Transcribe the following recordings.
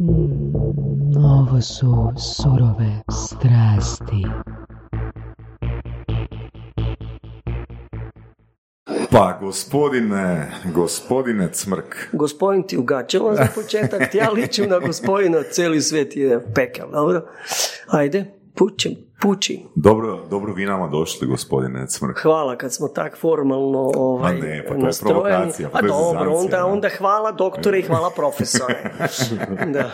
Mm, ovo su surove strasti. Pa, gospodine, gospodine Cmrk. Gospodin ti ugačava za početak, ja ličim na gospodina, cijeli svijet je pekel, dobro? Ajde, pućem, pući. Dobro, dobro vi nama došli, gospodine Cmrk. Hvala kad smo tak formalno ovaj, Ma ne, pa to je provokacija, pa A dobro, onda, da. onda hvala doktore i hvala profesore. da.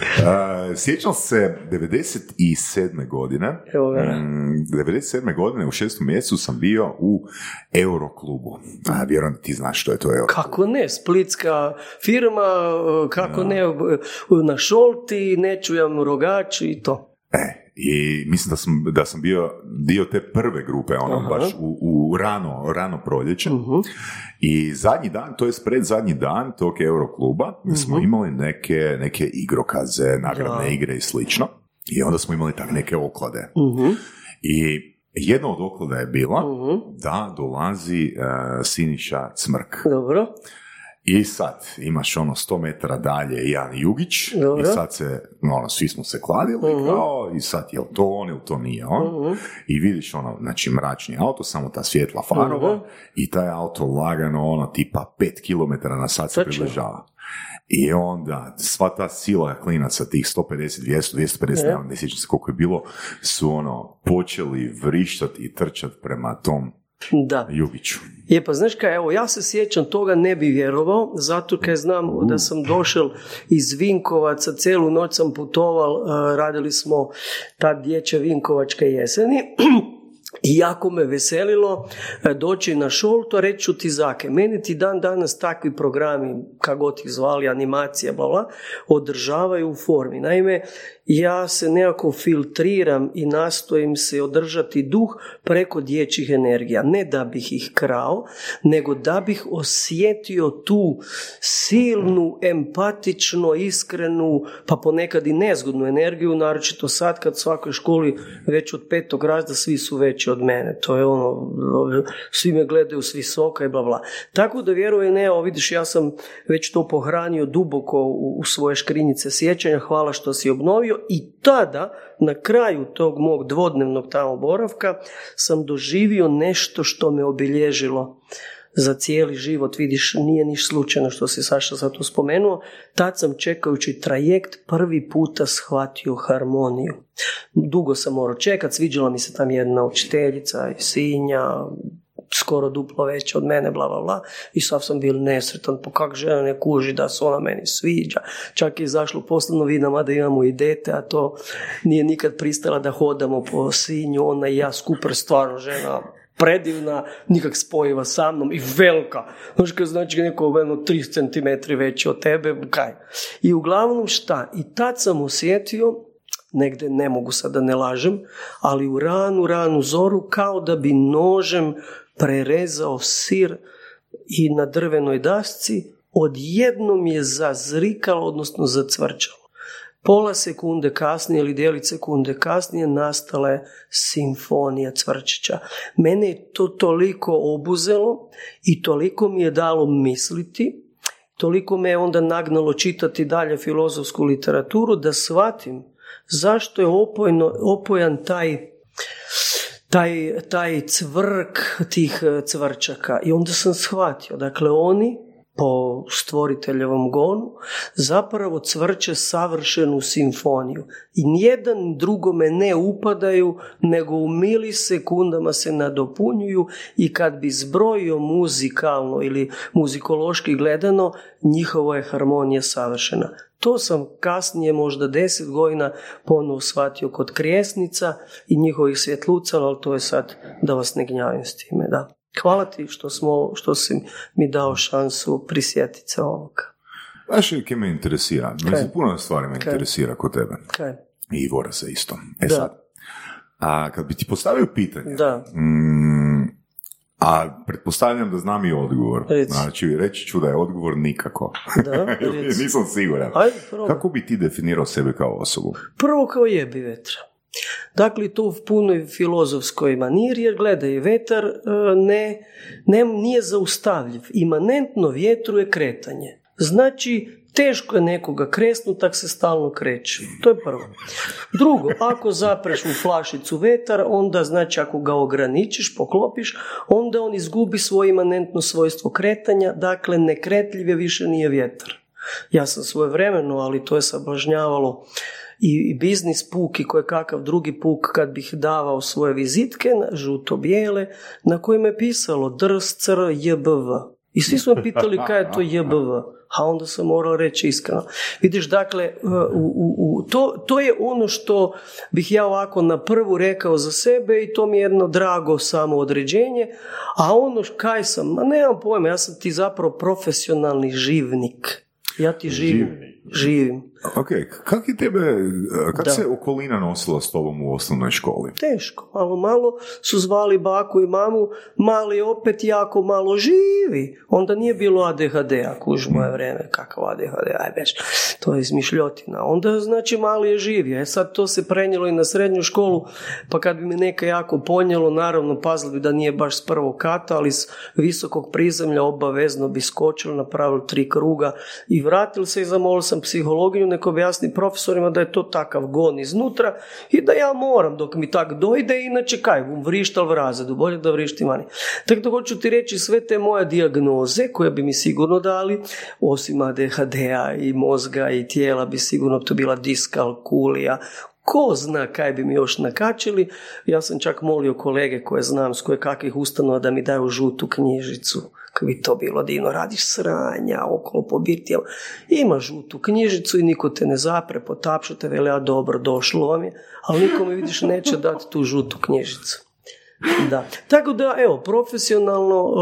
Uh, sjećam se 97. godine. Evo ga. Mm, 97. godine u šestom mjesecu sam bio u Euroklubu. A, vjerujem da ti znaš što je to Euro. Kako ne, splitska firma, kako ne, na šolti, ne čujem rogač i to. E, i mislim da sam, da sam bio dio te prve grupe, ono, Aha. baš u, u rano, rano proljeće. I zadnji dan, to je pred zadnji dan tog Eurokluba, smo imali neke, neke igrokaze, nagradne Da. igre i slično. I onda smo imali tak neke oklade. Mhm. I jedna od oklada je bila Mhm. da dolazi e, Siniša Cmrk. Dobro. I sad imaš ono 100 metara dalje Jan Jugić Dobro. i sad se, ono, svi smo se kladili Mhm. kao, i sad je to on ili to nije on. Mhm. I vidiš ono, znači mračni auto, samo ta svjetla farova Mhm. i taj auto lagano ono tipa 5 km na sat se približava. I onda sva ta sila klinaca, tih 150, 200, 250, Ne. ne, ne sjećam se koliko je bilo, su ono počeli vrištati i trčati prema tom Da. Jugiću. Je, pa znaš kaj, evo, ja se sjećam toga, ne bi vjerovao, zato kaj znam da sam došel iz Vinkovaca, celu noć sam putoval, eh, radili smo tad dječje Vinkovačke jeseni, I jako me veselilo eh, doći na šolto, reći ću ti zake. Meni ti dan danas takvi programi, kako god ih zvali, animacije, bla, bla, održavaju u formi. Naime, ja se nekako filtriram i nastojim se održati duh preko dječjih energija. Ne da bih ih krao, nego da bih osjetio tu silnu, empatično, iskrenu, pa ponekad i nezgodnu energiju, naročito sad kad svakoj školi već od petog razda svi su veći od mene. To je ono, svi me gledaju s visoka i bla bla. Tako da vjeruje ne, evo vidiš, ja sam već to pohranio duboko u, u svoje škrinjice sjećanja, hvala što si obnovio i tada, na kraju tog mog dvodnevnog tamo boravka, sam doživio nešto što me obilježilo za cijeli život, vidiš, nije niš slučajno što si Saša sad to spomenuo, tad sam čekajući trajekt prvi puta shvatio harmoniju. Dugo sam morao čekat, sviđala mi se tam jedna učiteljica iz Sinja, skoro duplo veća od mene, bla, bla, bla, i sad sam bil nesretan, po kak žena ne kuži da se ona meni sviđa. Čak je izašlo poslovno vidama da imamo i dete, a to nije nikad pristala da hodamo po Sinju, ona i ja skuper, stvarno žena predivna, nikak spojiva sa mnom i velika. Znaš kad znači neko jedno 3 cm veći od tebe, kaj. I uglavnom šta? I tad sam osjetio, negde ne mogu sad da ne lažem, ali u ranu, ranu zoru kao da bi nožem prerezao sir i na drvenoj dasci, odjednom je zazrikalo, odnosno zacvrčalo. Pola sekunde kasnije ili dijeli sekunde kasnije nastala je simfonija cvrčića. Mene je to toliko obuzelo i toliko mi je dalo misliti, toliko me je onda nagnalo čitati dalje filozofsku literaturu da shvatim zašto je opojno, opojan taj taj, taj cvrk tih e, cvrčaka. I onda sam shvatio, dakle oni po stvoriteljevom gonu zapravo cvrče savršenu simfoniju i nijedan drugome ne upadaju nego u milisekundama se nadopunjuju i kad bi zbrojio muzikalno ili muzikološki gledano njihova je harmonija savršena to sam kasnije, možda deset godina, ponovo shvatio kod krijesnica i njihovih svjetluca, ali to je sad da vas ne gnjavim s time, da. Hvala ti što, smo, što si mi dao šansu prisjetiti se ovoga. Znaš, kaj me interesira? Mislim, puno stvari me Kaj? interesira kod tebe. Kaj? I Vora se isto. E Da. sad, a kad bi ti postavio pitanje, Da. mm, a pretpostavljam da znam i odgovor. Reci. Znači, reći ću da je odgovor nikako. Da. Nisam siguran. Ajde. Kako bi ti definirao sebe kao osobu? Prvo kao jebi vetra. Dakle, to u punoj filozofskoj maniri, jer gledaj, vetar e, ne, ne, nije zaustavljiv. Imanentno vjetru je kretanje. znači teško je nekoga kresnuti, tak se stalno kreće. To je prvo. Drugo, ako zapreš u flašicu vetar, onda znači ako ga ograničiš, poklopiš, onda on izgubi svoje imanentno svojstvo kretanja, dakle nekretljiv je više nije vjetar. Ja sam svoje vremeno, ali to je sablažnjavalo i biznis puk i koje kakav drugi puk kad bih davao svoje vizitke žuto-bijele na kojima je pisalo drs, cr, jbv. I svi su me pitali kaj je to jbv. A onda sam morao reći iskreno. Vidiš, dakle, u, u, to, to je ono što bih ja ovako na prvu rekao za sebe i to mi je jedno drago samo određenje. A ono kaj sam, ma nemam pojma, ja sam ti zapravo profesionalni živnik. Ja ti živim. Živim. Ok, kak je tebe, kak se okolina nosila s tobom u osnovnoj školi? Teško, malo malo su zvali baku i mamu, mali opet jako malo živi. Onda nije bilo ADHD-a, kuž moje vreme, kakav ADHD, aj već, to je izmišljotina. Onda znači mali je živio. E sad to se prenijelo i na srednju školu, pa kad bi mi neka jako ponijelo, naravno pazili bi da nije baš s prvog kata, ali s visokog prizemlja obavezno bi skočili, napravili tri kruga i vratili se i zamolili sam psihologiju neko objasni profesorima da je to takav gon iznutra i da ja moram dok mi tak dojde, inače kaj, vrištal v razredu, bolje da vrišti vani. Tako da hoću ti reći sve te moje dijagnoze koje bi mi sigurno dali, osim ADHD-a i mozga i tijela bi sigurno to bila diskalkulija, ko zna kaj bi mi još nakačili. Ja sam čak molio kolege koje znam s koje kakvih ustanova da mi daju žutu knjižicu. Kako bi to bilo divno, radiš sranja okolo po birtijama. Ima žutu knjižicu i niko te ne zapre, potapša te, vele, a dobro, došlo vam je, ali niko mi vidiš neće dati tu žutu knjižicu. Da. Tako da, evo, profesionalno,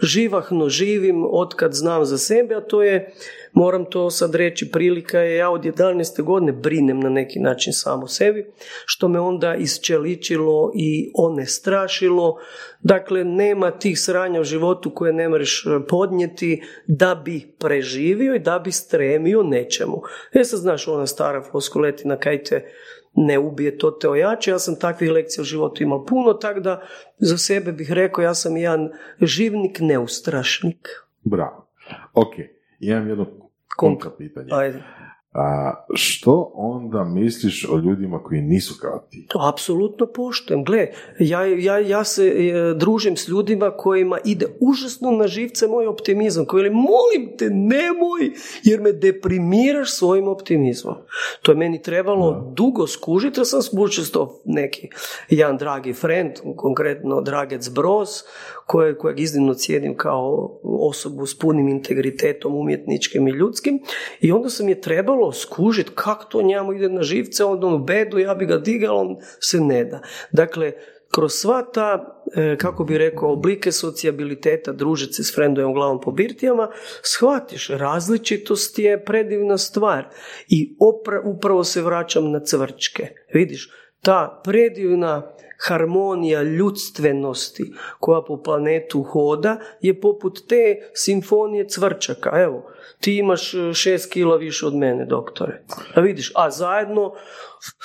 živahno živim otkad znam za sebe, a to je moram to sad reći, prilika je ja od 11. godine brinem na neki način samo sebi, što me onda isčeličilo i strašilo. Dakle, nema tih sranja u životu koje ne možeš e, podnijeti da bi preživio i da bi stremio nečemu. E sad znaš ona stara foskuletina kaj te ne ubije, to te ojače. Ja sam takvih lekcija u životu imao puno, tako da za sebe bih rekao ja sam jedan živnik, neustrašnik. Bravo. Ok, imam jedno kontra pitanje. Ajde. A što onda misliš o ljudima koji nisu kao ti? To apsolutno poštujem. Gle, ja, ja, ja se e, družim s ljudima kojima ide užasno na živce moj optimizam. Koji molim te, nemoj, jer me deprimiraš svojim optimizmom. To je meni trebalo dugo skužiti, ja sam to neki jedan dragi friend, konkretno Dragec Broz, koje, kojeg iznimno cijenim kao osobu s punim integritetom umjetničkim i ljudskim i onda sam je trebalo skužiti kako to njemu ide na živce, onda on u bedu, ja bi ga digao, on se ne da. Dakle, kroz sva ta, e, kako bi rekao, oblike socijabiliteta, družiti se s frendovim glavom po birtijama, shvatiš, različitost je predivna stvar i upravo se vraćam na cvrčke. Vidiš, ta predivna harmonija ljudstvenosti koja po planetu hoda je poput te simfonije cvrčaka. Evo, ti imaš e, šest kila više od mene, doktore. A vidiš, a zajedno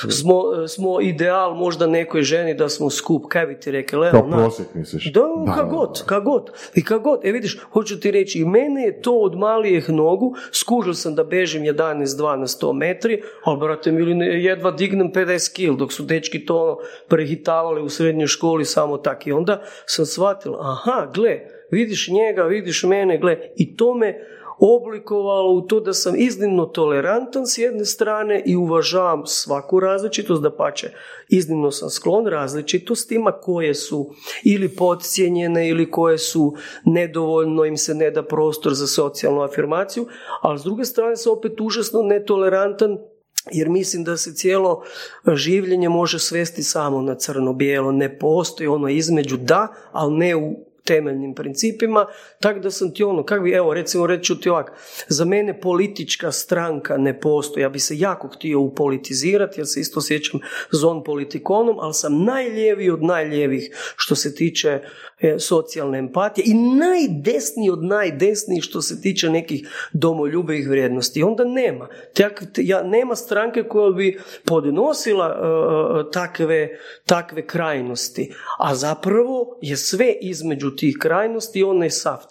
smo, e, smo ideal možda nekoj ženi da smo skup. Kaj bi ti rekli? Kao prosjek misliš? Da, da god, ka god. I ka god. E vidiš, hoću ti reći, i mene je to od malijeh nogu, skužio sam da bežim 11-2 na 100 metri, ali brate mili, jedva dignem 50 kil, dok su dečki to ono prehitavali u srednjoj školi samo tak. I onda sam shvatil, aha, gle, vidiš njega, vidiš mene, gle, i to me oblikovalo u to da sam iznimno tolerantan s jedne strane i uvažavam svaku različitost, da pače iznimno sam sklon različitostima koje su ili podcijenjene ili koje su nedovoljno im se ne da prostor za socijalnu afirmaciju, ali s druge strane sam opet užasno netolerantan jer mislim da se cijelo življenje može svesti samo na crno-bijelo, ne postoji ono između da, ali ne u temeljnim principima, tako da sam ti ono, kak bi, evo, recimo reći ti ovak, za mene politička stranka ne postoji, ja bi se jako htio upolitizirati, jer se isto sjećam zon politikonom, ali sam najljeviji od najljevih što se tiče E, socijalne empatije i najdesniji od najdesnijih što se tiče nekih domoljubivih vrijednosti. Onda nema. Ja, nema stranke koja bi podnosila e, e, takve, takve krajnosti. A zapravo je sve između tih krajnosti onaj saft.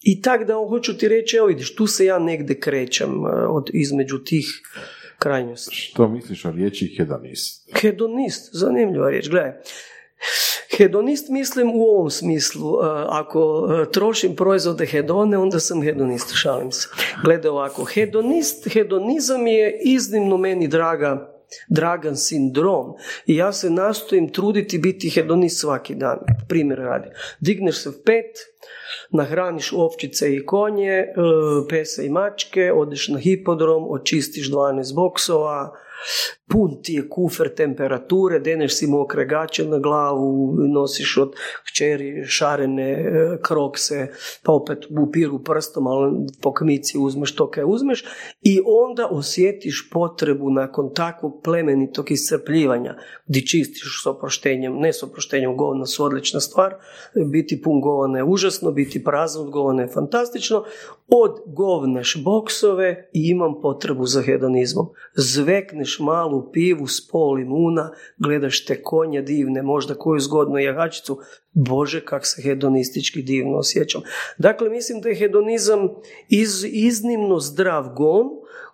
I tak da hoću ti reći, evo vidiš, tu se ja negdje krećem e, od, između tih krajnjosti. Što misliš o riječi hedonist? Hedonist, zanimljiva riječ, gledaj. Hedonist mislim u ovom smislu, e, ako e, trošim proizvode hedone, onda sam hedonist, šalim se. Gledaj ovako, hedonist, hedonizam je iznimno meni draga dragan sindrom i ja se nastojim truditi biti hedonist svaki dan. Primjer radi. Digneš se v pet, nahraniš ovčice i konje, e, pese i mačke, odeš na hipodrom, očistiš 12 boksova, pun ti je kufer temperature, deneš si mokre gaće na glavu, nosiš od kćeri šarene e, krokse, pa opet upiru prstom, ali po kmici uzmeš to kaj uzmeš i onda osjetiš potrebu nakon takvog plemenitog iscrpljivanja, gdje čistiš s oproštenjem, ne s oproštenjem govna su odlična stvar, biti pun govana je užasno, biti prazan od govana je fantastično, od govneš boksove i imam potrebu za hedonizmom. Zvekneš malu pivu s pol imuna, gledaš te konje divne, možda koju zgodnu jahačicu, Bože, kak se hedonistički divno osjećam. Dakle, mislim da je hedonizam iz, iznimno zdrav gon,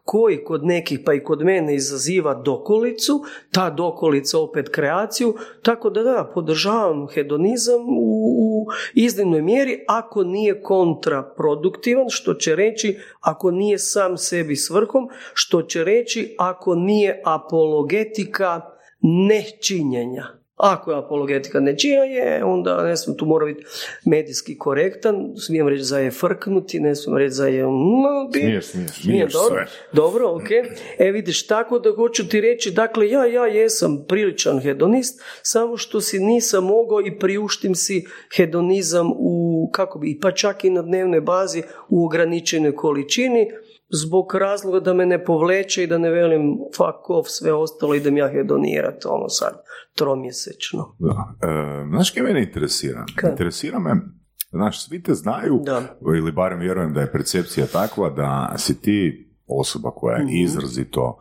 koji kod nekih pa i kod mene izaziva dokolicu, ta dokolica opet kreaciju, tako da da, podržavam hedonizam u, u iznimnoj mjeri ako nije kontraproduktivan, što će reći ako nije sam sebi svrhom, što će reći ako nije apologetika nečinjenja. Ako je apologetika nečija je, onda ne smijem tu mora biti medijski korektan, smijem reći za je frknuti, ne smijem reći za je... Smiješ, smiješ, dobro, dobro, ok. E vidiš, tako da hoću ti reći, dakle, ja, ja jesam priličan hedonist, samo što si nisam mogao i priuštim si hedonizam u, kako bi, pa čak i na dnevnoj bazi u ograničenoj količini, zbog razloga da me ne povleče i da ne velim fuck off sve ostalo, idem ja hedonirati ono sad tromjesečno. Da. E, znaš kaj mene interesira? Interesira me Znaš, svi te znaju, da. ili barem vjerujem da je percepcija takva da si ti osoba koja je mhm. izrazito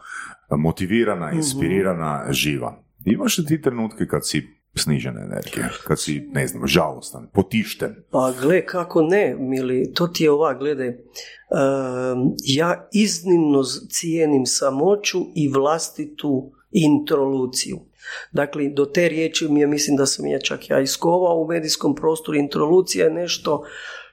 motivirana, mhm. inspirirana, živa. Imaš li ti trenutke kad si snižene energije, kad si, ne znam, žalostan, potišten. Pa gle, kako ne, mili, to ti je ova, gledaj, ja iznimno cijenim samoću i vlastitu introluciju. Dakle, do te riječi mi je, mislim da sam ja čak ja iskovao u medijskom prostoru, introlucija je nešto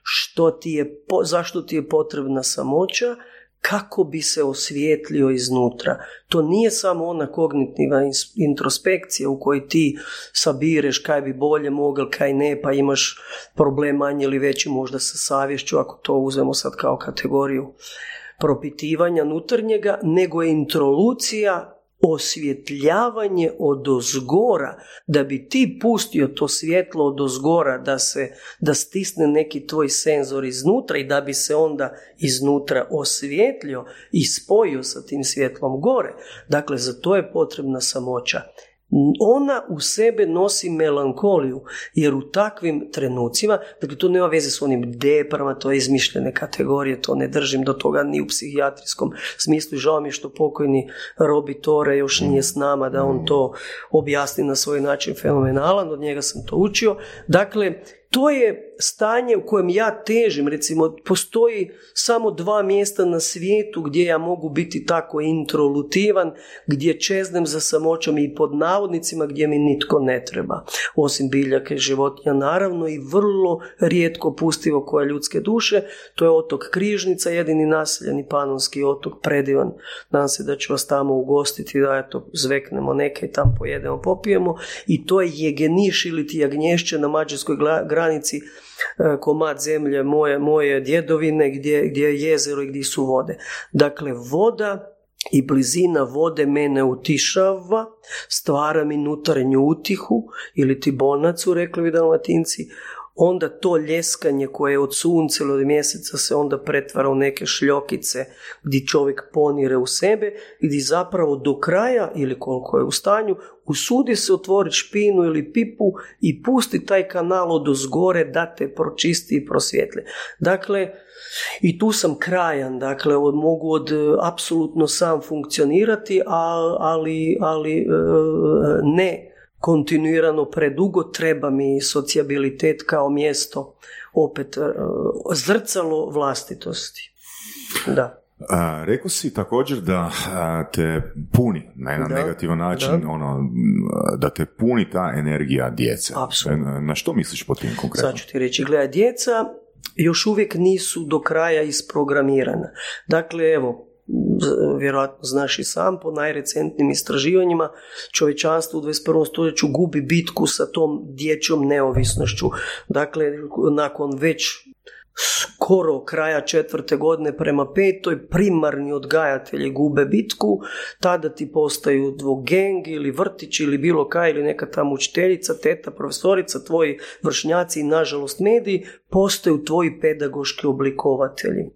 što ti je, zašto ti je potrebna samoća, kako bi se osvijetlio iznutra. To nije samo ona kognitivna introspekcija u kojoj ti sabireš kaj bi bolje mogel, kaj ne, pa imaš problem manje ili veći možda sa savješću, ako to uzmemo sad kao kategoriju propitivanja unutarnjega, nego je introlucija osvjetljavanje od ozgora, da bi ti pustio to svjetlo od ozgora, da se, da stisne neki tvoj senzor iznutra i da bi se onda iznutra osvjetlio i spojio sa tim svjetlom gore. Dakle, za to je potrebna samoća ona u sebe nosi melankoliju, jer u takvim trenucima, dakle to nema veze s onim deprama, to je izmišljene kategorije, to ne držim do toga ni u psihijatrijskom smislu i žao mi je što pokojni Robi Tore još nije s nama da on to objasni na svoj način fenomenalan, od njega sam to učio. Dakle, to je stanje u kojem ja težim, recimo postoji samo dva mjesta na svijetu gdje ja mogu biti tako introlutivan, gdje čeznem za samoćom i pod navodnicima gdje mi nitko ne treba. Osim biljake životinja naravno i vrlo rijetko pustivo koje ljudske duše, to je otok Križnica, jedini naseljeni panonski otok, predivan. Nadam se da ću vas tamo ugostiti, da eto zveknemo neke i tamo pojedemo, popijemo i to je Jegeniš ili ti Jagnješće na mađarskoj granici komad zemlje moje, moje djedovine gdje, gdje je jezero i gdje su vode. Dakle, voda i blizina vode mene utišava, stvara mi nutarnju utihu ili ti bonacu, rekli bi dalmatinci, onda to ljeskanje koje je od sunca ili od mjeseca se onda pretvara u neke šljokice gdje čovjek ponire u sebe, gdje zapravo do kraja ili koliko je u stanju usudi se otvoriti špinu ili pipu i pusti taj kanal od zgore da te pročisti i prosvjetle. Dakle, i tu sam krajan, dakle, od, mogu od apsolutno sam funkcionirati, ali, ali e, ne kontinuirano predugo, treba mi socijabilitet kao mjesto, opet e, zrcalo vlastitosti. Da. A, rekao si također da te puni na jedan negativan način, da. ono, da te puni ta energija djece. Apsolutno. Na što misliš po tim konkretno? Sad ću ti reći, gledaj, djeca još uvijek nisu do kraja isprogramirana. Dakle, evo, vjerojatno znaš i sam, po najrecentnim istraživanjima čovječanstvo u 21. stoljeću gubi bitku sa tom dječjom neovisnošću. Dakle, nakon već skoro kraja četvrte godine prema petoj primarni odgajatelji gube bitku, tada ti postaju dvogeng ili vrtić ili bilo kaj ili neka tamo učiteljica, teta, profesorica, tvoji vršnjaci i nažalost mediji postaju tvoji pedagoški oblikovatelji.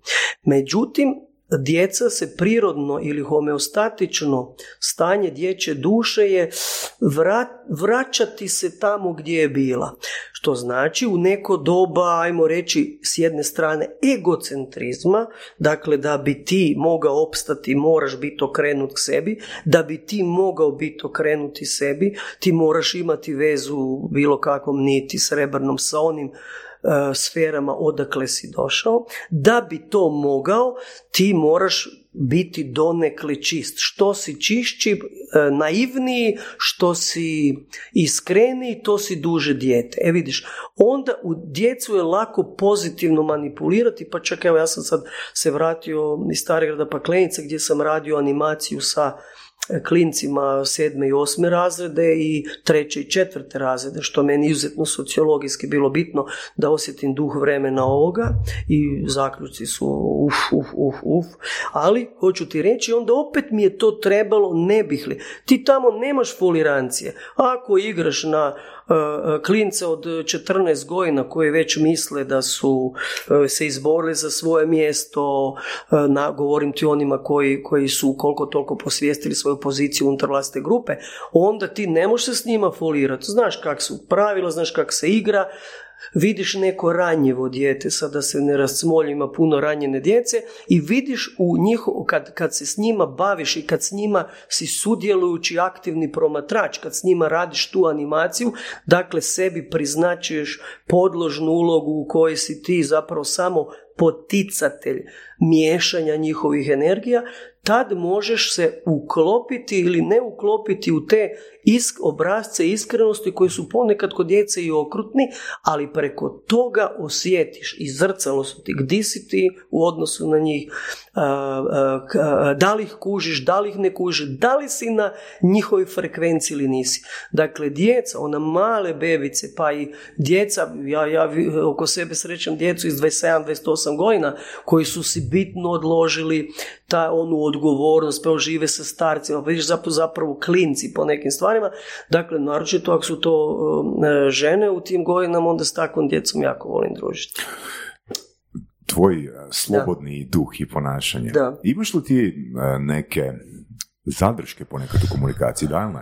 Međutim, djeca se prirodno ili homeostatično stanje dječje duše je vraćati se tamo gdje je bila. Što znači u neko doba, ajmo reći, s jedne strane egocentrizma, dakle da bi ti mogao opstati, moraš biti okrenut k sebi, da bi ti mogao biti okrenuti sebi, ti moraš imati vezu bilo kakvom niti srebrnom sa onim sferama odakle si došao. Da bi to mogao, ti moraš biti donekle čist. Što si čišći, e, naivniji, što si iskreniji, to si duže dijete. E vidiš, onda u djecu je lako pozitivno manipulirati, pa čak evo ja sam sad se vratio iz Starigrada Paklenice gdje sam radio animaciju sa klincima sedme i osme razrede i treće i četvrte razrede, što meni izuzetno sociologijski bilo bitno da osjetim duh vremena ovoga i zaključci su uf, uf, uf, uf, ali hoću ti reći, onda opet mi je to trebalo, ne bih li. Ti tamo nemaš folirancije. Ako igraš na klince od 14 godina koji već misle da su e, se izborili za svoje mjesto, na, govorim ti onima koji, koji su koliko toliko posvijestili svoju poziciju unutar vlastite grupe, onda ti ne možeš se s njima folirati. Znaš kak su pravila, znaš kak se igra, vidiš neko ranjivo dijete, sada se ne rascmolji, ima puno ranjene djece i vidiš u njihovo, kad, kad se s njima baviš i kad s njima si sudjelujući aktivni promatrač, kad s njima radiš tu animaciju, dakle sebi priznačuješ podložnu ulogu u kojoj si ti zapravo samo poticatelj miješanja njihovih energija, tad možeš se uklopiti ili ne uklopiti u te isk, obrazce iskrenosti koji su ponekad kod djece i okrutni, ali preko toga osjetiš i zrcalo su ti gdje si ti u odnosu na njih, da li ih kužiš, da li ih ne kužiš, da li si na njihovoj frekvenciji ili nisi. Dakle, djeca, ona male bebice, pa i djeca, ja, ja oko sebe srećem djecu iz 27-28 godina, koji su si bitno odložili ta onu odgovornost, pa žive sa starcima, pa vidiš zapravo, zapravo klinci po nekim stvarima. Dakle, naročito ako su to e, žene u tim godinama, onda s takvom djecom jako volim družiti. Tvoj e, slobodni duh i ponašanje. Da. Imaš li ti e, neke zadrške ponekad u komunikaciji, da li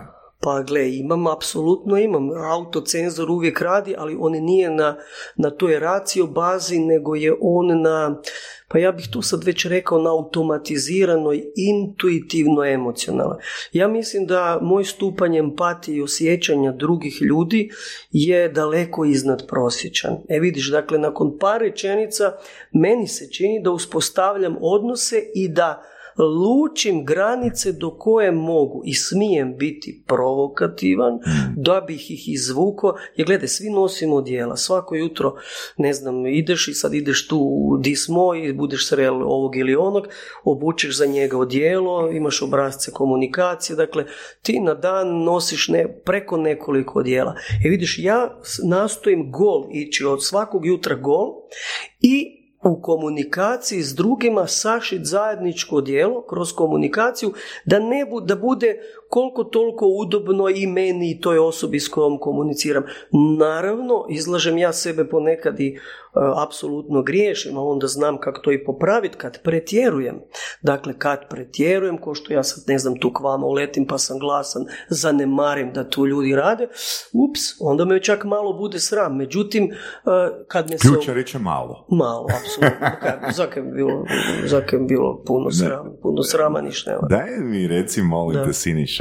pa gle, imam, apsolutno imam. Autocenzor uvijek radi, ali on nije na, na toj racio bazi, nego je on na, pa ja bih tu sad već rekao, na automatiziranoj, intuitivno emocionalnoj. Ja mislim da moj stupanj empatije i osjećanja drugih ljudi je daleko iznad prosječan. E vidiš, dakle, nakon par rečenica meni se čini da uspostavljam odnose i da lučim granice do koje mogu i smijem biti provokativan mm. da bih ih izvukao, jer gledaj, svi nosimo dijela, svako jutro, ne znam, ideš i sad ideš tu di smo i budeš srel ovog ili onog, obučeš za njega odijelo, imaš obrazce komunikacije, dakle, ti na dan nosiš ne, preko nekoliko odijela. I vidiš, ja nastojim gol ići od svakog jutra gol i u komunikaciji s drugima sašit zajedničko djelo kroz komunikaciju da ne bu, da bude koliko toliko udobno i meni i toj osobi s kojom komuniciram. Naravno, izlažem ja sebe ponekad i apsolutno griješim, a onda znam kako to i popraviti kad pretjerujem. Dakle, kad pretjerujem, ko što ja sad ne znam tu k vama uletim pa sam glasan, zanemarim da tu ljudi rade, ups, onda me čak malo bude sram. Međutim, e, kad me se... reče malo. Malo, apsolutno. Zake bi bilo, zake bilo puno sram, puno srama niš nema. Daj mi reci, molim te, Siniša,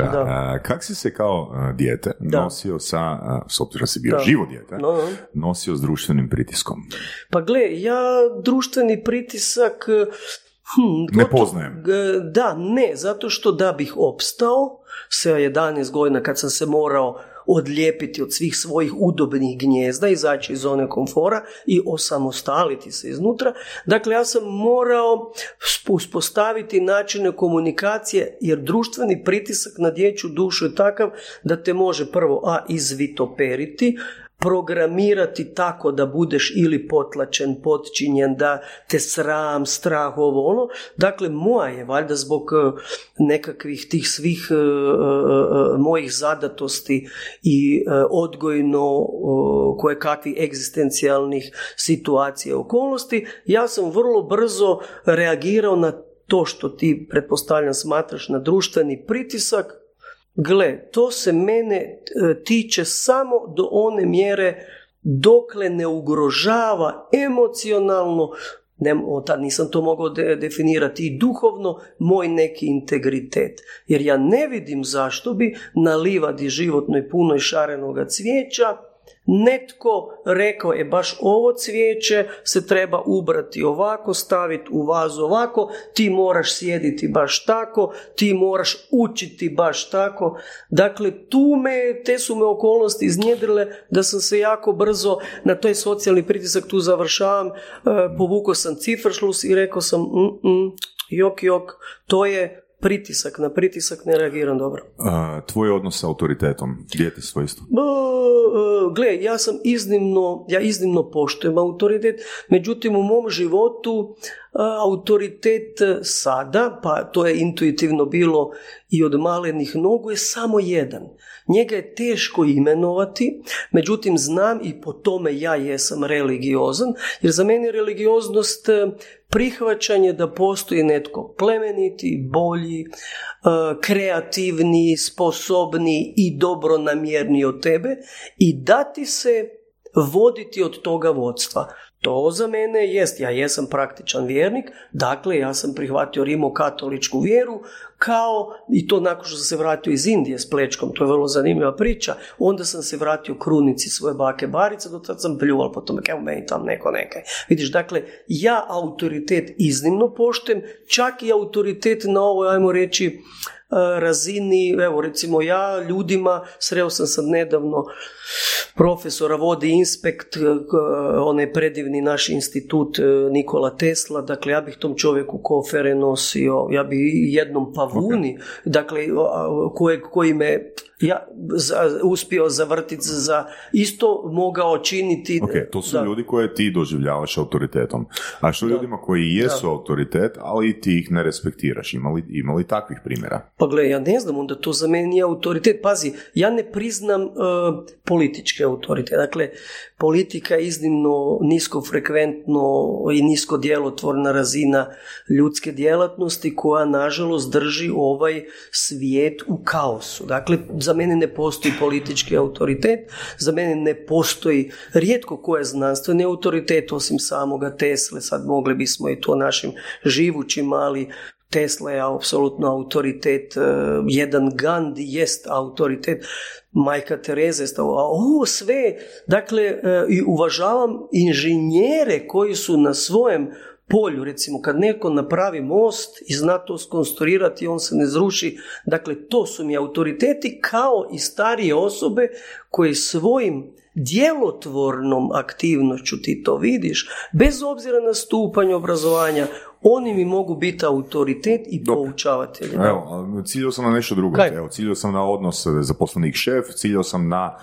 kak si se kao dijete nosio sa, s obzirom si bio živo dijete, nosio s društvenim pritiskom? Pa gle, ja društveni pritisak Hmm, ne poznajem. Da, ne, zato što da bih opstao sa 11 godina kad sam se morao odlijepiti od svih svojih udobnih gnjezda, izaći iz zone komfora i osamostaliti se iznutra. Dakle, ja sam morao uspostaviti načine komunikacije, jer društveni pritisak na dječju dušu je takav da te može prvo a izvitoperiti, programirati tako da budeš ili potlačen, potčinjen, da te sram, strah, ovo ono. Dakle, moja je valjda zbog e, nekakvih tih svih e, e, mojih zadatosti i odgojno koje kakvih egzistencijalnih situacija okolnosti, ja sam vrlo brzo reagirao na to što ti, pretpostavljam, smatraš na društveni pritisak, Gle, to se mene e, tiče samo do one mjere dokle ne ugrožava emocionalno, ne, tad nisam to mogao definirati i duhovno, moj neki integritet. Jer ja ne vidim zašto bi na livadi životnoj punoj šarenoga cvijeća netko rekao je baš ovo cvijeće se treba ubrati ovako, staviti u vazu ovako, ti moraš sjediti baš tako, ti moraš učiti baš tako. Dakle, tu me, te su me okolnosti iznjedrile da sam se jako brzo na toj socijalni pritisak tu završavam, e, povukao sam cifršlus i rekao sam mm, mm, jok, jok, to je pritisak, na pritisak ne reagiram dobro. A, tvoj odnos sa autoritetom, dijete svoj isto? gle, ja sam iznimno, ja iznimno poštujem autoritet, međutim u mom životu autoritet sada, pa to je intuitivno bilo i od malenih nogu, je samo jedan. Njega je teško imenovati, međutim znam i po tome ja jesam religiozan, jer za mene religioznost prihvaćanje da postoji netko plemeniti, bolji, kreativni, sposobni i dobronamjerni od tebe i dati se voditi od toga vodstva. To za mene jest, ja jesam praktičan vjernik, dakle ja sam prihvatio rimokatoličku vjeru kao, i to nakon što sam se vratio iz Indije s plečkom, to je vrlo zanimljiva priča, onda sam se vratio krunici svoje bake Barice, do tad sam pljuval po tome, kao meni tam neko nekaj. Vidiš, dakle, ja autoritet iznimno poštem, čak i autoritet na ovoj, ajmo reći, razini, evo recimo ja ljudima, sreo sam sad nedavno profesora vodi inspekt, onaj predivni naš institut e, Nikola Tesla, dakle ja bih tom čovjeku kofere nosio, ja bi jednom pavuni, dakle kojeg, koji me ja za, uspio zavrtiti za isto mogao činiti. Ok, to su ljudi koje ti doživljavaš autoritetom. A što ljudima koji jesu autoritet, ali ti ih ne respektiraš? Imali, imali takvih primjera? Pa gle, ja ne znam, onda to za mene nije autoritet. Pazi, ja ne priznam uh, političke autoritete. Dakle, politika je iznimno niskofrekventno i nisko djelotvorna razina ljudske djelatnosti koja nažalost drži ovaj svijet u kaosu. Dakle, za mene ne postoji politički autoritet, za mene ne postoji rijetko ko je znanstveni autoritet osim samoga Tesle, sad mogli bismo i to našim živućim, ali Tesla je apsolutno autoritet, e, jedan Gandhi jest autoritet, majka Tereza a ovo sve, dakle, e, i uvažavam inženjere koji su na svojem polju, recimo kad neko napravi most i zna to skonstruirati, on se ne zruši, dakle to su mi autoriteti kao i starije osobe koje svojim djelotvornom aktivnošću ti to vidiš, bez obzira na stupanj obrazovanja, oni mi mogu biti autoritet i poučavatelj. Evo, ciljao sam na nešto drugo. Kaj? Evo, ciljao sam na odnos zaposlenik šef, ciljao sam na,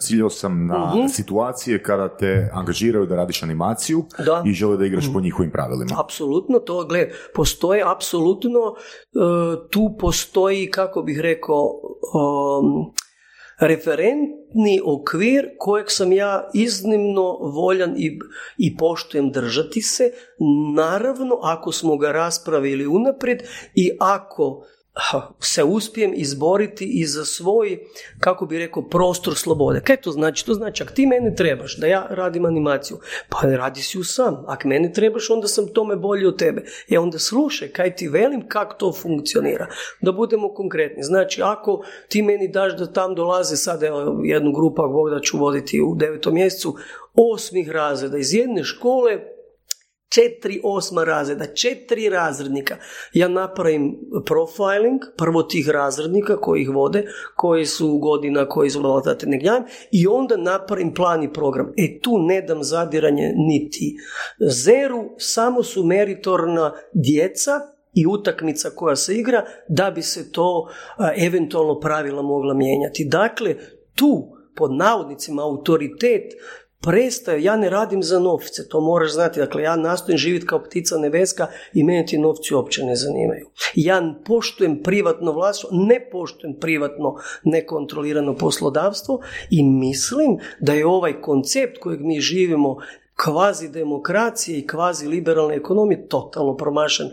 ciljao sam na uh situacije kada te angažiraju da radiš animaciju da. i žele da igraš po mhm. njihovim pravilima. Apsolutno, to, gle, postoje apsolutno, uh, tu postoji, kako bih rekao, um, referentni okvir kojeg sam ja iznimno voljan i, i poštujem držati se, naravno ako smo ga raspravili unaprijed i ako se uspijem izboriti i za svoj, kako bi rekao, prostor slobode. Kaj to znači? To znači, ako ti mene trebaš da ja radim animaciju, pa radi si ju sam. Ako mene trebaš, onda sam tome bolji od tebe. E onda slušaj, kaj ti velim, kako to funkcionira. Da budemo konkretni. Znači, ako ti meni daš da tam dolaze sad jednu grupu, ako da ću voditi u devetom mjesecu, osmih razreda iz jedne škole četiri osma razreda, četiri razrednika. Ja napravim profiling, prvo tih razrednika koji ih vode, koji su godina, koji su ne gnjavim, i onda napravim plan i program. E tu ne dam zadiranje niti zeru, samo su meritorna djeca i utakmica koja se igra da bi se to eventualno pravila mogla mijenjati. Dakle, tu pod navodnicima autoritet prestaje, ja ne radim za novce, to moraš znati, dakle ja nastojim živjeti kao ptica nebeska i mene ti novci uopće ne zanimaju. Ja poštujem privatno vlasništvo, ne poštujem privatno nekontrolirano poslodavstvo i mislim da je ovaj koncept kojeg mi živimo kvazi demokracije i kvazi liberalne ekonomije totalno promašen e,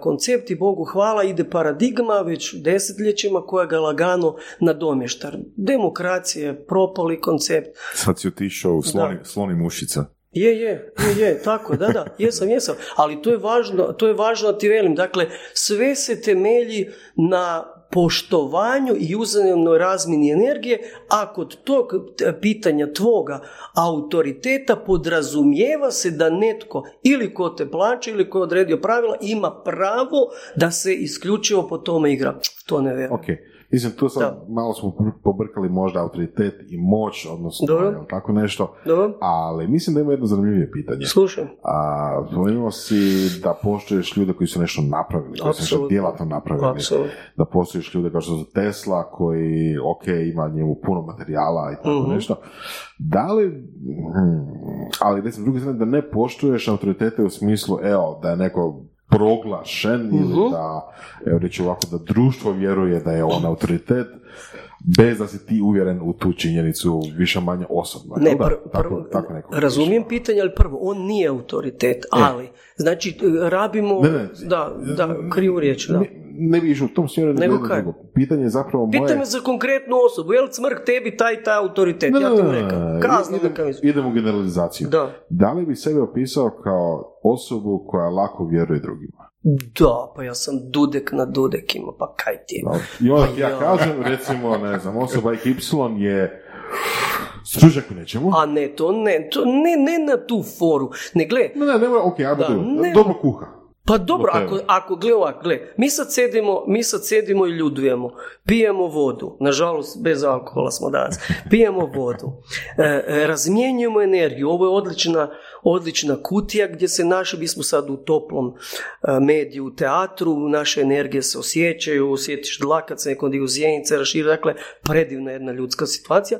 koncept i Bogu hvala ide paradigma već desetljećima koja ga lagano nadomješta. Demokracija je propali koncept. Sad si otišao u sloni, sloni mušica. Je, je, je, je, tako, da, da, jesam, jesam. Ali to je važno, to je važno da ti velim. Dakle, sve se temelji na poštovanju i uzajemnoj razmini energije, a kod tog pitanja tvoga autoriteta podrazumijeva se da netko ili ko te plaća ili ko je odredio pravila ima pravo da se isključivo po tome igra. To ne vjerujem. Okay. Mislim, tu sam, malo smo pobrkali možda autoritet i moć, odnosno Dobro. tako nešto, Dobro. ali mislim da ima jedno zanimljivije pitanje. Slušaj. A, spomenuo si da poštuješ ljude koji su nešto napravili, koji su nešto djelatno napravili. Absolut. Da poštuješ ljude kao što su Tesla, koji, ok, ima njemu puno materijala i tako uh nešto. Da li, hmm, ali recimo, druge strane, da ne poštuješ autoritete u smislu, evo, da je neko proglašen ili mhm. da, evo reći ovako, da društvo vjeruje da je on autoritet, bez da si ti uvjeren u tu činjenicu više manje osobno. Ne, tako, tako razumijem pitanje, ali prvo, on nije autoritet, e. ali, znači, rabimo, ne, ne, da, da, krivu riječ, da ne bi u tom smjeru nego? Pitanje je zapravo moje... Pitanje za konkretnu osobu, je li cmrk tebi taj taj autoritet? Ne, ja ti rekao. Idem, idemo u generalizaciju. Da. da li bi sebe opisao kao osobu koja lako vjeruje drugima? Da, pa ja sam dudek na dudekima, pa kaj ti? I onda pa ja, kažem, recimo, ne znam, osoba XY je stručnjak u nečemu. A ne, to ne, to ne, ne na tu foru. Ne, gle. Ne, ne, ne, ok, ajmo dobro kuha. Pa dobro, ako, ako gle ovak, gle, mi sad, sedimo, mi sad sedimo i ljudujemo, pijemo vodu, nažalost bez alkohola smo danas, pijemo vodu, e, e, razmjenjujemo energiju, ovo je odlična, odlična kutija gdje se naše, bismo sad u toplom e, mediju, u teatru, naše energije se osjećaju, osjetiš dlakac, nekom dio zjenice, raširi, dakle, predivna jedna ljudska situacija.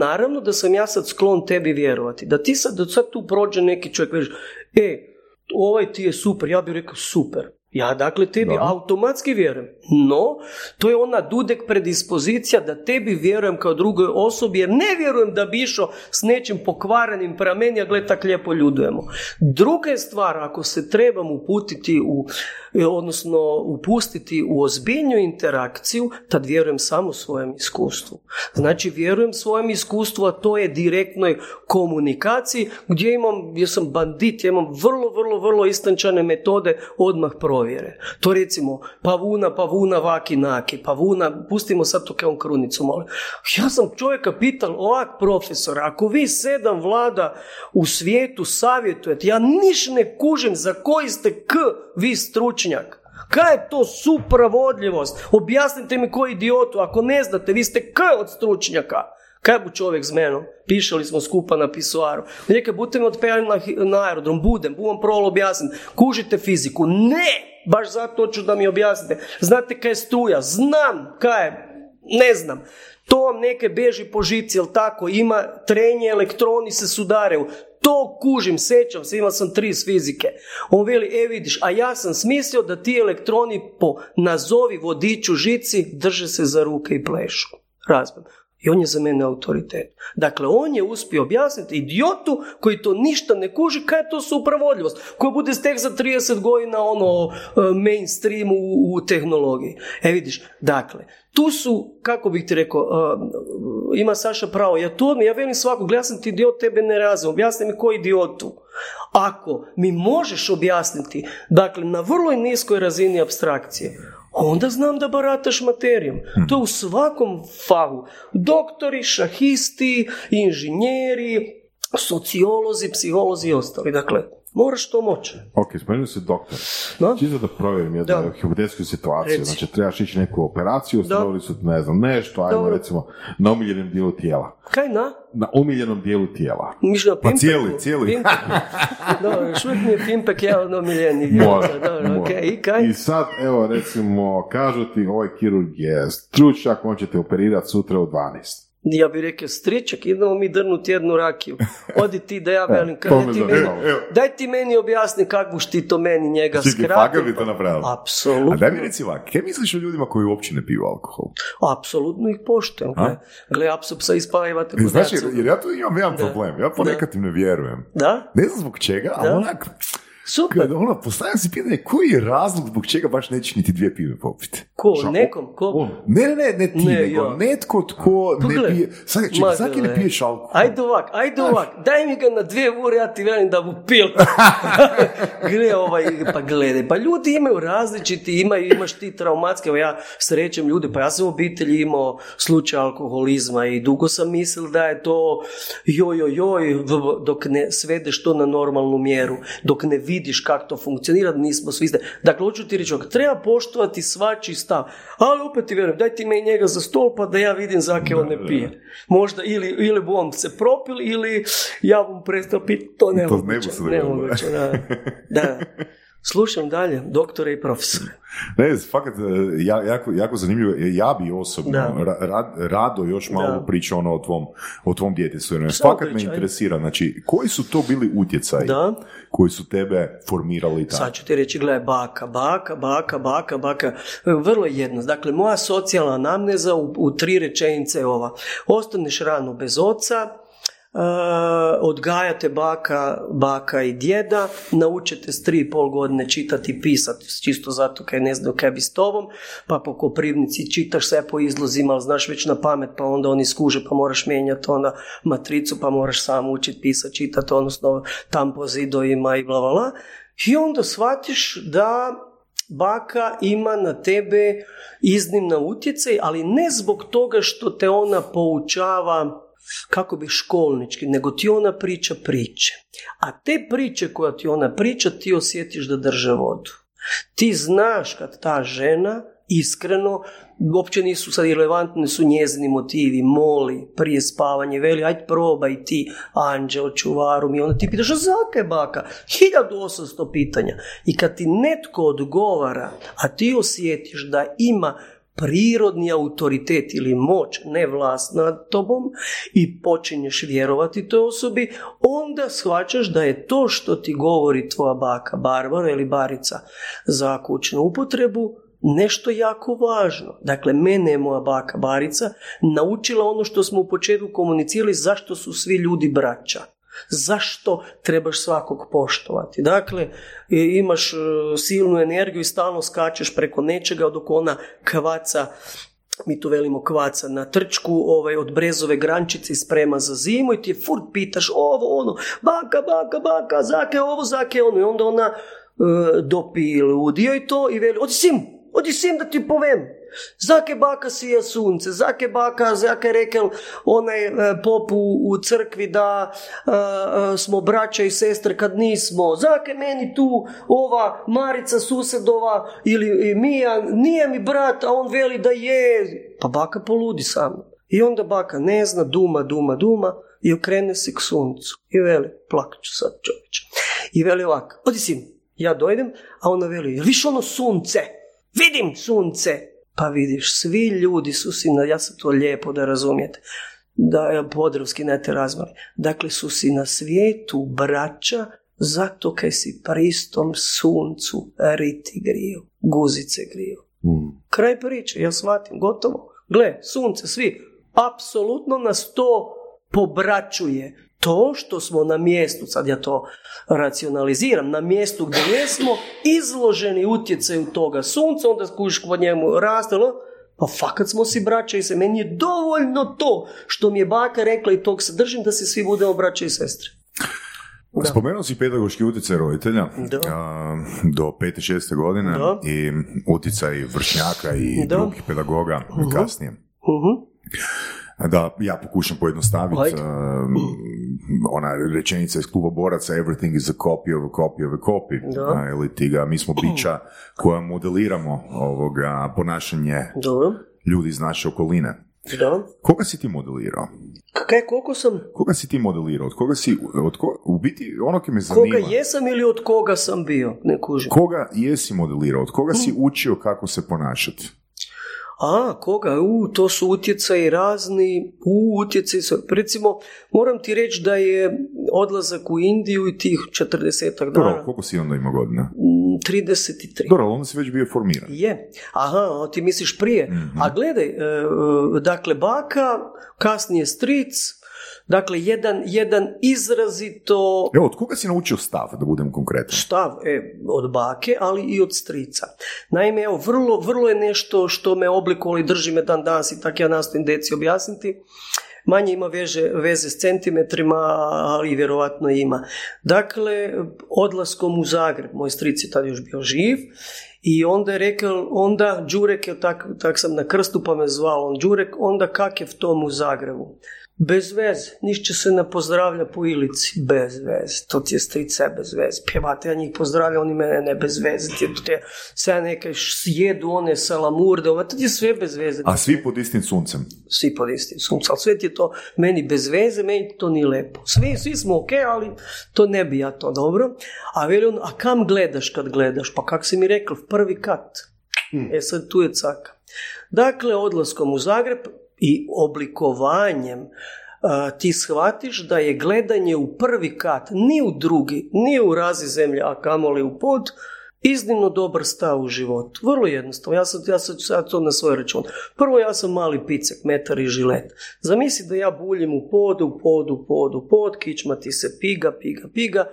Naravno da sam ja sad sklon tebi vjerovati, da ti sad, da sad tu prođe neki čovjek, već, e, ovaj ti je super, ja bih rekao super. Ja dakle tebi automatski vjerujem. No, to je ona dudek predispozicija da tebi vjerujem kao drugoj osobi jer ne vjerujem da bi išao s nečim pokvarenim prema meni, a gle tak lijepo ljudujemo. Druga je stvar, ako se trebam uputiti u, odnosno upustiti u ozbiljnju interakciju, tad vjerujem samo svojem iskustvu. Znači vjerujem svojem iskustvu, a to je direktnoj komunikaciji gdje imam, gdje sam bandit, ja imam vrlo, vrlo, vrlo istančane metode odmah pro provjere. To recimo pavuna, pavuna, vaki, naki, pavuna, pustimo sad to kao krunicu, molim. Ja sam čovjeka pital, ovak profesor, ako vi sedam vlada u svijetu savjetujete, ja niš ne kužim za koji ste k vi stručnjak. Kaj je to supravodljivost? Objasnite mi koji idiotu, ako ne znate, vi ste k od stručnjaka. Kaj bu čovjek s menom? Pišali smo skupa na pisoaru. Neka budete me odpejali na, na aerodrom, budem, budem prolo objasniti. Kužite fiziku. Ne! Baš zato hoću da mi objasnite. Znate kaj je struja? Znam kaj je. Ne znam. To vam neke beži po žici, jel tako? Ima trenje, elektroni se sudaraju. To kužim, sećam se, imao sam tri iz fizike. On veli, e vidiš, a ja sam smislio da ti elektroni po nazovi vodiču žici drže se za ruke i plešu. Razbam. I on je za mene autoritet. Dakle, on je uspio objasniti idiotu koji to ništa ne kuži, kaj je to supravodljivost, koji bude tek za 30 godina ono e, mainstream u, u tehnologiji. E vidiš, dakle, tu su, kako bih ti rekao, e, ima Saša pravo, ja to ja velim svako, ja sam ti idiot, tebe ne razum, objasni mi ko idiotu. Ako mi možeš objasniti, dakle, na vrlo niskoj razini abstrakcije, onda znam da barataš materijom. Hmm. To je u svakom fahu. Doktori, šahisti, inženjeri, sociolozi, psiholozi i ostali. Dakle, Moraš to moći. Ok, spomenuo se doktor. No? Čisto da provjerim jednu da. hipotetsku situaciju. Reci. Znači, trebaš ići neku operaciju, ustanovili su, ne znam, nešto, ajmo Dobro. recimo, na omiljenom dijelu tijela. Kaj na? Na omiljenom dijelu tijela. Miš na Pa cijeli, cijeli. Dobro, još uvijek mi je pimpek jedan omiljeni. Može, Dobro, okay. I kaj? I sad, evo, recimo, kažu ti, ovaj kirurg je stručak, on će te operirati sutra u 12 ja bih rekao, stričak, idemo mi drnuti jednu rakiju. Odi ti da ja velim, kada ti meni, daj ti meni objasni kako ti to meni njega skrati. bi to napravili? Apsolutno. A daj mi reci ovak, kaj misliš o ljudima koji uopće ne piju alkohol? Apsolutno ih poštujem. Gle, gle apsupsa ispavajvate Znaš, jer, jer ja tu imam jedan problem, ja ponekad im ne vjerujem. Da? Ne znam zbog čega, ali onak Super. Kad ono, postavljam si pitanje, koji je razlog zbog čega baš nećeš niti dvije pive popiti? Ko, Ša, nekom, ko? Ne, ne, ne, ne ti, ne, nego netko tko pa ne pije, sad, čekaj, svaki ne piješ alkohol. Ajde ovak, ajde ovak, daj mi ga na dvije ure, ja ti velim da mu pil. Gle ovaj, pa gledaj, pa ljudi imaju različiti, imaju, imaš ti traumatske, evo ja srećem ljude, pa ja sam u obitelji imao slučaj alkoholizma i dugo sam mislil da je to joj, joj, joj, dok ne svedeš to na normalnu mjeru, dok ne vidiš kako to funkcionira, nismo svi. Dakle, hoću ti reći, treba poštovati svačiji stav, ali opet ti vjerujem, daj ti me njega za stol pa da ja vidim zake on ne pije. Možda ili, ili bu on se propil ili ja bom prestao piti, to ne moguće. Ne moguće, da. da. Slušam dalje, doktore i profesore. Ne, fakat, e, ja, jako, jako zanimljivo. E, ja bi osobno rado još malo pričao ono o tvom, o tvom djetetu. Fakat me interesira, znači, koji su to bili utjecaji da. koji su tebe formirali tako? Sad ću ti reći, gledaj, baka, baka, baka, baka, baka. Vrlo jedno. Dakle, moja socijalna namneza u, u tri rečenice je ova. Ostaneš rano bez oca, odgajate baka, baka i djeda, naučite s tri i pol godine čitati i pisati, čisto zato kaj ne znaju kaj bi s tobom, pa po Koprivnici čitaš sve po izlozima, ali znaš već na pamet, pa onda oni skuže, pa moraš mijenjati onda matricu, pa moraš sam učiti pisati, čitati, odnosno tam po zidovima i bla, bla, I onda shvatiš da baka ima na tebe iznimna utjecaj, ali ne zbog toga što te ona poučava kako bi školnički, nego ti ona priča priče. A te priče koja ti ona priča, ti osjetiš da drže vodu. Ti znaš kad ta žena iskreno, uopće nisu sad relevantni su njezini motivi, moli prije spavanje, veli, aj probaj ti, anđeo, čuvaru mi, onda ti pitaš, a zake baka? 1800 pitanja. I kad ti netko odgovara, a ti osjetiš da ima prirodni autoritet ili moć, ne vlast nad tobom i počinješ vjerovati toj osobi, onda shvaćaš da je to što ti govori tvoja baka Barbara ili Barica za kućnu upotrebu nešto jako važno. Dakle, mene je moja baka Barica naučila ono što smo u početku komunicirali zašto su svi ljudi braća. Zašto trebaš svakog poštovati? Dakle, imaš e, silnu energiju i stalno skačeš preko nečega dok ona kvaca mi tu velimo kvaca na trčku ovaj, od brezove grančice sprema za zimu i ti je furt pitaš ovo ono, baka, baka, baka, zake ovo, zake ono i onda ona e, i to i veli, odi sim, odi sim da ti povem, Zake baka sija sunce, zake baka, zake rekel onaj e, pop u, crkvi da e, smo braća i sestre kad nismo, zake meni tu ova Marica susedova ili Mija, nije mi brat, a on veli da je, pa baka poludi sam. I onda baka ne zna, duma, duma, duma i okrene se k suncu. I veli, plakaću sad čovječ. I veli ovako, odi sin, ja dojdem, a ona veli, viš ono sunce? Vidim sunce. Pa vidiš, svi ljudi su si, ja sam to lijepo da razumijete, da podrovski ne te razmali. Dakle, su si na svijetu braća zato kaj si pristom suncu riti griju, guzice griju. Mm. Kraj priče, ja shvatim, gotovo. Gle, sunce, svi, Apsolutno nas to pobraćuje. To što smo na mjestu, sad ja to racionaliziram, na mjestu gdje jesmo izloženi utjecaju toga sunca, onda skuš po njemu rastelo, pa fakat smo si braća i se. Meni je dovoljno to što mi je baka rekla i tog se držim da se svi budemo braća i sestre. Da. Spomenuo si pedagoški utjecaj roditelja da. do 5. 6. godine i utjecaj vršnjaka i drugih pedagoga uh kasnije. uh Da, ja pokušam pojednostaviti uh, ona rečenica iz kluba boraca everything is a copy of a copy of a copy. Da. ili ti ga, mi smo bića koja modeliramo ovoga ponašanje ljudi iz naše okoline. Da. Koga si ti modelirao? Kaj, koliko sam... Koga si ti modelirao? Od koga si, od ko, u biti, ono ki me zanima... Koga jesam ili od koga sam bio? Ne kužim. Koga jesi modelirao? Od koga si hm. učio kako se ponašati? A, koga? U, to su utjecaji razni, u, utjecaji su, recimo, moram ti reći da je odlazak u Indiju i tih 40 dana. Dobro, koliko si onda ima godina? 33. Dobro, onda si već bio formiran. Je. Aha, ti misliš prije. mm A gledaj, e, e, dakle, baka, kasnije stric, Dakle, jedan, jedan izrazito... Evo, od koga si naučio stav, da budem konkretan? Stav, e, od bake, ali i od strica. Naime, evo, vrlo, vrlo je nešto što me oblikovalo i drži me dan danas i tako ja nastojim deci objasniti. Manje ima veže, veze s centimetrima, ali vjerovatno ima. Dakle, odlaskom u Zagreb, moj stric je tad još bio živ, i onda je rekao, onda Đurek, tak, tak sam na krstu pa me zvao on Đurek, onda kak je v tom u Zagrebu? Bez veze, nišće se ne pozdravlja po ilici, bez veze, to ti je strica bez veze, pjevate, ja njih pozdravlja, oni mene ne bez veze, ti te sve neke sjedu one salamurde, ovo, to ti je sve bez veze. A svi pod istim suncem? Svi pod istim suncem, ali sve ti je to meni bez veze, meni to nije lepo. Svi, svi smo ok, ali to ne bi ja to dobro. A veli on, a kam gledaš kad gledaš? Pa kak si mi rekao, prvi kat. Hmm. E sad tu je caka. Dakle, odlaskom u Zagreb, i oblikovanjem ti shvatiš da je gledanje u prvi kat, ni u drugi, ni u razi zemlje, a kamoli u pod, iznimno dobar stav u životu. Vrlo jednostavno. Ja sam, ja sam sad to na svoj račun. Prvo, ja sam mali picek, metar i žilet. Zamisli da ja buljim u podu, podu, podu, pod, kičma ti se piga, piga, piga,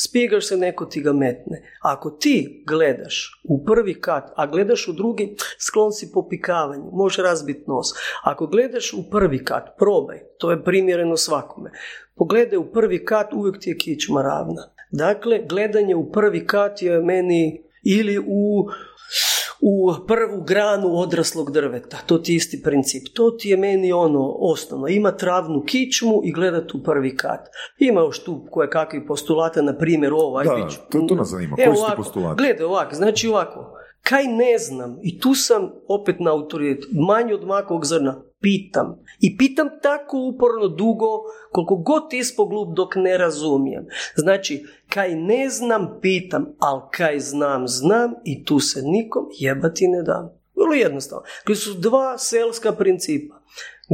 spigaš se, neko ti ga metne. Ako ti gledaš u prvi kat, a gledaš u drugi, sklon si po pikavanju, možeš razbiti nos. Ako gledaš u prvi kat, probaj, to je primjereno svakome. Pogledaj u prvi kat, uvijek ti je kičma ravna. Dakle, gledanje u prvi kat je meni ili u u prvu granu odraslog drveta. To ti je isti princip. To ti je meni ono osnovno. Ima travnu kičmu i gledati u prvi kat. Ima još tu koje kakvi postulate, na primjer ovaj. Da, to, to nas zanima. Koji su ti postulati? Gledaj ovako, znači ovako. Kaj ne znam, i tu sam opet na autoritet, manji od makovog zrna, pitam. I pitam tako uporno dugo, koliko god ispod glup dok ne razumijem. Znači, kaj ne znam, pitam, ali kaj znam, znam i tu se nikom jebati ne dam. Vrlo jednostavno. To su dva selska principa.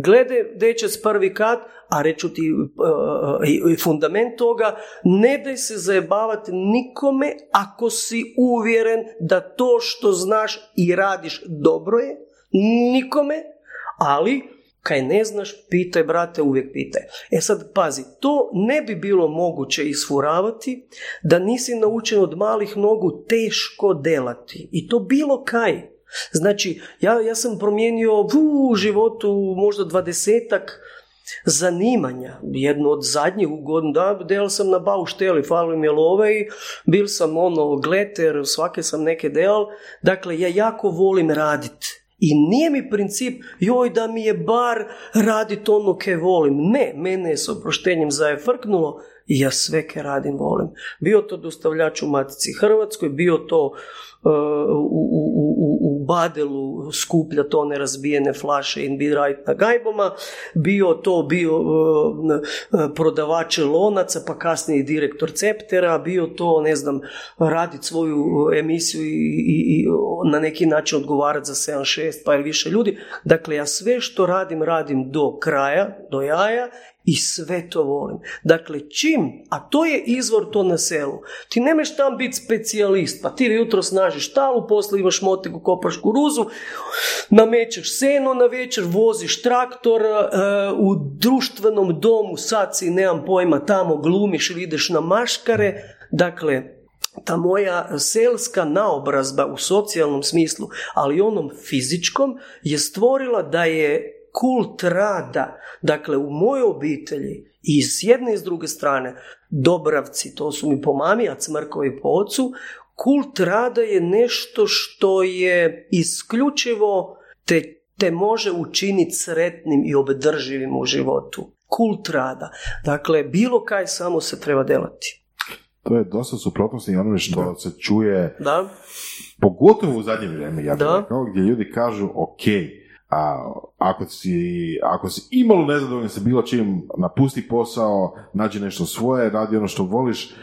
Glede dečec prvi kat, a reću ti uh, fundament toga, ne daj se zajebavati nikome ako si uvjeren da to što znaš i radiš dobro je, nikome, ali kaj ne znaš, pitaj brate, uvijek pitaj. E sad, pazi, to ne bi bilo moguće isfuravati da nisi naučen od malih nogu teško delati. I to bilo kaj. Znači, ja, ja sam promijenio u životu možda dvadesetak zanimanja. Jedno od zadnjih u godinu da, del sam na baušteli, fali mi love i bil sam ono gleter, svake sam neke del. Dakle, ja jako volim raditi. I nije mi princip, joj da mi je bar radit ono ke volim. Ne, mene je s oproštenjem zajefrknulo i ja sve ke radim volim. Bio to dostavljač u Matici Hrvatskoj, bio to u, u, u, Badelu skuplja tone razbijene flaše in right na gajboma, bio to bio prodavač lonaca, pa kasnije direktor Ceptera, bio to, ne znam, raditi svoju emisiju i, i, na neki način odgovarati za 7-6 pa ili više ljudi. Dakle, ja sve što radim, radim do kraja, do jaja i sve to volim. Dakle, čim, a to je izvor to na selu, ti nemaš tam biti specijalist, pa ti jutro snažiš štalu, poslije imaš motiku, kopaš kuruzu, namećeš seno na večer, voziš traktor, e, u društvenom domu sad si, nemam pojma, tamo glumiš ili ideš na maškare, dakle, ta moja selska naobrazba u socijalnom smislu, ali onom fizičkom, je stvorila da je kult rada. Dakle, u mojoj obitelji i s jedne i s druge strane, Dobravci, to su mi po mami, a Cmrkovi po ocu, kult rada je nešto što je isključivo te, te može učiniti sretnim i obdrživim u životu. Kult rada. Dakle, bilo kaj samo se treba delati. To je dosta suprotnosti i onome što se čuje, da. pogotovo u zadnje vrijeme, ja da. rekao, gdje ljudi kažu, ok, a ako si, ako si imalo nezadovoljan sa bilo čim, napusti posao, nađi nešto svoje, radi ono što voliš,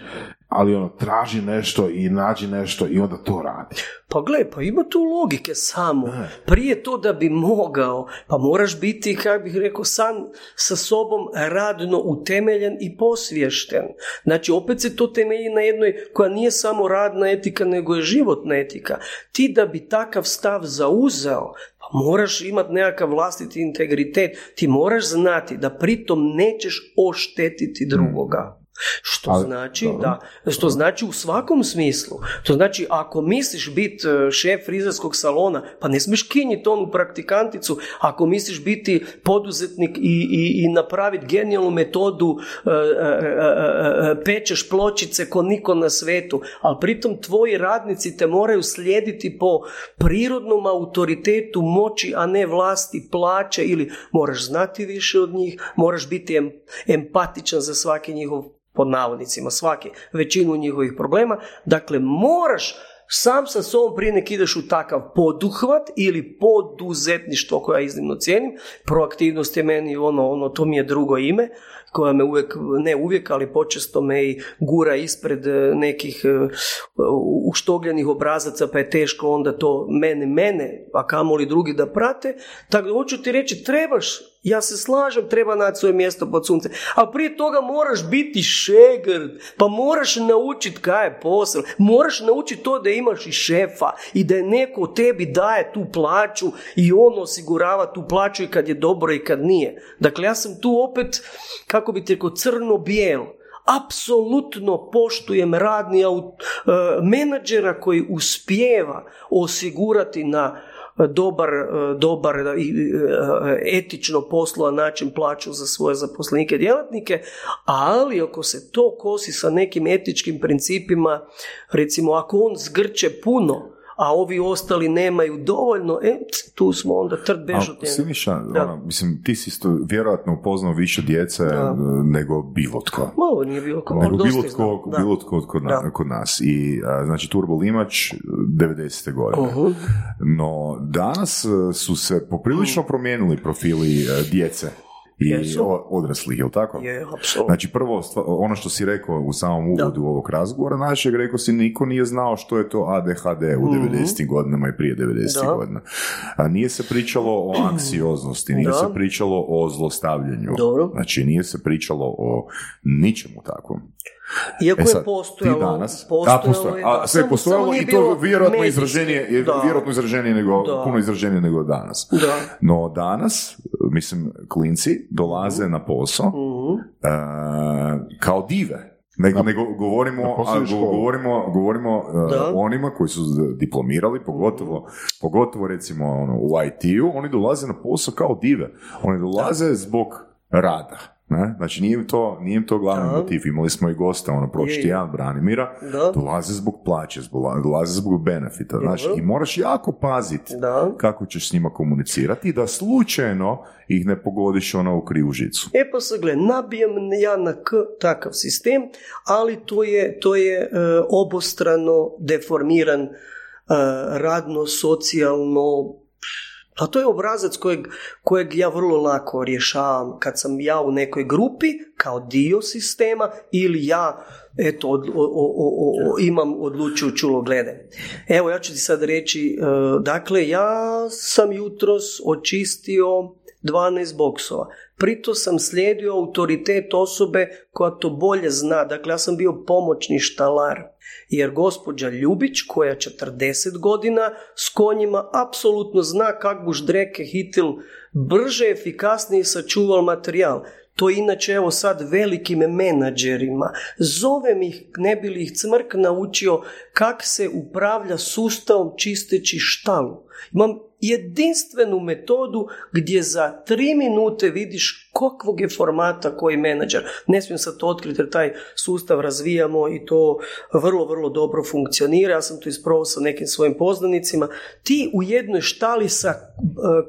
ali ono, traži nešto i nađi nešto i onda to radi. Pa gle, pa ima tu logike samo. Prije to da bi mogao, pa moraš biti, kako bih rekao, sam sa sobom radno utemeljen i posvješten. Znači, opet se to temelji na jednoj koja nije samo radna etika, nego je životna etika. Ti da bi takav stav zauzeo, pa moraš imati nekakav vlastiti integritet, ti moraš znati da pritom nećeš oštetiti drugoga. Što znači da, što znači u svakom smislu. To znači ako misliš biti e, šef frizerskog salona, pa ne smiješ kinjiti onu praktikanticu. Ako misliš biti poduzetnik i, i, i napraviti genijalnu metodu, e, e, pečeš pločice ko niko na svetu, ali pritom tvoji radnici te moraju slijediti po prirodnom autoritetu moći, a ne vlasti plaće ili moraš znati više od njih, moraš biti empatičan za svaki njihov pod navodnicima, svaki, većinu njihovih problema. Dakle, moraš sam sa sobom prije nek ideš u takav poduhvat ili poduzetništvo koje ja iznimno cijenim. Proaktivnost je meni ono, ono, to mi je drugo ime koja me uvijek, ne uvijek, ali počesto me i gura ispred e, nekih e, uštogljenih obrazaca, pa je teško onda to mene, mene, a kamoli drugi da prate. Tako da hoću ti reći, trebaš ja se slažem, treba naći svoje mjesto pod sunce, ali prije toga moraš biti šegrt, pa moraš naučiti kaj je posao, moraš naučiti to da imaš i šefa i da je neko tebi daje tu plaću i on osigurava tu plaću i kad je dobro i kad nije. Dakle, ja sam tu opet, kako bi ti rekao, crno-bijel. Apsolutno poštujem radni uh, menadžera koji uspijeva osigurati na dobar, dobar i etično poslovan način plaću za svoje zaposlenike djelatnike, ali ako se to kosi sa nekim etičkim principima, recimo ako on zgrče puno, a ovi ostali nemaju dovoljno, e, tu smo onda trd bežutnje. Siniša, ono, mislim, ti si isto vjerojatno upoznao više djece da. nego bilo tko. Malo nije bilo tko, nego bilo tko, bilo tko kod, kod nas. I, a, znači, Turbo Limač 90. godine. Uh-huh. No, danas e, su se poprilično promijenili profili e, djece i odraslih, je li tako? Je, Znači prvo, ono što si rekao u samom uvodu ovog razgovora našeg, rekao si niko nije znao što je to ADHD u mm 90. godinama i prije 90. godina. A nije se pričalo o anksioznosti, nije se pričalo o zlostavljanju. Dobro. Znači nije se pričalo o ničemu takvom. Iako e sad, je postojalo, danas, postojalo, a, a sve je postojalo i to vjerojatno izraženije, da. vjerojatno izraženije nego, da. puno izraženije nego danas. Da. No danas, mislim, klinci dolaze uh na posao uh kao dive. Nego, nego govorimo, a, govorimo, govorimo uh, onima koji su diplomirali, pogotovo, pogotovo recimo ono, u IT-u, oni dolaze na posao kao dive. Oni dolaze zbog rada. Ne? Znači nije im to, nije to glavni da. motiv. Imali smo i gosta, ono, prošli tjedan Branimira, da. dolaze zbog plaće, dolaze zbog benefita. Znači, i moraš jako paziti kako ćeš s njima komunicirati da slučajno ih ne pogodiš ono u krivu žicu. E pa se gle, nabijem ja na k takav sistem, ali to je, to je e, obostrano deformiran e, radno, socijalno, a to je obrazac kojeg, kojeg ja vrlo lako rješavam kad sam ja u nekoj grupi kao dio sistema ili ja eto, od, o, o, imam odlučujuću glede. Evo, ja ću ti sad reći, e, dakle, ja sam jutros očistio 12 boksova. Prito sam slijedio autoritet osobe koja to bolje zna. Dakle, ja sam bio pomoćni štalar. Jer gospođa Ljubić, koja 40 godina s konjima, apsolutno zna kak buš dreke hitil brže, efikasnije sačuval materijal. To inače evo sad velikim menadžerima. Zovem ih, ne bi li ih cmrk naučio kak se upravlja sustavom čisteći štalu. Imam jedinstvenu metodu gdje za tri minute vidiš kakvog je formata koji menadžer. Ne smijem sad to otkriti jer taj sustav razvijamo i to vrlo, vrlo dobro funkcionira. Ja sam to isprobao sa nekim svojim poznanicima. Ti u jednoj štali sa e,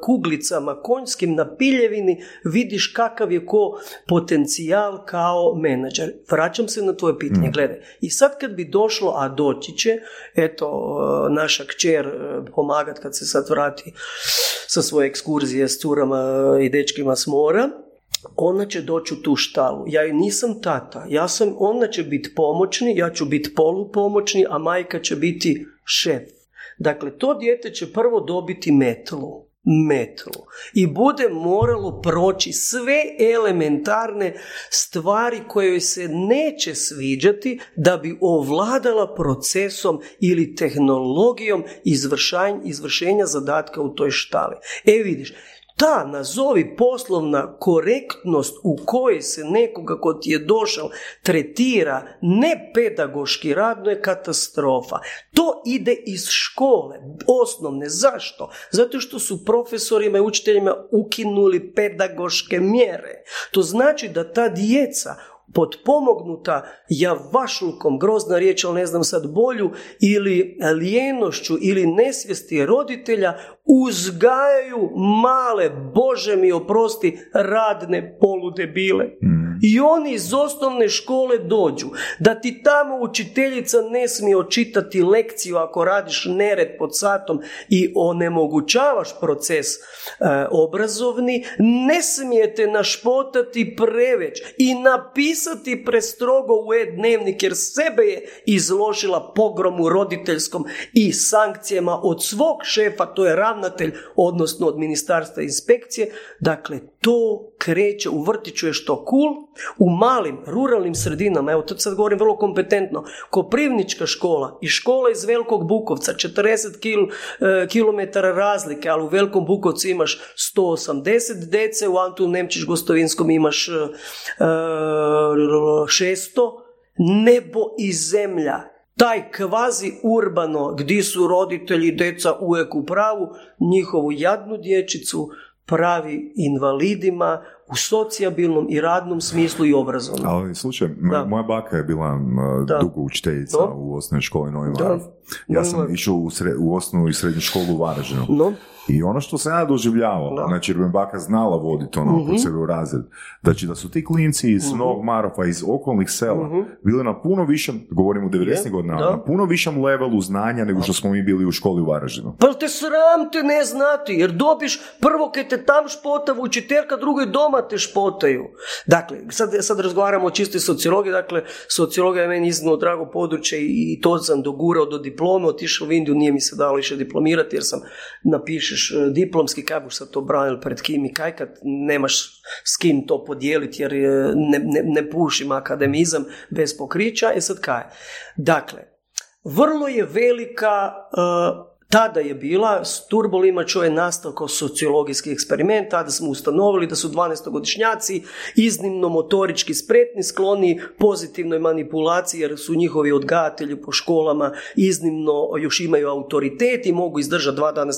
kuglicama konjskim na piljevini vidiš kakav je ko potencijal kao menadžer. Vraćam se na tvoje pitanje. Mm. Gledaj, i sad kad bi došlo, a doći će, eto, e, naša kćer e, pomagat kad se sad vrati sa svoje ekskurzije s curama i dečkima s mora, ona će doći u tu štalu. Ja joj nisam tata, ja sam, ona će biti pomoćni, ja ću biti polupomoćni, a majka će biti šef. Dakle, to dijete će prvo dobiti metlu metru i bude moralo proći sve elementarne stvari koje joj se neće sviđati da bi ovladala procesom ili tehnologijom izvršenja zadatka u toj štali. E vidiš, ta, nazovi poslovna korektnost u kojoj se nekoga ko je došao tretira ne pedagoški radno je katastrofa. To ide iz škole, osnovne. Zašto? Zato što su profesorima i učiteljima ukinuli pedagoške mjere. To znači da ta djeca potpomognuta javašlukom, grozna riječ, ali ne znam sad bolju, ili lijenošću ili nesvijesti roditelja, uzgajaju male, Bože mi oprosti, radne poludebile. Mm. I oni iz osnovne škole dođu. Da ti tamo učiteljica ne smije očitati lekciju ako radiš nered pod satom i onemogućavaš proces e, obrazovni, ne smijete našpotati preveć i napisati prestrogo u e-dnevnik jer sebe je izložila pogromu roditeljskom i sankcijama od svog šefa, to je ravnatelj, odnosno od ministarstva inspekcije. Dakle, to kreće u vrtiću je što cool, u malim ruralnim sredinama, evo to sad govorim vrlo kompetentno, Koprivnička škola i škola iz Velikog Bukovca, 40 kil, e, km razlike, ali u Velikom Bukovcu imaš 180 dece, u Antu Nemčić Gostovinskom imaš e, 600, nebo i zemlja, taj kvazi urbano gdje su roditelji deca uvijek u pravu, njihovu jadnu dječicu pravi invalidima u socijabilnom i radnom smislu i obrazovnom. Ali slušaj, moja baka je bila dugo učiteljica u osnovnoj školi Novi Ja sam išao u, u osnovu i srednju školu u Varaždinu. No. I ono što sam ja doživljavao, no. znači jer me baka znala voditi ono uh sebe u razred, znači da su ti klinci iz uh Novog Marofa, iz okolnih sela, uh bili na puno višem, govorim u 90. godina, na puno višem levelu znanja nego što smo mi bili u školi u Varaždinu. Pa te sram te ne znati, jer dobiš prvo kad te tam špota učiteljka, drugo je doma te špotaju. Dakle, sad, sad razgovaramo o čistoj sociologiji, dakle, sociologija je meni iznimno drago područje i to sam dogurao do diplome, otišao u Indiju, nije mi se dalo više diplomirati jer sam napišeš e, diplomski, kaj buš sad to branil pred kim i kaj kad nemaš s kim to podijeliti jer ne, ne, ne pušim akademizam bez pokrića, e sad kaj? Dakle, vrlo je velika e, tada je bila, Turbolima je nastao kao sociologijski eksperiment, tada smo ustanovili da su 12-godišnjaci iznimno motorički spretni, skloni pozitivnoj manipulaciji jer su njihovi odgajatelji po školama iznimno još imaju autoritet i mogu izdržati dva dana.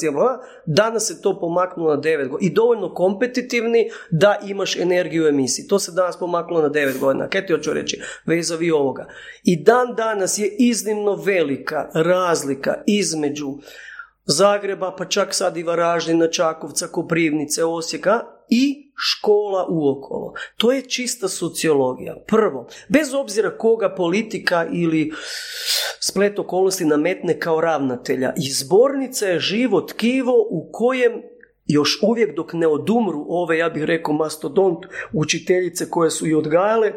Danas se to pomaknulo na 9 godina i dovoljno kompetitivni da imaš energiju u emisiji. To se danas pomaknulo na 9 godina. Kaj ti hoću reći? Vezavi ovoga. I dan danas je iznimno velika razlika između Zagreba, pa čak sad i Varaždina, Čakovca, Koprivnice, Osijeka i škola uokolo. To je čista sociologija. Prvo, bez obzira koga politika ili splet okolnosti nametne kao ravnatelja, izbornica je živo tkivo u kojem još uvijek dok ne odumru ove, ja bih rekao, mastodont učiteljice koje su i odgajale,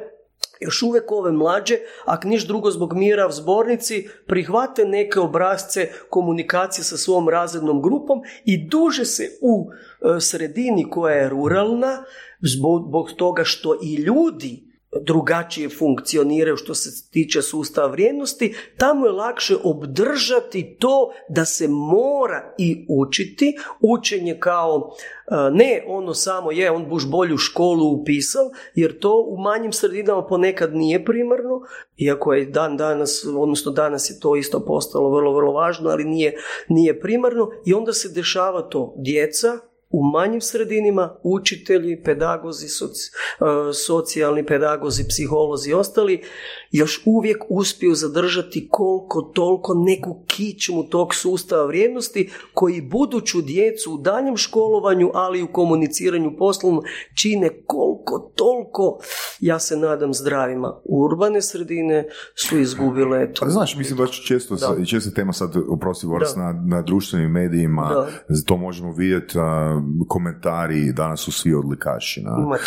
još uvijek ove mlađe, ako niš drugo zbog mira u zbornici, prihvate neke obrazce komunikacije sa svom razrednom grupom i duže se u e, sredini koja je ruralna, zbog toga što i ljudi drugačije funkcioniraju što se tiče sustava vrijednosti, tamo je lakše obdržati to da se mora i učiti. Učenje kao e, ne ono samo je on buš bolju školu upisao, jer to u manjim sredinama ponekad nije primarno, iako je dan danas, odnosno danas je to isto postalo vrlo, vrlo važno, ali nije, nije primarno i onda se dešava to. Djeca u manjim sredinima učitelji, pedagozi, soci, e, socijalni pedagozi, psiholozi i ostali još uvijek uspiju zadržati koliko toliko neku kičmu tog sustava vrijednosti koji buduću djecu u daljem školovanju, ali i u komuniciranju poslovno čine koliko toliko, ja se nadam, zdravima. Urbane sredine su izgubile to. Znaš, mislim baš često, da. često tema sad, uprosti na, na društvenim medijima, da. to možemo vidjeti, komentari, danas su svi odlikaši. Na,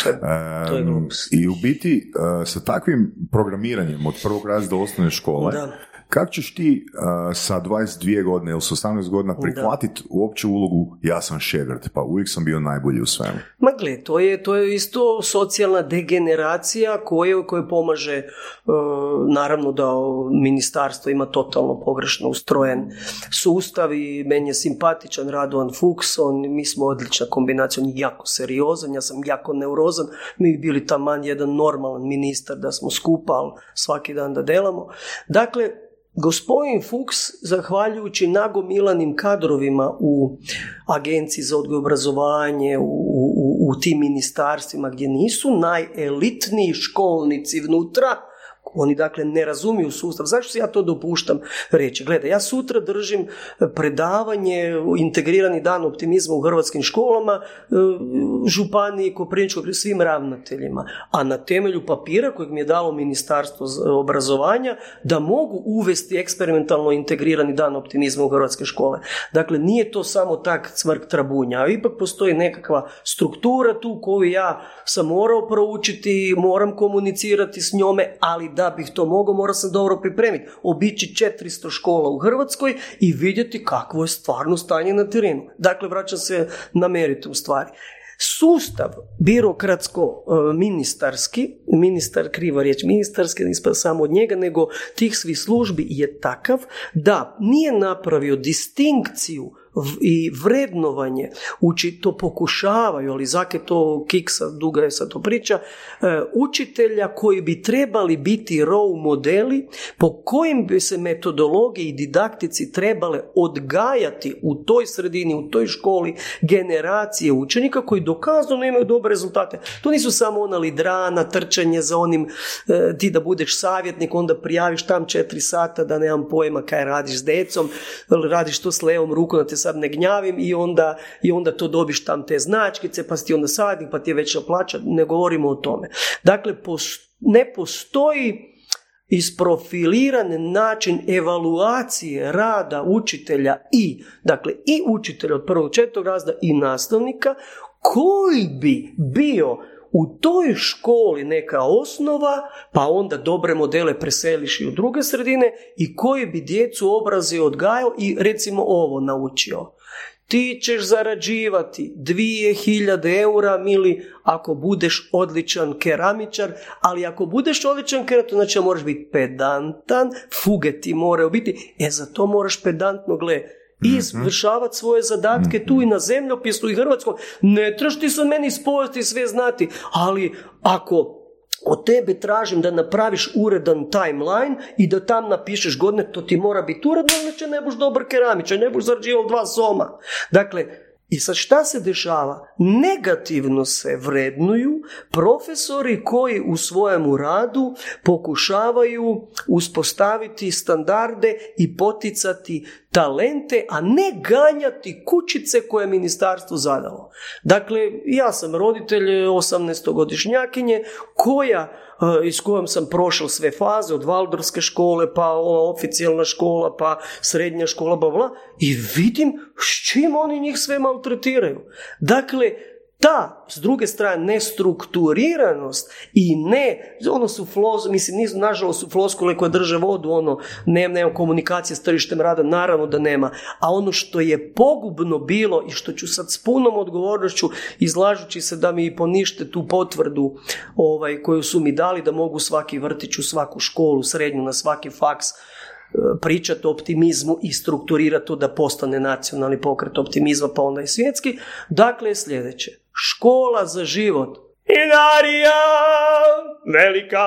to je, I u biti, sa takvim programiranjem od prvog razreda osnovne škole, da. Kako ćeš ti uh, sa 22 godine ili sa 18 godina prihvatiti uopće ulogu ja sam šegrt, pa uvijek sam bio najbolji u svemu? Ma gle, to je, to je isto socijalna degeneracija koja, koja pomaže uh, naravno da ministarstvo ima totalno pogrešno ustrojen sustav i meni je simpatičan Radovan Fuchs, on, mi smo odlična kombinacija, on je jako seriozan, ja sam jako neurozan, mi bi bili taman jedan normalan ministar da smo skupa, ali svaki dan da delamo. Dakle, Gospodin Fuchs, zahvaljujući nagomilanim kadrovima u Agenciji za odgoj obrazovanje, u, u, u tim ministarstvima gdje nisu najelitniji školnici vnutra, oni dakle ne razumiju sustav. Zašto se ja to dopuštam reći? Gledaj, ja sutra držim predavanje, integrirani dan optimizma u hrvatskim školama, e, županiji, Koprivničkog, svim ravnateljima. A na temelju papira kojeg mi je dalo ministarstvo obrazovanja da mogu uvesti eksperimentalno integrirani dan optimizma u hrvatske škole. Dakle, nije to samo tak cvrk trabunja, a ipak postoji nekakva struktura tu koju ja sam morao proučiti, moram komunicirati s njome, ali da bih to mogao, morao sam dobro pripremiti. Obići 400 škola u Hrvatskoj i vidjeti kakvo je stvarno stanje na terenu. Dakle, vraćam se na meritum stvari. Sustav birokratsko-ministarski, e, ministar, kriva riječ, ministarski, nisam samo od njega, nego tih svih službi je takav da nije napravio distinkciju i vrednovanje uči to pokušavaju, ali zake to kiksa, duga je sad to priča, e, učitelja koji bi trebali biti row modeli po kojim bi se metodologiji i didaktici trebale odgajati u toj sredini, u toj školi generacije učenika koji dokazano imaju dobre rezultate. To nisu samo ona lidrana, trčanje za onim e, ti da budeš savjetnik, onda prijaviš tam četiri sata da nemam pojma kaj radiš s decom, radiš to s levom rukom da te sad ne gnjavim i onda, i onda to dobiš tam te značkice, pa si ti onda sadnik, pa ti je veća plaća, ne govorimo o tome. Dakle, ne postoji isprofiliran način evaluacije rada učitelja i, dakle, i učitelja od prvog četvrtog razda i nastavnika koji bi bio u toj školi neka osnova, pa onda dobre modele preseliš i u druge sredine i koji bi djecu obrazio odgajao i recimo ovo naučio. Ti ćeš zarađivati 2000 eura mili ako budeš odličan keramičar, ali ako budeš odličan keramičar, znači moraš biti pedantan, fuge ti moraju biti, e za to moraš pedantno gledati i mhm. izvršavati svoje zadatke tu i na zemljopisu i hrvatskom. Ne trebaš ti se meni spojiti sve znati, ali ako od tebe tražim da napraviš uredan timeline i da tam napišeš godine, to ti mora biti uredno, će ne buš dobar keramičar, ne buš zarađivao dva soma. Dakle, i sad šta se dešava? Negativno se vrednuju profesori koji u svojemu radu pokušavaju uspostaviti standarde i poticati talente, a ne ganjati kućice koje je ministarstvo zadalo. Dakle, ja sam roditelj 18-godišnjakinje koja i s kojom sam prošao sve faze, od Valdorske škole, pa ova oficijalna škola, pa srednja škola, bla, bla, i vidim s čim oni njih sve maltretiraju. Dakle, ta, s druge strane, nestrukturiranost i ne, ono su flos, mislim, nisu, nažalost su floskule koje drže vodu, ono, nema, nema komunikacije s tržištem rada, naravno da nema, a ono što je pogubno bilo i što ću sad s punom odgovornošću, izlažući se da mi ponište tu potvrdu ovaj, koju su mi dali, da mogu svaki vrtić u svaku školu, srednju, na svaki faks, pričati o optimizmu i strukturirati to da postane nacionalni pokret optimizma pa onda i svjetski. Dakle, sljedeće. Škola za život. Inarija velika.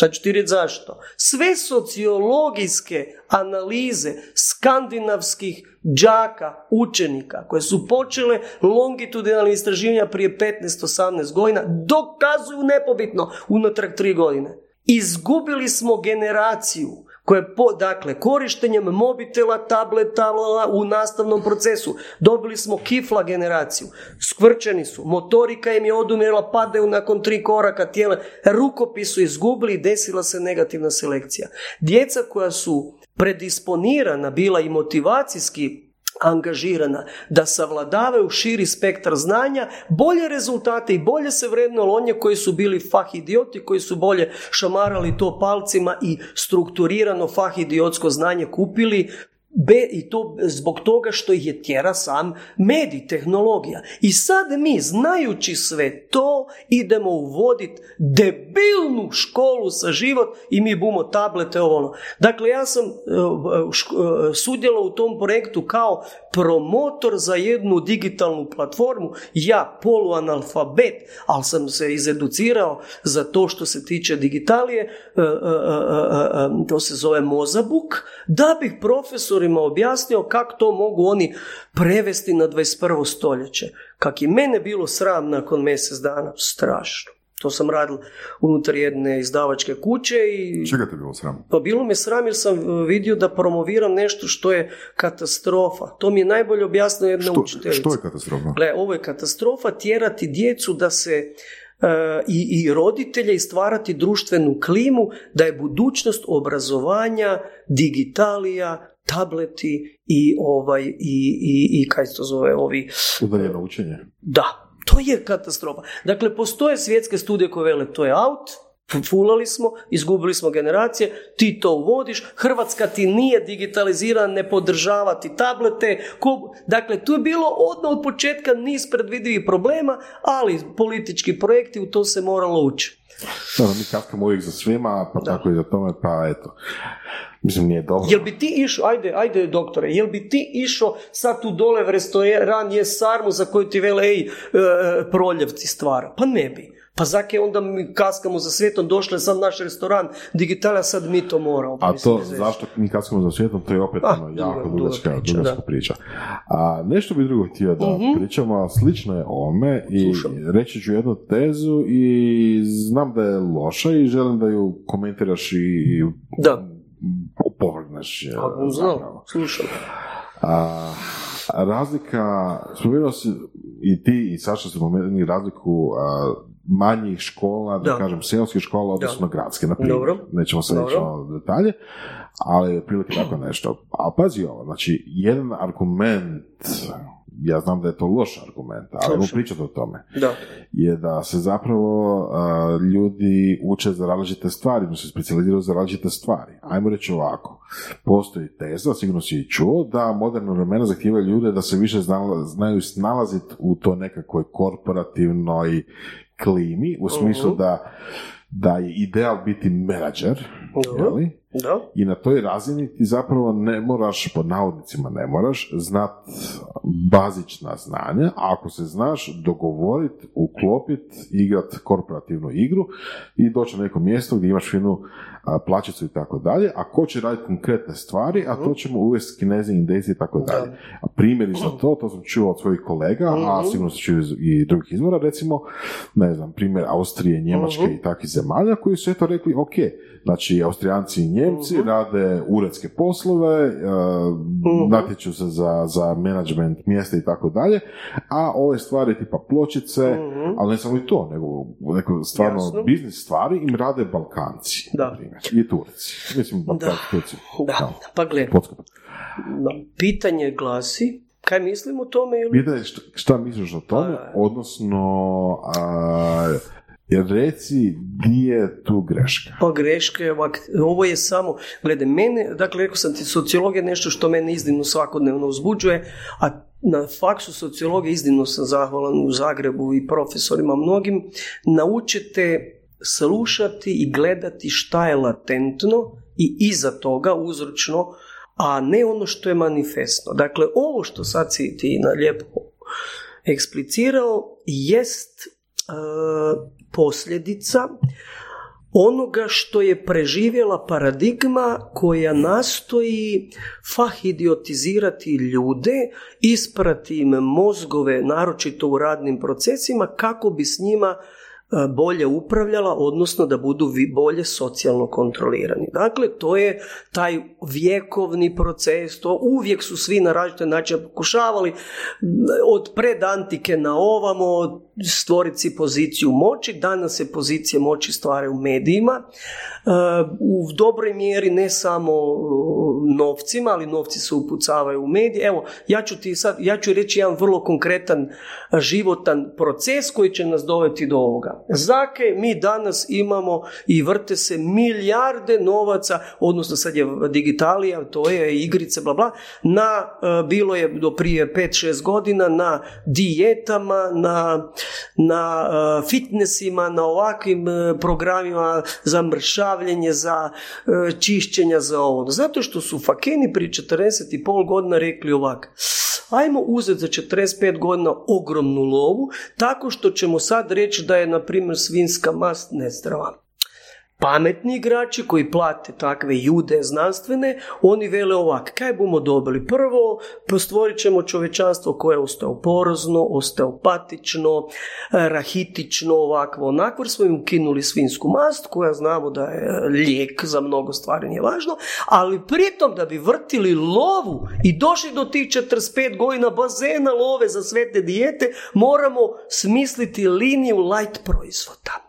Sad ću ti reći zašto. Sve sociologijske analize skandinavskih đaka, učenika, koje su počele longitudinalne istraživanja prije 15-18 godina, dokazuju nepobitno unatrag tri godine. Izgubili smo generaciju koje po, dakle, korištenjem mobitela, tableta u nastavnom procesu. Dobili smo kifla generaciju, skvrčeni su, motorika im je odumjela, padaju nakon tri koraka tijela, rukopis su izgubili i desila se negativna selekcija. Djeca koja su predisponirana bila i motivacijski angažirana da savladavaju širi spektar znanja, bolje rezultate i bolje se vredno onje koji su bili fah idioti, koji su bolje šamarali to palcima i strukturirano fah idiotsko znanje kupili, Be, I to zbog toga što ih je tjera sam medij, tehnologija. I sad mi, znajući sve to, idemo uvoditi debilnu školu sa život i mi bumo tablete ovo ono. Dakle, ja sam uh, uh, sudjelao u tom projektu kao promotor za jednu digitalnu platformu. Ja, poluanalfabet, ali sam se izeducirao za to što se tiče digitalije, to se zove Mozabuk, da bih profesor profesorima objasnio kako to mogu oni prevesti na 21. stoljeće. Kak i mene bilo sram nakon mjesec dana, strašno. To sam radil unutar jedne izdavačke kuće i... Čega te bilo sram? Pa bilo me sram jer sam vidio da promoviram nešto što je katastrofa. To mi je najbolje objasnilo jedna što, učiteljica. Što je katastrofa? Gle, ovo je katastrofa tjerati djecu da se e, i, i roditelje i stvarati društvenu klimu da je budućnost obrazovanja, digitalija, tableti i ovaj i, i, i kaj se to zove ovi udaljeno učenje da to je katastrofa dakle postoje svjetske studije koje vele to je out fulali smo, izgubili smo generacije, ti to uvodiš, Hrvatska ti nije digitalizirana, ne podržava ti tablete, dakle tu je bilo odmah od početka niz predvidivih problema, ali politički projekti u to se moralo ući. Da, mi kaskamo uvijek za svima, pa tako i za tome, pa eto. Mislim, nije dobro. Jel bi ti išao, ajde, ajde doktore, jel bi ti išao sad tu dole v restoran je sarmu za koju ti vele, ej, e, proljevci stvara? Pa ne bi. Pa zake onda mi kaskamo za svijetom, došli sam naš restoran digitala, sad mi to moramo. A to, zašto mi kaskamo za svijetom, to je opet ah, ono, jako dugačka, priča, priča. A nešto bi drugo htio da uh pričamo, slično je ome i reći ću jednu tezu i znam da je loša i želim da ju komentiraš i da opovrgneš. Znam, slušam. A, razlika, spomenuo si i ti i Saša su spomenuli razliku a, manjih škola, da, da kažem seoskih škola, odnosno gradske, na primjer. Nećemo se reći detalje, ali prilike tako nešto. A pazi ovo, znači, jedan argument ja znam da je to loš argument, ali mu pričati o tome, da. je da se zapravo ljudi uče za različite stvari, da se specializiraju za različite stvari. Ajmo reći ovako, postoji teza, sigurno si i čuo, da moderna vremena zahtijevaju ljude da se više znaju snalaziti u to nekakvoj korporativnoj klimi, u smislu uh da da je ideal biti menadžer, da. I na toj razini ti zapravo ne moraš, pod navodnicima ne moraš, znat bazična znanja, a ako se znaš dogovoriti, uklopiti, igrat korporativnu igru i doći na neko mjesto gdje imaš finu plaćicu i tako dalje, a ko će raditi konkretne stvari, a to mhm. ćemo uvesti kinezi, indezi i tako dalje. A primjeri za to, to sam čuo od svojih kolega, a mhm. sigurno sam čuo i drugih izvora, recimo, ne znam, primjer Austrije, Njemačke mhm. i takvih zemalja koji su eto rekli, ok, znači Austrijanci i Njemci rade uredske poslove, natječu se za, za management mjesta i tako dalje, a ove stvari tipa pločice, ali ne samo i to, nego, neko stvarno Jasno. biznis stvari im rade Balkanci. Da i Turci. Mislim, da, Turci. Da, pa gle, pitanje glasi, Kaj mislim o tome? Ili? Pitanje šta, misliš o tome, odnosno a, jer reci, gdje je tu greška? Pa greška je ovak, ovo je samo, glede, mene, dakle, rekao sam ti, sociologija je nešto što mene iznimno svakodnevno uzbuđuje, a na faksu sociologije iznimno sam zahvalan u Zagrebu i profesorima mnogim, naučite slušati i gledati šta je latentno i iza toga uzročno, a ne ono što je manifestno. Dakle, ovo što sad si ti na lijepo eksplicirao jest e, posljedica onoga što je preživjela paradigma koja nastoji fahidiotizirati ljude, isprati im mozgove, naročito u radnim procesima, kako bi s njima bolje upravljala, odnosno da budu bolje socijalno kontrolirani. Dakle, to je taj vjekovni proces, to uvijek su svi na različite načine pokušavali od predantike na ovamo stvoriti poziciju moći, danas se pozicije moći stvaraju u medijima, e, u dobroj mjeri ne samo novcima, ali novci se upucavaju u medije. Evo, ja ću ti sad, ja ću reći jedan vrlo konkretan životan proces koji će nas dovesti do ovoga. Zake mi danas imamo i vrte se milijarde novaca, odnosno sad je digitalija, to je igrice, bla bla, na, e, bilo je do prije 5-6 godina, na dijetama, na, na e, fitnessima, na ovakvim e, programima za mršavljenje, za čišćenja, za ovo. Zato što su fakeni prije 40 godina rekli ovak, ajmo uzeti za 45 godina ogromnu lovu, tako što ćemo sad reći da je, na primjer, svinska mast nezdrava pametni igrači koji plate takve jude znanstvene, oni vele ovak, kaj bomo dobili? Prvo, postvorit ćemo čovečanstvo koje je osteoporozno, osteopatično, rahitično, ovakvo, onako, smo im ukinuli svinsku mast, koja znamo da je lijek za mnogo stvari, nije važno, ali pritom da bi vrtili lovu i došli do tih 45 godina bazena love za sve te dijete, moramo smisliti liniju light proizvoda.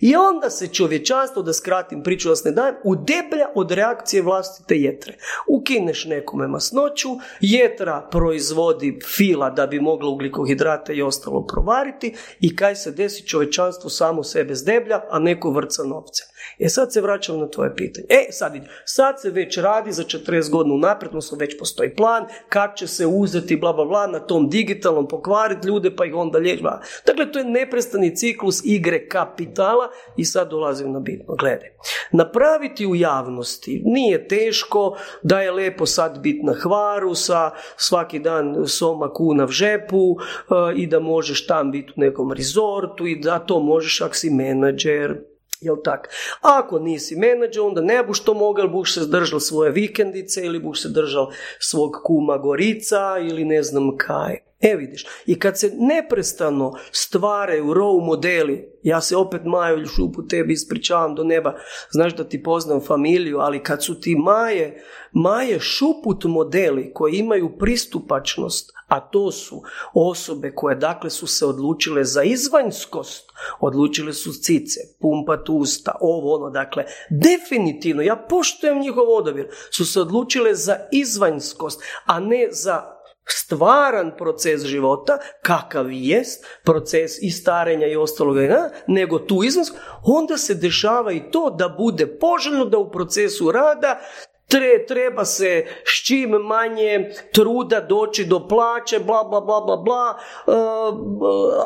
I onda se čovječanstvo, da skratim priču vas ne dajem, udeblja od reakcije vlastite jetre. Ukineš nekome masnoću, jetra proizvodi fila da bi mogla ugljikohidrate i ostalo provariti i kaj se desi čovječanstvo samo sebe zdeblja, a neko vrca novce. E sad se vraćam na tvoje pitanje. E sad vidi, sad se već radi za 40 godina unaprijed, odnosno već postoji plan kak će se uzeti bla bla bla na tom digitalnom pokvariti ljude pa ih onda liječi. Dakle, to je neprestani ciklus igre kapitala i sad dolazim na bitno. Gledaj, napraviti u javnosti nije teško da je lepo sad biti na hvaru sa svaki dan soma kuna v žepu e, i da možeš tam biti u nekom rezortu i da to možeš ako si menadžer, Jel tak? Ako nisi menadžer, onda ne buš to mogel, buš se zdržal svoje vikendice ili buš se držal svog kuma Gorica ili ne znam kaj. E vidiš, i kad se neprestano stvaraju row modeli, ja se opet Majo Šupu tebi ispričavam do neba, znaš da ti poznam familiju, ali kad su ti Maje, Maje Šuput modeli koji imaju pristupačnost, a to su osobe koje dakle su se odlučile za izvanjskost, odlučile su cice, pumpat usta, ovo ono, dakle, definitivno, ja poštujem njihov odabir, su se odlučile za izvanjskost, a ne za stvaran proces života, kakav jest, proces i starenja i ostaloga, nego tu iznos, onda se dešava i to da bude poželjno da u procesu rada Tre, treba se s čim manje truda doći do plaće, bla, bla, bla, bla, bla, eh,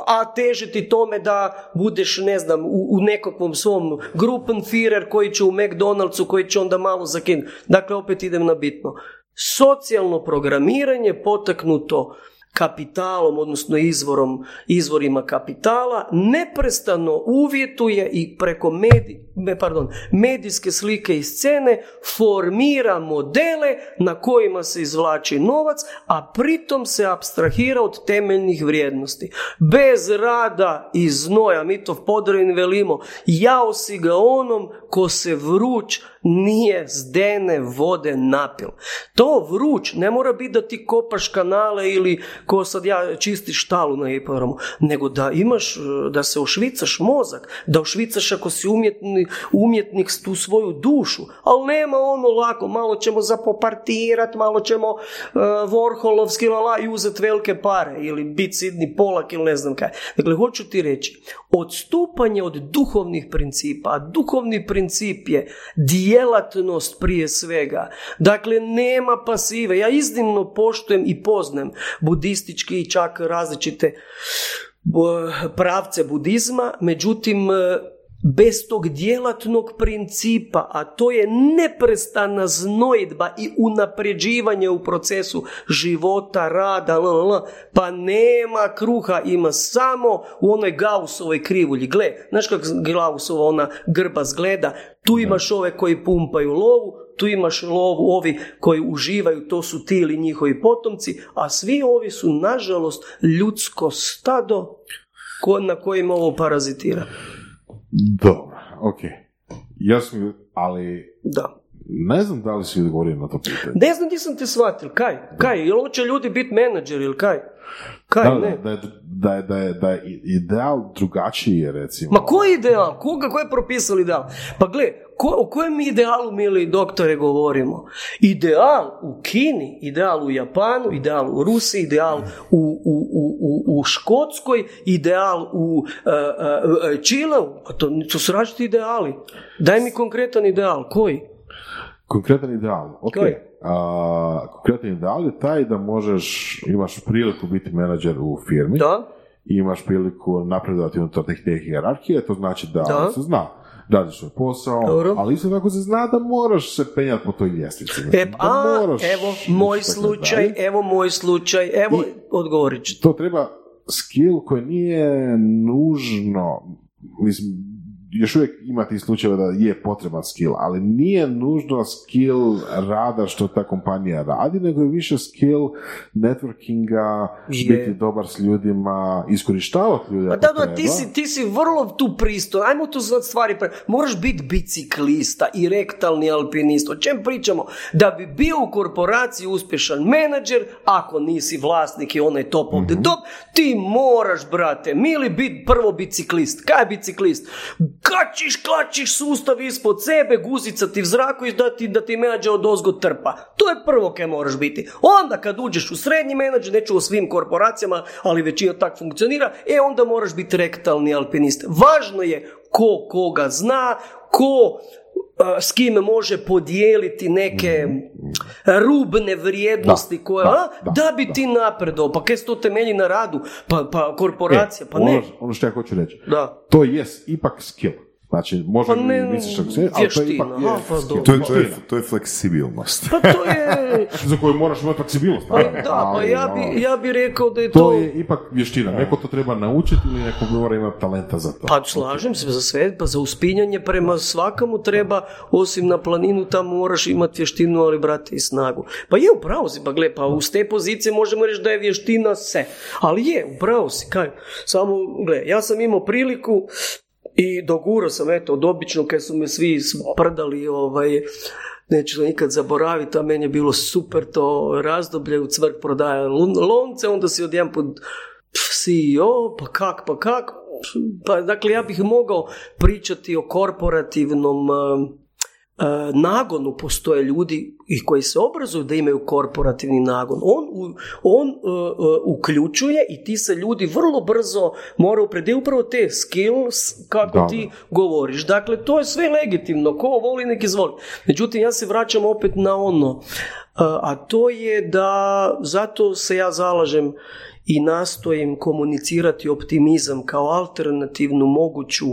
a težiti tome da budeš, ne znam, u, u nekakvom svom grupenfirer koji će u McDonald'su, koji će onda malo zakinuti. Dakle, opet idem na bitno. Socijalno programiranje potaknuto kapitalom, odnosno izvorom, izvorima kapitala, neprestano uvjetuje i preko medij, pardon, medijske slike i scene formira modele na kojima se izvlači novac, a pritom se abstrahira od temeljnih vrijednosti. Bez rada i znoja, mi to v velimo, jao si ga onom ko se vruć nije zdene vode napil. To vruć ne mora biti da ti kopaš kanale ili ko sad ja čisti štalu na hipodromu, nego da imaš, da se ošvicaš mozak, da ošvicaš ako si umjetnik, umjetnik tu svoju dušu, ali nema ono lako, malo ćemo zapopartirat, malo ćemo uh, Vorholovski lala i uzeti velike pare ili biti sidni polak ili ne znam kaj. Dakle, hoću ti reći, odstupanje od duhovnih principa, a duhovni princip je djelatnost prije svega. Dakle, nema pasive. Ja iznimno poštujem i poznam budistički i čak različite pravce budizma, međutim, bez tog djelatnog principa, a to je neprestana znojidba i unapređivanje u procesu života, rada, pa nema kruha, ima samo u onoj Gaussovoj krivulji. Gle, znaš kako Gaussova ona grba zgleda, tu imaš ove koji pumpaju lovu, tu imaš lovu ovi koji uživaju, to su ti ili njihovi potomci, a svi ovi su nažalost ljudsko stado na kojim ovo parazitira. Dobro, ok. Ja sam, ali... Da. Ne znam da li si odgovorio na to pitanje. Ne znam gdje sam te shvatio. Kaj? Kaj? Jel hoće ljudi biti menadžer ili kaj? Kaj da, ne? Da, je, da, je, da, je, da je ideal drugačiji recimo. Ma koji ideal? Koga, ko je propisao ideal? Pa gle, ko, o kojem idealu, mili doktore, govorimo? Ideal u Kini, ideal u Japanu, ideal u Rusiji, ideal u, u, u, u Škotskoj, ideal u uh, uh, Čileu. Pa to, to su različiti ideali. Daj mi konkretan ideal. Koji? Konkretan ideal, ok. A, konkretan ideal je taj da možeš, imaš priliku biti menadžer u firmi. Da. I imaš priliku napredovati unutar te hijerarhije, to znači da, da. se zna radiš svoj posao, Dobro. ali isto tako se zna da moraš se penjati po toj ljestvici. E, a, evo moj slučaj, evo moj slučaj, evo I odgovorit ću. To treba skill koji nije nužno, mislim, još uvijek ima tih slučajeva da je potreban skill, ali nije nužno skill rada što ta kompanija radi, nego je više skill networkinga, biti dobar s ljudima, iskorištavati ljude. Pa da, da, ti si, ti si vrlo tu pristo, ajmo tu stvari, moraš biti biciklista i rektalni alpinist, o čem pričamo? Da bi bio u korporaciji uspješan menadžer, ako nisi vlasnik i onaj top of the top, ti moraš, brate, mili biti prvo biciklist. Kaj je biciklist? Kačiš, klačiš sustav ispod sebe, guzica ti v zraku i da ti, da ti menadžer od ozgo trpa. To je prvo kaj moraš biti. Onda kad uđeš u srednji menadžer, neću u svim korporacijama, ali većina tak funkcionira, e onda moraš biti rektalni alpinist. Važno je ko koga zna, ko s kim može podijeliti neke rubne vrijednosti koje, da, da, bi ti napredao, pa kaj se to temelji na radu, pa, pa korporacija, pa ne. Ono, ono što ja hoću reći, da. to je ipak skill. Znači, može pa ne, misliš ali to je ipak je, pa to, je, to, je, to je fleksibilnost. Pa to je... Za koju moraš imati fleksibilnost. Pa, da, pa ja bi, ja bi rekao da je to... To je ipak vještina. Neko to treba naučiti ili neko mora imati talenta za to. Pa slažem se za sve, pa za uspinjanje prema svakamu treba, osim na planinu, tamo moraš imati vještinu, ali brate i snagu. Pa je, upravo si, pa gle, pa uz te pozicije možemo reći da je vještina se. Ali je, upravo si, kaj. Samo, gle, ja sam imao priliku i dogurao sam, eto, od obično kad su me svi sprdali, ovaj, neću nikad zaboraviti, a meni je bilo super to razdoblje u cvrk prodaja lonce, onda si odjedan put CEO, pa kak, pa kak, pa dakle ja bih mogao pričati o korporativnom nagonu postoje ljudi i koji se obrazuju da imaju korporativni nagon. On, on e, e, uključuje i ti se ljudi vrlo brzo moraju predi upravo te skills kako ti govoriš. Dakle, to je sve legitimno. Ko voli, nek izvoli. Međutim, ja se vraćam opet na ono. A to je da zato se ja zalažem i nastojim komunicirati optimizam kao alternativnu moguću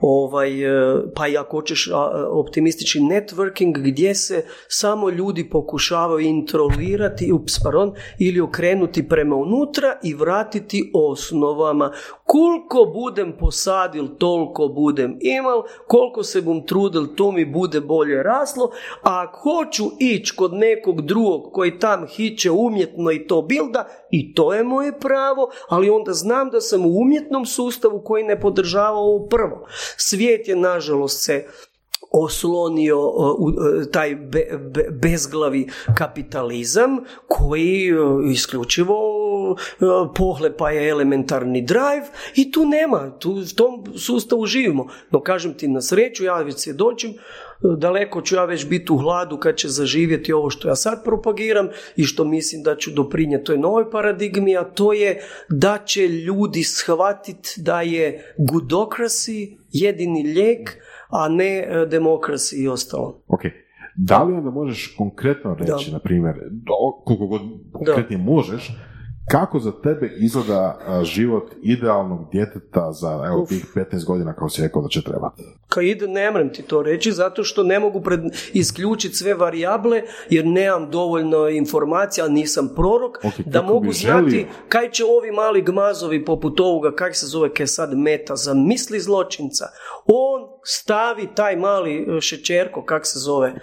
ovaj, e, pa i ako hoćeš optimistični networking gdje se samo ljudi pokušavaju introlirati ups, pardon, ili okrenuti prema unutra i vratiti osnovama. Koliko budem posadil, toliko budem imal, koliko se bum trudil, to mi bude bolje raslo, a ako hoću ići kod nekog drugog koji tam hiće umjetno i to bilda, i to je moje pravo, ali onda znam da sam u umjetnom sustavu koji ne podržava ovo prvo. Svijet je nažalost se oslonio e, taj bezglavi kapitalizam koji e, isključivo e, pohlepa je elementarni drive i tu nema, tu u tom sustavu živimo. No kažem ti na sreću, ja već svjedočim, daleko ću ja već biti u hladu kad će zaživjeti ovo što ja sad propagiram i što mislim da ću doprinijeti toj novoj paradigmi, a to je da će ljudi shvatiti da je gudokrasi jedini lijek a ne e, demokrasi i ostalo. Ok. Da li onda možeš konkretno reći, na primjer, koliko god konkretnije možeš, kako za tebe izgleda život idealnog djeteta za evo, tih 15 godina kao si rekao da će trebati? Ka ide, ne mrem ti to reći, zato što ne mogu pred, isključiti sve varijable, jer nemam dovoljno informacija, nisam prorok, da mogu znati kaj će ovi mali gmazovi poput ovoga, kak se zove, kaj sad meta, za misli zločinca. On stavi taj mali e, šećerko, kak se zove?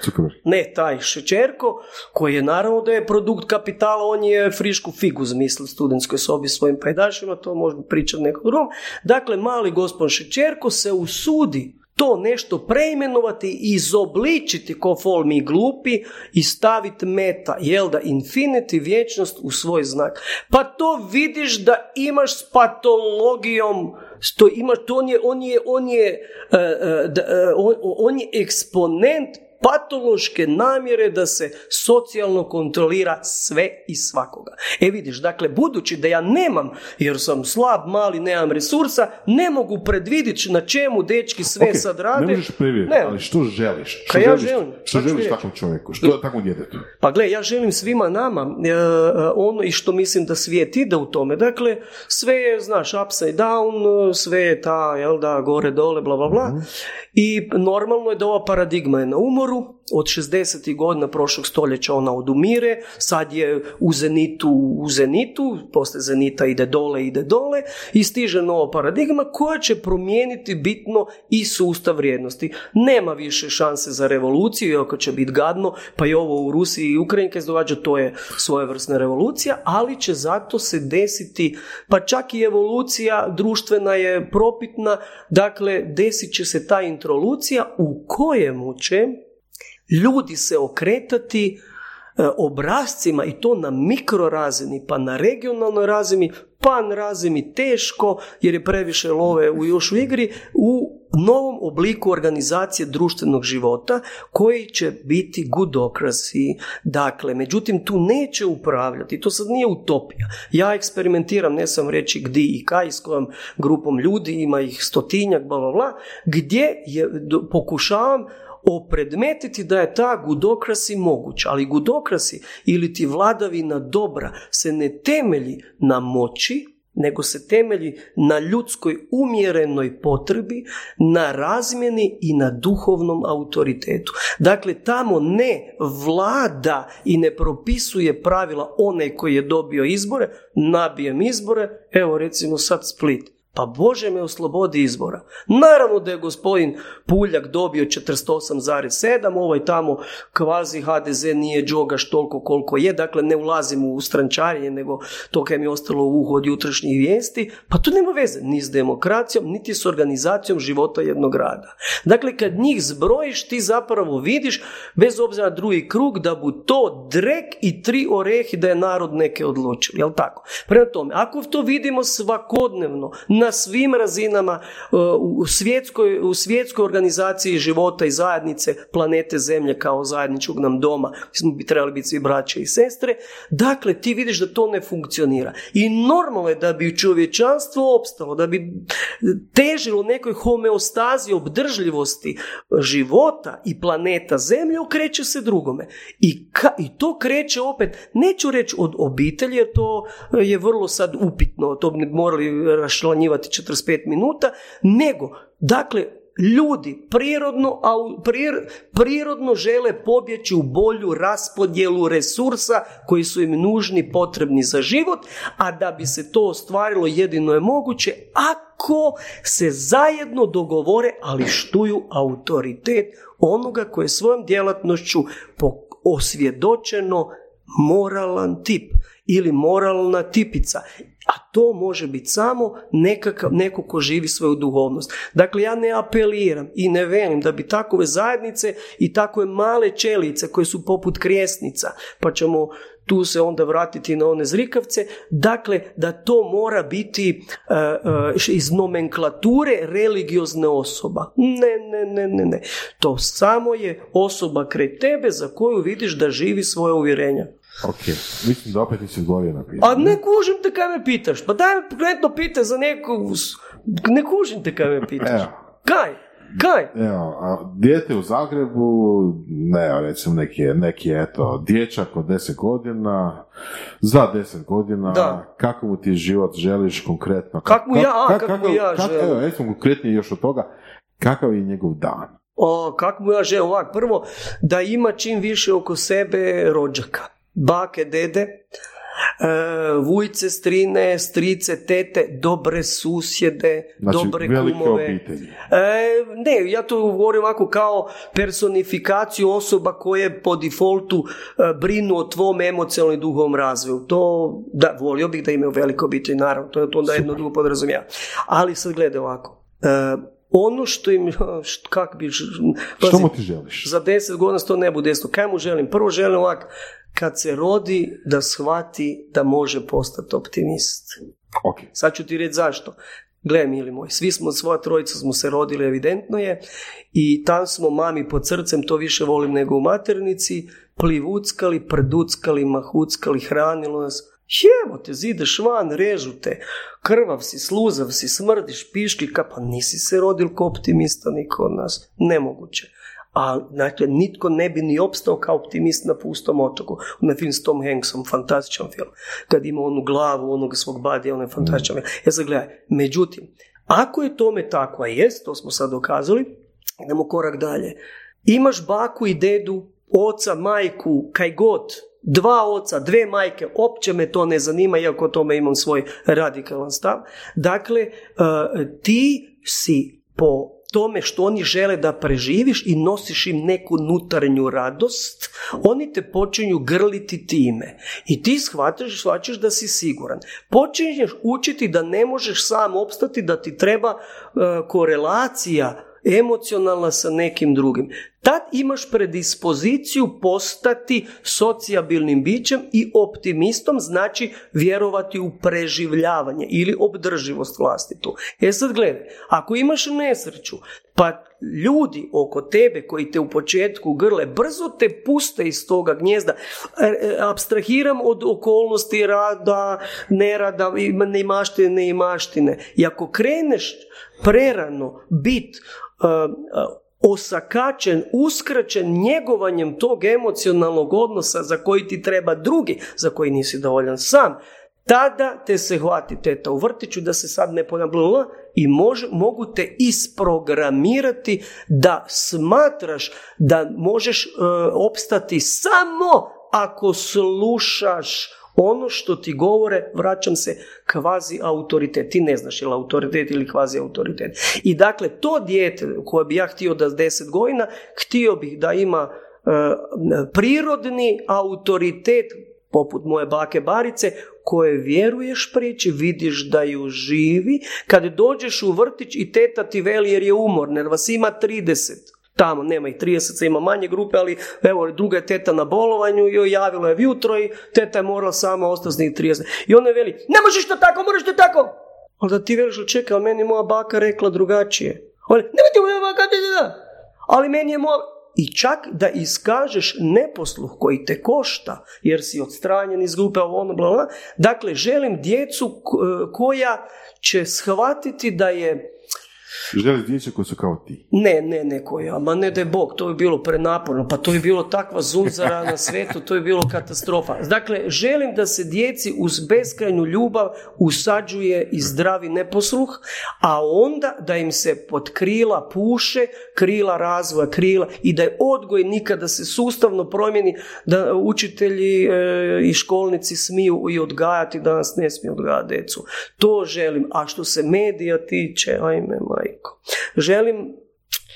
Ne, taj šećerko, koji je naravno da je produkt kapitala, on je frišku figu zamislio studentskoj sobi svojim pajdašima, to možemo pričati nekom drugom. Dakle, mali gospon šećerko se usudi to nešto preimenovati, izobličiti ko fol mi glupi i staviti meta, jel da, infinity, vječnost u svoj znak. Pa to vidiš da imaš s patologijom, to imaš, to on je, on je, on je, uh, uh, on, on je eksponent patološke namjere da se socijalno kontrolira sve i svakoga. E vidiš, dakle, budući da ja nemam, jer sam slab, mali, nemam resursa, ne mogu predvidjeti na čemu dečki sve okay, sad rade. Ne možeš predvidjeti, ali što želiš? Što ja želim, što želiš takvom čovjeku? Što takvom djetetu? Pa gle, ja želim svima nama e, ono i što mislim da svijet ide u tome. Dakle, sve je, znaš, upside down, sve je ta, jel da, gore, dole, bla, bla, bla. Mhm. I normalno je da ova paradigma je na umoru, od 60. godina prošlog stoljeća ona odumire, sad je u zenitu, u zenitu, poslije zenita ide dole, ide dole i stiže nova paradigma koja će promijeniti bitno i sustav vrijednosti. Nema više šanse za revoluciju, iako će biti gadno, pa i ovo u Rusiji i Ukrajini se događa, to je svojevrsna revolucija, ali će zato se desiti, pa čak i evolucija društvena je propitna, dakle desit će se ta introlucija u kojemu će ljudi se okretati e, obrazcima i to na mikrorazini, pa na regionalnoj razini, pa na razini teško jer je previše love u još u igri u novom obliku organizacije društvenog života koji će biti gudokrasi. Dakle, međutim, tu neće upravljati, to sad nije utopija. Ja eksperimentiram, ne sam reći gdje i kaj, s kojom grupom ljudi, ima ih stotinjak, bla, gdje je, pokušavam opredmetiti da je ta gudokrasi moguća, ali gudokrasi ili ti vladavina dobra se ne temelji na moći, nego se temelji na ljudskoj umjerenoj potrebi, na razmjeni i na duhovnom autoritetu. Dakle, tamo ne vlada i ne propisuje pravila onaj koji je dobio izbore, nabijem izbore, evo recimo sad Split. Pa Bože me oslobodi izbora. Naravno da je gospodin Puljak dobio 48,7, ovaj tamo kvazi HDZ nije džogaš toliko koliko je, dakle ne ulazim u strančarije, nego to kaj mi je ostalo u uho od jutrašnjih vijesti, pa to nema veze ni s demokracijom, niti s organizacijom života jednog grada. Dakle, kad njih zbrojiš, ti zapravo vidiš, bez obzira drugi krug, da bu to drek i tri orehi da je narod neke odlučio, jel tako? Prema tome, ako to vidimo svakodnevno, na svim razinama e, u svjetskoj, u svjetskoj organizaciji života i zajednice planete Zemlje kao zajedničkog nam doma, smo bi trebali biti svi braće i sestre, dakle ti vidiš da to ne funkcionira. I normalno je da bi čovječanstvo opstalo, da bi težilo nekoj homeostazi obdržljivosti života i planeta Zemlje, okreće se drugome. I, ka, I to kreće opet, neću reći od obitelji, jer to je vrlo sad upitno, to bi morali rašlanjivati 45 minuta, nego, dakle, ljudi prirodno, prirodno žele pobjeći u bolju raspodjelu resursa koji su im nužni, potrebni za život, a da bi se to ostvarilo jedino je moguće ako se zajedno dogovore, ali štuju autoritet onoga koje svojom djelatnošću osvjedočeno moralan tip ili moralna tipica. A to može biti samo nekakav, neko ko živi svoju duhovnost. Dakle, ja ne apeliram i ne velim da bi takove zajednice i takove male čelice koje su poput krijesnica, pa ćemo tu se onda vratiti na one zrikavce, dakle da to mora biti uh, iz nomenklature religiozne osoba. Ne, ne, ne, ne, ne. To samo je osoba kraj tebe za koju vidiš da živi svoje uvjerenja. Ok, mislim da opet nisi odgovorio na pitanje. A ne kužim te kaj me pitaš, pa daj me konkretno pite za neku, ne kužim te kaj me pitaš. Evo. Kaj? Kaj? Evo, a dijete u Zagrebu, ne, recimo neki, neki eto, dječak od deset godina, za deset godina, da. kako mu ti život želiš konkretno? Kako mu ja, a, kako, mu ja želim? Evo, recimo konkretnije još od toga, kakav je njegov dan? O, kako mu ja želim ovak, prvo, da ima čim više oko sebe rođaka, bake, dede, E, vujce, strine, strice, tete, dobre susjede, znači, dobre kumove. Obitelji. E, ne, ja to govorim ovako kao personifikaciju osoba koje po defaultu e, brinu o tvom emocionalnom i duhovnom razvoju. To, da, volio bih da imaju veliko obitelj, naravno, to je to onda jedno drugo podrazumijeva. Ali sad gledaj ovako. Ono što im, kak bi... što mu ti želiš? Za deset godina to ne bude desno. Kaj mu želim? Prvo želim ovak, kad se rodi da shvati da može postati optimist. Okay. Sad ću ti reći zašto. Gle, mili moj, svi smo, svoja trojica smo se rodili, evidentno je, i tam smo mami pod srcem, to više volim nego u maternici, plivuckali, prduckali, mahuckali, hranilo nas. Jevo te, zideš van, režu te, krvav si, sluzav si, smrdiš, piški, pa nisi se rodil ko optimista niko od nas. Nemoguće a dakle, nitko ne bi ni opstao kao optimist na pustom otoku. Na film s Tom Hanksom, fantastičan film. Kad ima onu glavu onog svog badija, on je fantastičan film. Ja sad gledaj, međutim, ako je tome tako, a jest, to smo sad dokazali, idemo korak dalje. Imaš baku i dedu, oca, majku, kaj god, dva oca, dve majke, opće me to ne zanima, iako tome imam svoj radikalan stav. Dakle, eh, ti si po tome što oni žele da preživiš i nosiš im neku nutarnju radost, oni te počinju grliti time. I ti shvatiš, shvaćaš da si siguran. Počinješ učiti da ne možeš sam opstati, da ti treba e, korelacija emocionalna sa nekim drugim. Tad imaš predispoziciju postati socijabilnim bićem i optimistom, znači vjerovati u preživljavanje ili obdrživost vlastitu. E sad gledaj, ako imaš nesreću, pa ljudi oko tebe koji te u početku grle, brzo te puste iz toga gnjezda. E, e, abstrahiram od okolnosti rada, nerada, neimaštine, neimaštine. I ako kreneš prerano bit osakačen, uskraćen njegovanjem tog emocionalnog odnosa za koji ti treba drugi, za koji nisi dovoljan sam, tada te se hvati teta u vrtiću da se sad ne ponavljala i mogu te isprogramirati da smatraš da možeš uh, opstati samo ako slušaš ono što ti govore, vraćam se, kvazi autoritet. Ti ne znaš je autoritet ili kvazi autoritet. I dakle, to dijete koje bi ja htio da deset godina, htio bih da ima e, prirodni autoritet poput moje bake Barice, koje vjeruješ priči, vidiš da ju živi, kad dođeš u vrtić i teta ti veli jer je umorna, jer vas ima 30, tamo nema ih 30, ima manje grupe, ali evo, druga je teta na bolovanju i joj javila je jutro i teta je morala sama ostati s 30. I ona je veli, ne možeš to tako, moraš to tako. Ali da ti veliš, čekaj, ali meni je moja baka rekla drugačije. Ali, nemojte moja baka, da, Ali meni je moja... I čak da iskažeš neposluh koji te košta, jer si odstranjen iz grupe, ono, bla, bla. Dakle, želim djecu koja će shvatiti da je Želiš djece koji su kao ti? Ne, ne, ne koja, ma ne je Bog, to bi bilo prenaporno, pa to bi bilo takva zunzara na svetu, to bi bilo katastrofa. Dakle, želim da se djeci uz beskrajnu ljubav usađuje i zdravi neposluh, a onda da im se pod krila puše, krila razvoja, krila i da je odgoj nikada se sustavno promijeni, da učitelji e, i školnici smiju i odgajati, danas ne smiju odgajati djecu. To želim, a što se medija tiče, ajme majko. Želim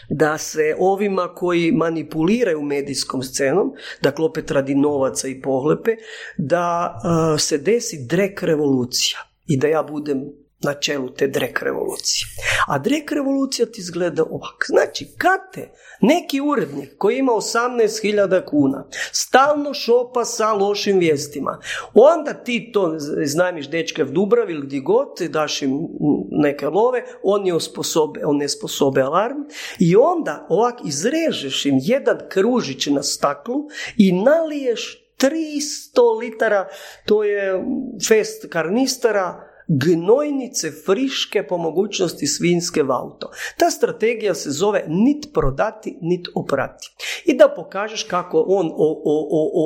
da se ovima koji manipuliraju medijskom scenom, dakle opet radi novaca i pohlepe, da uh, se desi drek revolucija i da ja budem na čelu te drek revolucije. A drek revolucija ti izgleda ovak. Znači, kad te neki urednik koji ima 18.000 kuna stalno šopa sa lošim vijestima, onda ti to znajmiš dečke v Dubravi ili gdje god, daš im neke love, on je osposobe, on ne sposobe alarm i onda ovak izrežeš im jedan kružić na staklu i naliješ 300 litara, to je fest karnistara, gnojnice friške po mogućnosti svinske v auto. Ta strategija se zove nit prodati, nit oprati. I da pokažeš kako on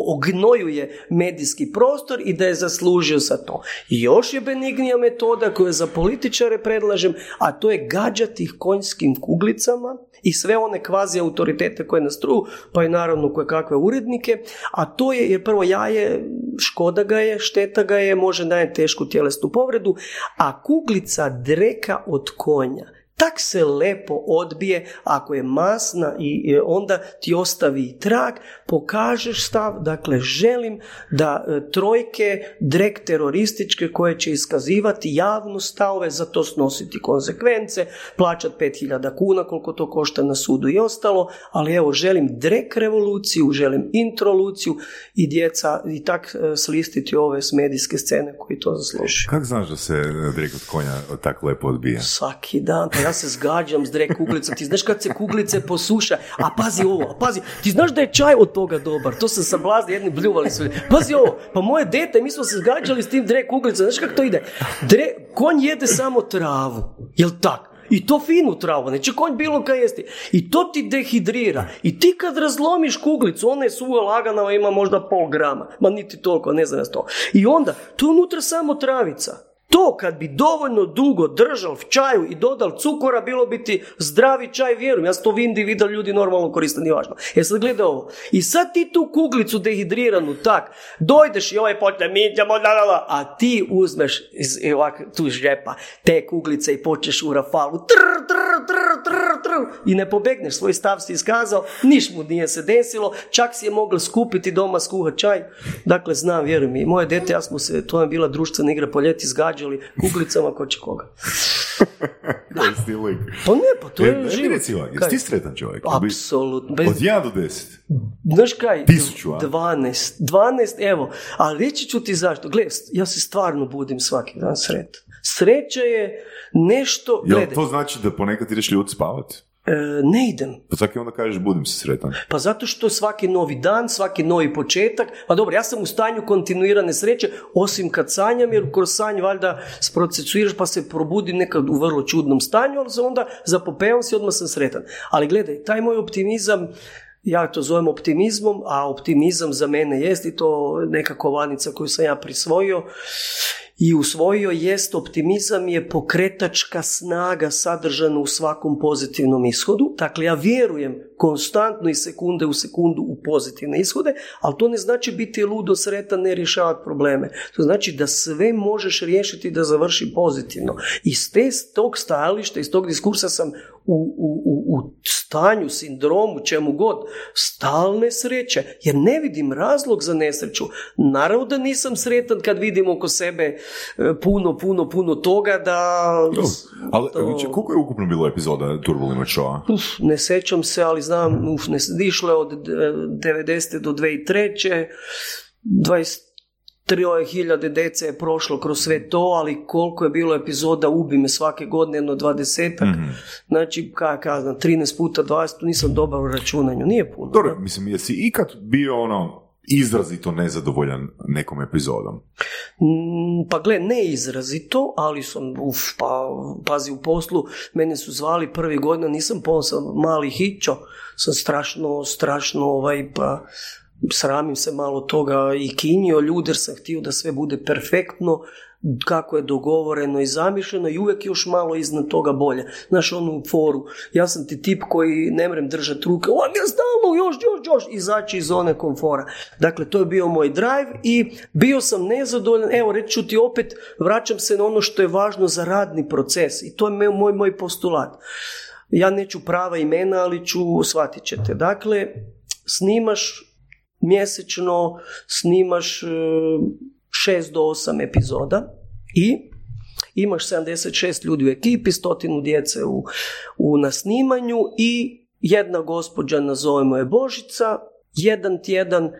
ognojuje medijski prostor i da je zaslužio za to. još je benignija metoda koju za političare predlažem, a to je gađati ih konjskim kuglicama i sve one kvazi autoritete koje nas truju, pa i naravno koje kakve urednike, a to je, jer prvo jaje, škoda ga je, šteta ga je, može daje tešku tjelesnu povredu, a kuglica dreka od konja tak se lepo odbije ako je masna i onda ti ostavi trag, pokažeš stav, dakle želim da e, trojke drek terorističke koje će iskazivati javno stavove, za to snositi konsekvence, plaćati 5000 kuna koliko to košta na sudu i ostalo, ali evo želim drek revoluciju, želim introluciju i djeca i tak e, slistiti ove s medijske scene koji to zaslužuju. Kako znaš da se drek od konja tako lepo odbija? Svaki dan, pa ja se zgađam s drek kuglicom, ti znaš kad se kuglice posuša, a pazi ovo, a pazi, ti znaš da je čaj od toga dobar, to sam sablazni, jedni bljuvali su, pazi ovo, pa moje dete, mi smo se zgađali s tim drek kuglicom, znaš kako to ide? Dre, konj jede samo travu, jel tak? I to finu travu, neće konj bilo kaj jesti. I to ti dehidrira. I ti kad razlomiš kuglicu, ona je suva lagana, ima možda pol grama. Ma niti toliko, ne znam to. I onda, to unutra samo travica. To kad bi dovoljno dugo držal v čaju i dodal cukora, bilo bi ti zdravi čaj, vjerujem. Ja sam to vindi vidio, ljudi normalno koriste, nije važno. E sad gledaj ovo. I sad ti tu kuglicu dehidriranu, tak, dojdeš i ovaj počne, mi ćemo, a ti uzmeš iz ovak, tu žepa te kuglice i počneš u rafalu, tr, tr, tr, tr, tr, i ne pobegneš, svoj stav si iskazao, niš mu nije se desilo, čak si je mogla skupiti doma skuha čaj. Dakle, znam, vjeruj mi, moje dete, ja smo se, to je bila društvena igra po ljeti, ili kuglicama ko će koga. da. Pa ne, pa to je, život. Reci jesi ti sretan čovjek? Apsolutno. Bez... Od 1 do 10? Znaš kaj? Tisuću, a? 12. 12, evo. Ali reći ću ti zašto. Gle, ja se stvarno budim svaki dan sretan. Sreća je nešto... Jel to znači da ponekad ideš ljud spavati? E, ne idem. Pa svaki onda kažeš budim se sretan. Pa zato što svaki novi dan, svaki novi početak, pa dobro, ja sam u stanju kontinuirane sreće, osim kad sanjam, jer kroz sanj valjda sprocesuiraš pa se probudim nekad u vrlo čudnom stanju, ali onda zapopevam se odmah sam sretan. Ali gledaj, taj moj optimizam, ja to zovem optimizmom, a optimizam za mene jest i to neka kovanica koju sam ja prisvojio, i usvojio jest optimizam je pokretačka snaga sadržana u svakom pozitivnom ishodu. Dakle, ja vjerujem konstantno i sekunde u sekundu u pozitivne ishode, ali to ne znači biti ludo sretan, ne rješavati probleme. To znači da sve možeš riješiti da završi pozitivno. I s te, tog stajališta, iz tog diskursa sam u, u, u stanju, sindromu, čemu god, stalne sreće, jer ne vidim razlog za nesreću. Naravno da nisam sretan kad vidim oko sebe puno, puno, puno toga da... ali to... koliko je ukupno bilo epizoda Turbolima Showa? Uf, ne sećam se, ali znam, uf, ne, išle od 90. do 2003. 20 hiljade dece je prošlo kroz sve to, ali koliko je bilo epizoda ubi me svake godine, jedno dvadesetak, mm-hmm. znači, kako ja znam, 13 puta 20, nisam dobar u računanju, nije puno. Dobro, mislim, jesi ikad bio ono, izrazito nezadovoljan nekom epizodom? Mm, pa gle, ne izrazito, ali sam, uf, pa, pazi, u poslu, mene su zvali prvi godina, nisam posao mali hićo, sam strašno, strašno, ovaj, pa, sramim se malo toga i kinio ljude jer sam htio da sve bude perfektno, kako je dogovoreno i zamišljeno i uvijek još malo iznad toga bolje. Znaš, onu foru, ja sam ti tip koji ne mrem držati ruke, on je stalno još, još, još, izaći iz zone komfora. Dakle, to je bio moj drive i bio sam nezadovoljan, evo, reći ću ti opet, vraćam se na ono što je važno za radni proces i to je moj, moj postulat ja neću prava imena, ali ću, shvatit ćete. Dakle, snimaš mjesečno, snimaš 6 e, do 8 epizoda i imaš 76 ljudi u ekipi, stotinu djece u, u na snimanju i jedna gospođa, nazovemo je Božica, jedan tjedan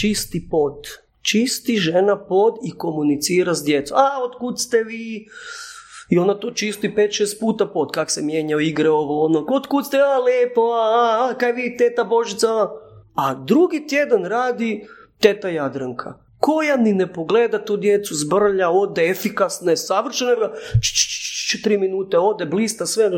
čisti pod. Čisti žena pod i komunicira s djecom. A, otkud ste vi? I ona to čisti 5-6 puta pod, kak se mijenjaju igre, ovo, ono, otkud ste, a, lepo, a, a, kaj vi, teta Božica? A drugi tjedan radi teta Jadranka koja ni ne pogleda tu djecu, zbrlja, ode, efikasne, savršene, tri minute ode, blista, sve.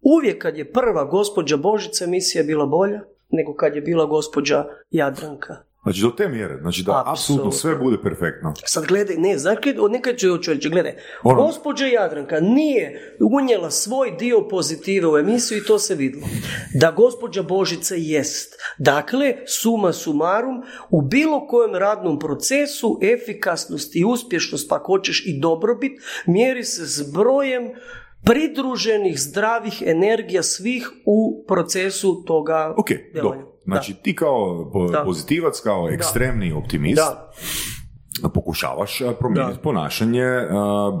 Uvijek kad je prva gospođa Božica emisija bila bolja nego kad je bila gospođa Jadranka. Znači do te mjere, znači da apsolutno sve bude perfektno. Sad gledaj, ne, znaš nekad ću reći, gledaj, ono... gospođa Jadranka nije unijela svoj dio pozitive u emisiju i to se vidlo. Da gospođa Božica jest. Dakle, suma sumarum, u bilo kojem radnom procesu efikasnost i uspješnost, pa hoćeš i dobrobit, mjeri se s brojem pridruženih zdravih energija svih u procesu toga Ok, dobro. Znači ti kao pozitivac, kao ekstremni optimist, da. pokušavaš promijeniti ponašanje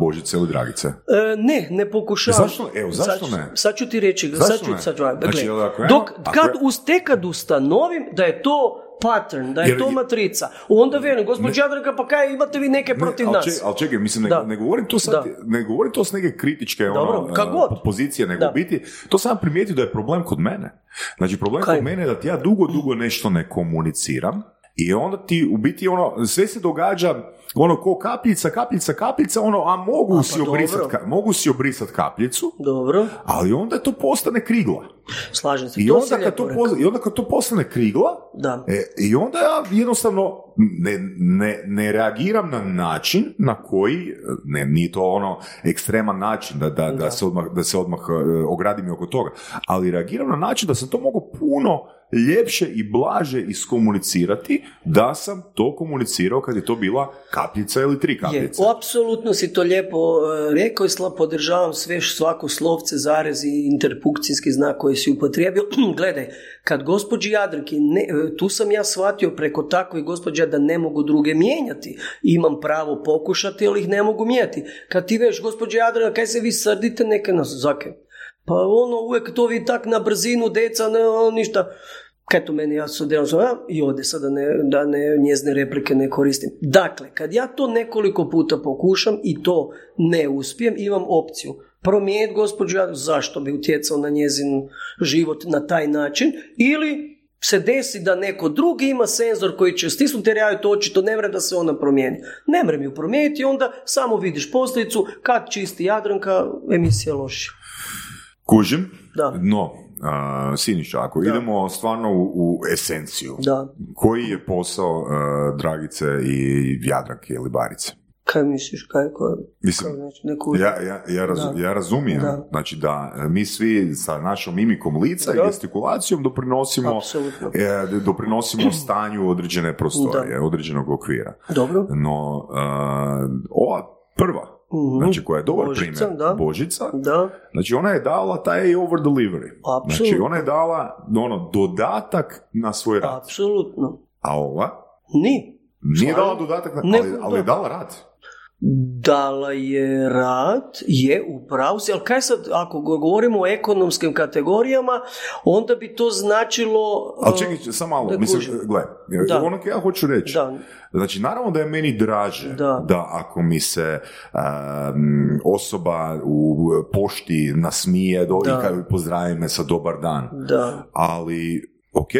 Božice ili Dragice? E, ne, ne pokušavaš. Zašto, evo, zašto ne? Sad ću ti reći. Zašto sad ću, ne? Sad ću, znači, dok, kad, uz, kad ustanovim da je to pattern, da je to matrica. Onda vjerujem, gospođa Jadranka, pa kaj imate vi neke protiv ne, nas? Ali čekaj, mislim, ne, ne, govorim to sad, ne govorim to s neke kritičke ono, pozicije, nego biti, to sam primijetio da je problem kod mene. Znači, problem kod mene je da ja dugo, dugo nešto ne komuniciram, i onda ti u biti ono, sve se događa ono ko kapljica, kapljica, kapljica, ono, a mogu, a, si, pa obrisat, mogu si obrisat kapljicu, dobro. ali onda to postane krigla. Slažem se, I to onda, kad to, I onda kad to postane krigla, da. E, i onda ja jednostavno ne, ne, ne reagiram na način na koji, ne, nije to ono ekstreman način da, da, da. se odmah, da se odmah uh, ogradim oko toga, ali reagiram na način da sam to mogu puno ljepše i blaže iskomunicirati da sam to komunicirao kad je to bila kapljica ili tri kapljice. Je, apsolutno si to lijepo e, rekao i sla podržavam sve svako slovce, zarez i interpunkcijski znak koji si upotrijebio. Gledaj, kad gospođi Jadrki, ne, e, tu sam ja shvatio preko takvih gospođa da ne mogu druge mijenjati. Imam pravo pokušati, ali ih ne mogu mijenjati. Kad ti veš, gospođa Jadranka, kaj se vi srdite, neka nas zake. Pa ono, uvijek to vi tak na brzinu, deca, ne, ništa kaj to meni, ja studiram i ovdje sada ne, da ne, njezne replike ne koristim. Dakle, kad ja to nekoliko puta pokušam i to ne uspijem, imam opciju promijeniti gospođu, zašto bi utjecao na njezin život na taj način, ili se desi da neko drugi ima senzor koji će stisnuti jer ja to očito ne mre da se ona promijeni. Ne mre mi ju promijeniti onda samo vidiš posljedicu kad čisti Jadranka, emisija loši. Kužim, da. no Uh, Siniša, ako da. idemo stvarno u, u esenciju, da. koji je posao uh, Dragice i Jadranke ili Barice? Kaj misliš, kaj, ko, Mislim, znači, neku... ja, ja, ja, ja razumijem, da. znači da e, mi svi sa našom mimikom lica i gestikulacijom doprinosimo, e, doprinosimo stanju određene prostorije, određenog okvira. Dobro. No, uh, ova prva mm Znači, koja je dobar Božica, primjer. Da. Božica. Da. Znači, ona je dala taj over delivery. Apsolutno. Znači, ona je dala ono, dodatak na svoj rad. Apsolutno. A ova? Ni. Nije dala dodatak, na, ali, ali je dala rad dala je rad, je u pravu ali kaj sad, ako govorimo o ekonomskim kategorijama, onda bi to značilo... Ali čekaj, samo malo, mislim, gle, ono ja hoću reći, da. znači naravno da je meni draže da, da ako mi se um, osoba u pošti nasmije do, da. i kad pozdravi me sa dobar dan, da. ali ok,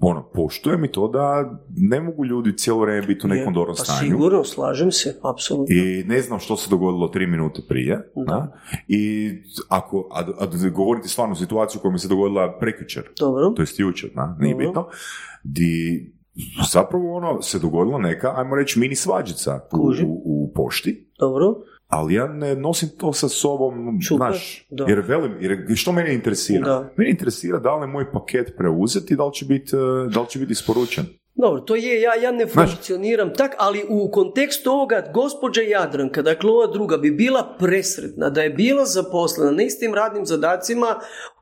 ono, poštujem i to da ne mogu ljudi cijelo vrijeme biti u nekom dobrom pa stanju. Sigurno, slažem se, apsolutno. I ne znam što se dogodilo tri minute prije. Da. I ako, a, a, govoriti stvarno situaciju koja mi se dogodila prekjučer, Dobro. to jest jučer, na, nije Dobro. bitno, di zapravo ono se dogodila neka, ajmo reći, mini svađica u, u, u pošti. Dobro ali ja ne nosim to sa sobom, znaš, jer velim, jer što mene interesira? Da. Mene interesira da li je moj paket preuzeti, da li će biti, eh, da li će biti isporučen. Dobro, to je, ja, ja ne funkcioniram tak, ali u kontekstu ovoga gospođa Jadranka, dakle ova druga bi bila presretna da je bila zaposlena na istim radnim zadacima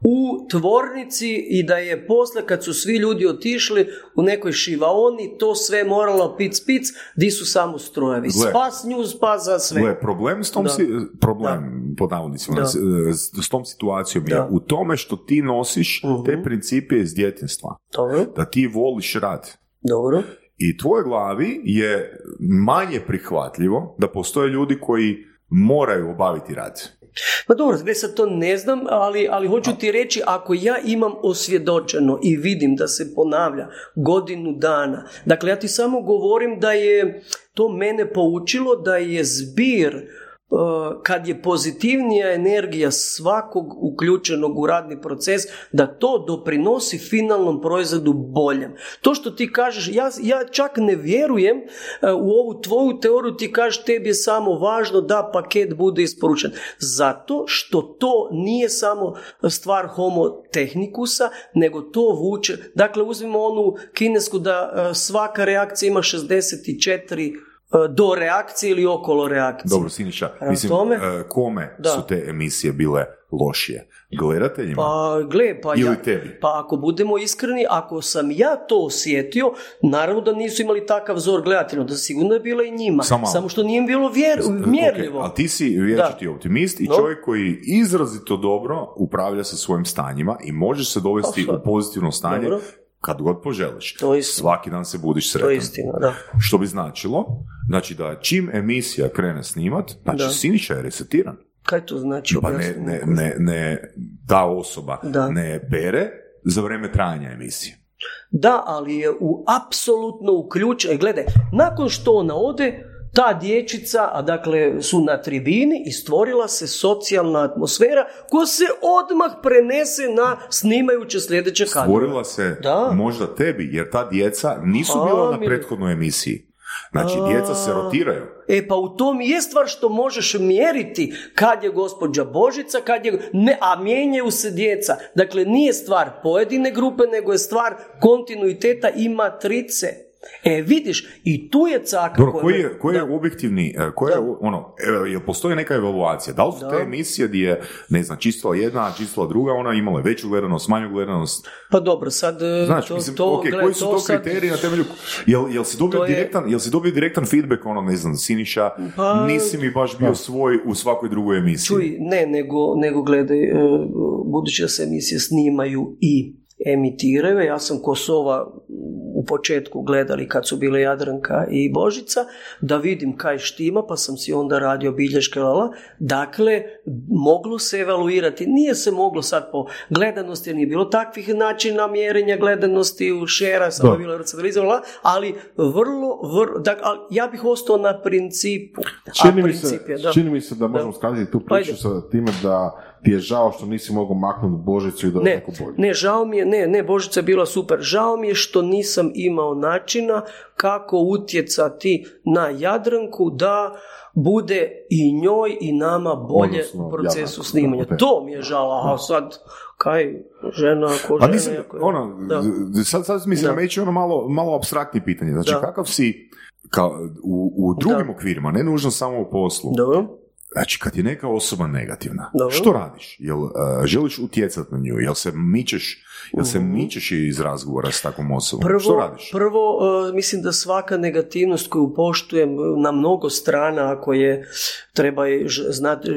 u tvornici i da je posle kad su svi ljudi otišli u nekoj šivaoni to sve moralo pic pic di su samo strojevi. Spas nju, spas za sve. Gle, problem s tom si, problem pod navodnicima s, tom situacijom je u tome što ti nosiš uh te principe iz djetinstva. Dobro. Da ti voliš rad. Dobro. I tvojoj glavi je manje prihvatljivo da postoje ljudi koji moraju obaviti rad. Pa dobro, gdje sad to ne znam, ali, ali hoću ti reći, ako ja imam osvjedočeno i vidim da se ponavlja godinu dana, dakle ja ti samo govorim da je to mene poučilo da je zbir Uh, kad je pozitivnija energija svakog uključenog u radni proces, da to doprinosi finalnom proizvodu boljem. To što ti kažeš, ja, ja čak ne vjerujem uh, u ovu tvoju teoriju, ti kažeš tebi je samo važno da paket bude isporučen. Zato što to nije samo stvar homo tehnikusa, nego to vuče. Dakle, uzmimo onu kinesku da uh, svaka reakcija ima 64 E, do reakcije ili okolo reakcije. Dobro, Siniša, mislim, tome, e, kome da. su te emisije bile lošije? Gledateljima? Pa, gle, pa ili ja, tebi? Pa ako budemo iskreni, ako sam ja to osjetio, naravno da nisu imali takav vzor gledatelja, da sigurno je bilo i njima. Samo, Samo što nije bilo vjer, mjerljivo. Okay, ali ti si vječiti optimist i čovjek koji izrazito dobro upravlja sa svojim stanjima i može se dovesti pa u pozitivno stanje dobro kad god poželiš. To Svaki dan se budiš sretan. To istina, da. Što bi značilo, znači da čim emisija krene snimat, znači da. Siniša je resetiran. Kaj to znači? Pa ne, ne, ne, ne, ta osoba da. ne pere za vrijeme trajanja emisije. Da, ali je u apsolutno uključen. Gledaj, nakon što ona ode, ta dječica, a dakle su na tribini i stvorila se socijalna atmosfera koja se odmah prenese na snimajuće sljedeće kadre. Stvorila se da. možda tebi, jer ta djeca nisu bila na prethodnoj emisiji. Znači, djeca se rotiraju. E pa u tom je stvar što možeš mjeriti kad je gospođa Božica, kad je... Ne, a mijenjaju se djeca. Dakle, nije stvar pojedine grupe, nego je stvar kontinuiteta i matrice. E, vidiš, i tu je caka Dobro, koji je, koji je objektivni, e, koja je, ono, jel postoji neka evaluacija? Da li su te emisije gdje je, ne znam, čistila jedna, čistila druga, ona imala veću gledanost, manju gledanost? Pa dobro, sad... E, znači, mislim, to, koji su to, kriteriji na temelju... Jel, jel, si dobio direktan, jel si dobio direktan feedback, ono, ne znam, Siniša, pa, nisi mi baš bio svoj u svakoj drugoj emisiji? Čuj, ne, nego, nego gledaj, e, budući da se emisije snimaju i emitiraju. Ja sam Kosova u početku gledali kad su bile Jadranka i Božica, da vidim kaj štima, pa sam si onda radio bilješke lala. Dakle, moglo se evaluirati. Nije se moglo sad po gledanosti, jer nije bilo takvih načina mjerenja gledanosti u šera, samo je bilo ali vrlo, vrlo, dakle, ja bih ostao na principu. Čini, mi, se, da. čini mi se da možemo skazati tu priču sa time da ti je žao što nisi mogao maknuti Božicu i dobiti neku bolju. Ne, žao mi je, ne, ne, Božica je bila super. Žao mi je što nisam imao načina kako utjecati na Jadranku da bude i njoj i nama bolje u procesu snimanja. To mi je žao, a sad kaj žena ko žena. Mislim, ono, sad, sad mi se nameće ono malo, malo abstraktni pitanje. Znači, kakav si kao, u, u drugim okvirima, ne nužno samo u poslu. Dobro Znači, kad je neka osoba negativna, što radiš? Jel uh, želiš utjecati na nju? Jel se mičeš, jel se mhm. mičeš iz razgovora s takvom osobom? Prvo, što radiš? Prvo, uh, mislim da svaka negativnost koju poštujem na mnogo strana, ako je treba znati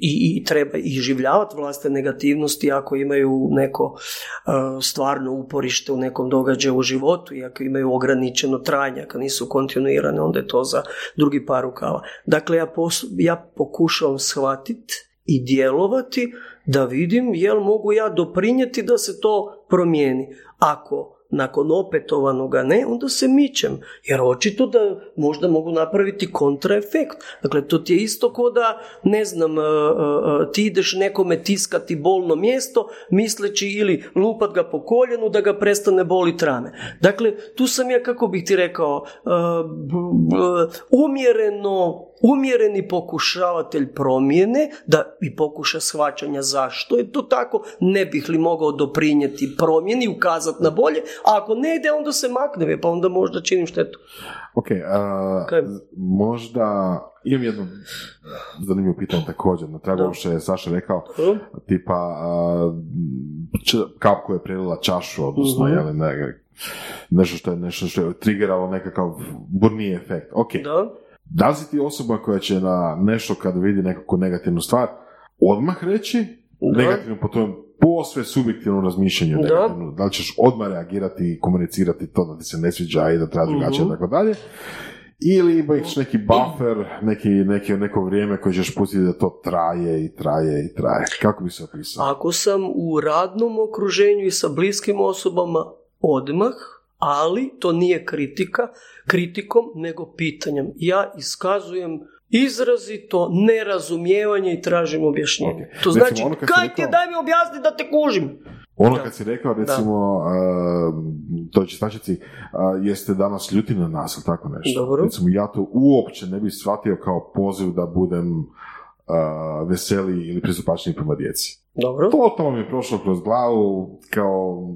i, i, treba i življavati vlastne negativnosti ako imaju neko uh, stvarno uporište u nekom događaju u životu i ako imaju ograničeno trajanje, ako nisu kontinuirane, onda je to za drugi par rukava. Dakle, ja, pos, ja pokušavam shvatiti i djelovati da vidim jel mogu ja doprinijeti da se to promijeni. Ako nakon opetovanog ne, onda se mičem. Jer očito da možda mogu napraviti kontraefekt. Dakle, to ti je isto ko da, ne znam, e, e, e, ti ideš nekome tiskati bolno mjesto, misleći ili lupat ga po koljenu da ga prestane boli trame. Dakle, tu sam ja, kako bih ti rekao, umjereno umjereni pokušavatelj promjene da i pokuša shvaćanja zašto je to tako, ne bih li mogao doprinijeti promjeni, ukazati na bolje, a ako ne ide, onda se makne, pa onda možda činim štetu. Ok, možda imam jedno zanimljivo pitanje također, na tragu što je Saša rekao, tipa kap koja je prelila čašu, odnosno, uh ne, nešto što je nešto što je triggeralo nekakav burniji efekt. Ok, da. Da li si ti osoba koja će na nešto kad vidi nekakvu negativnu stvar odmah reći da. negativno po tom posve subjektivnom razmišljanju da. da li ćeš odmah reagirati i komunicirati to da ti se ne sviđa i da treba drugačije i tako dalje ili imaš neki buffer, neki, neki, neko vrijeme koje ćeš pustiti da to traje i traje i traje. Kako bi se opisao? Ako sam u radnom okruženju i sa bliskim osobama, odmah, ali to nije kritika, kritikom, nego pitanjem. Ja iskazujem izrazito nerazumijevanje i tražim objašnjenje. To znači, ono kaj ti daj mi objasni da te kužim. Ono kad si rekao, recimo, to će stačici, uh, jeste danas ljuti na nas ili tako nešto. Dobro. Recimo, ja to uopće ne bih shvatio kao poziv da budem uh, veseli ili pristupačniji prema djeci. Dobro. To, mi je prošlo kroz glavu kao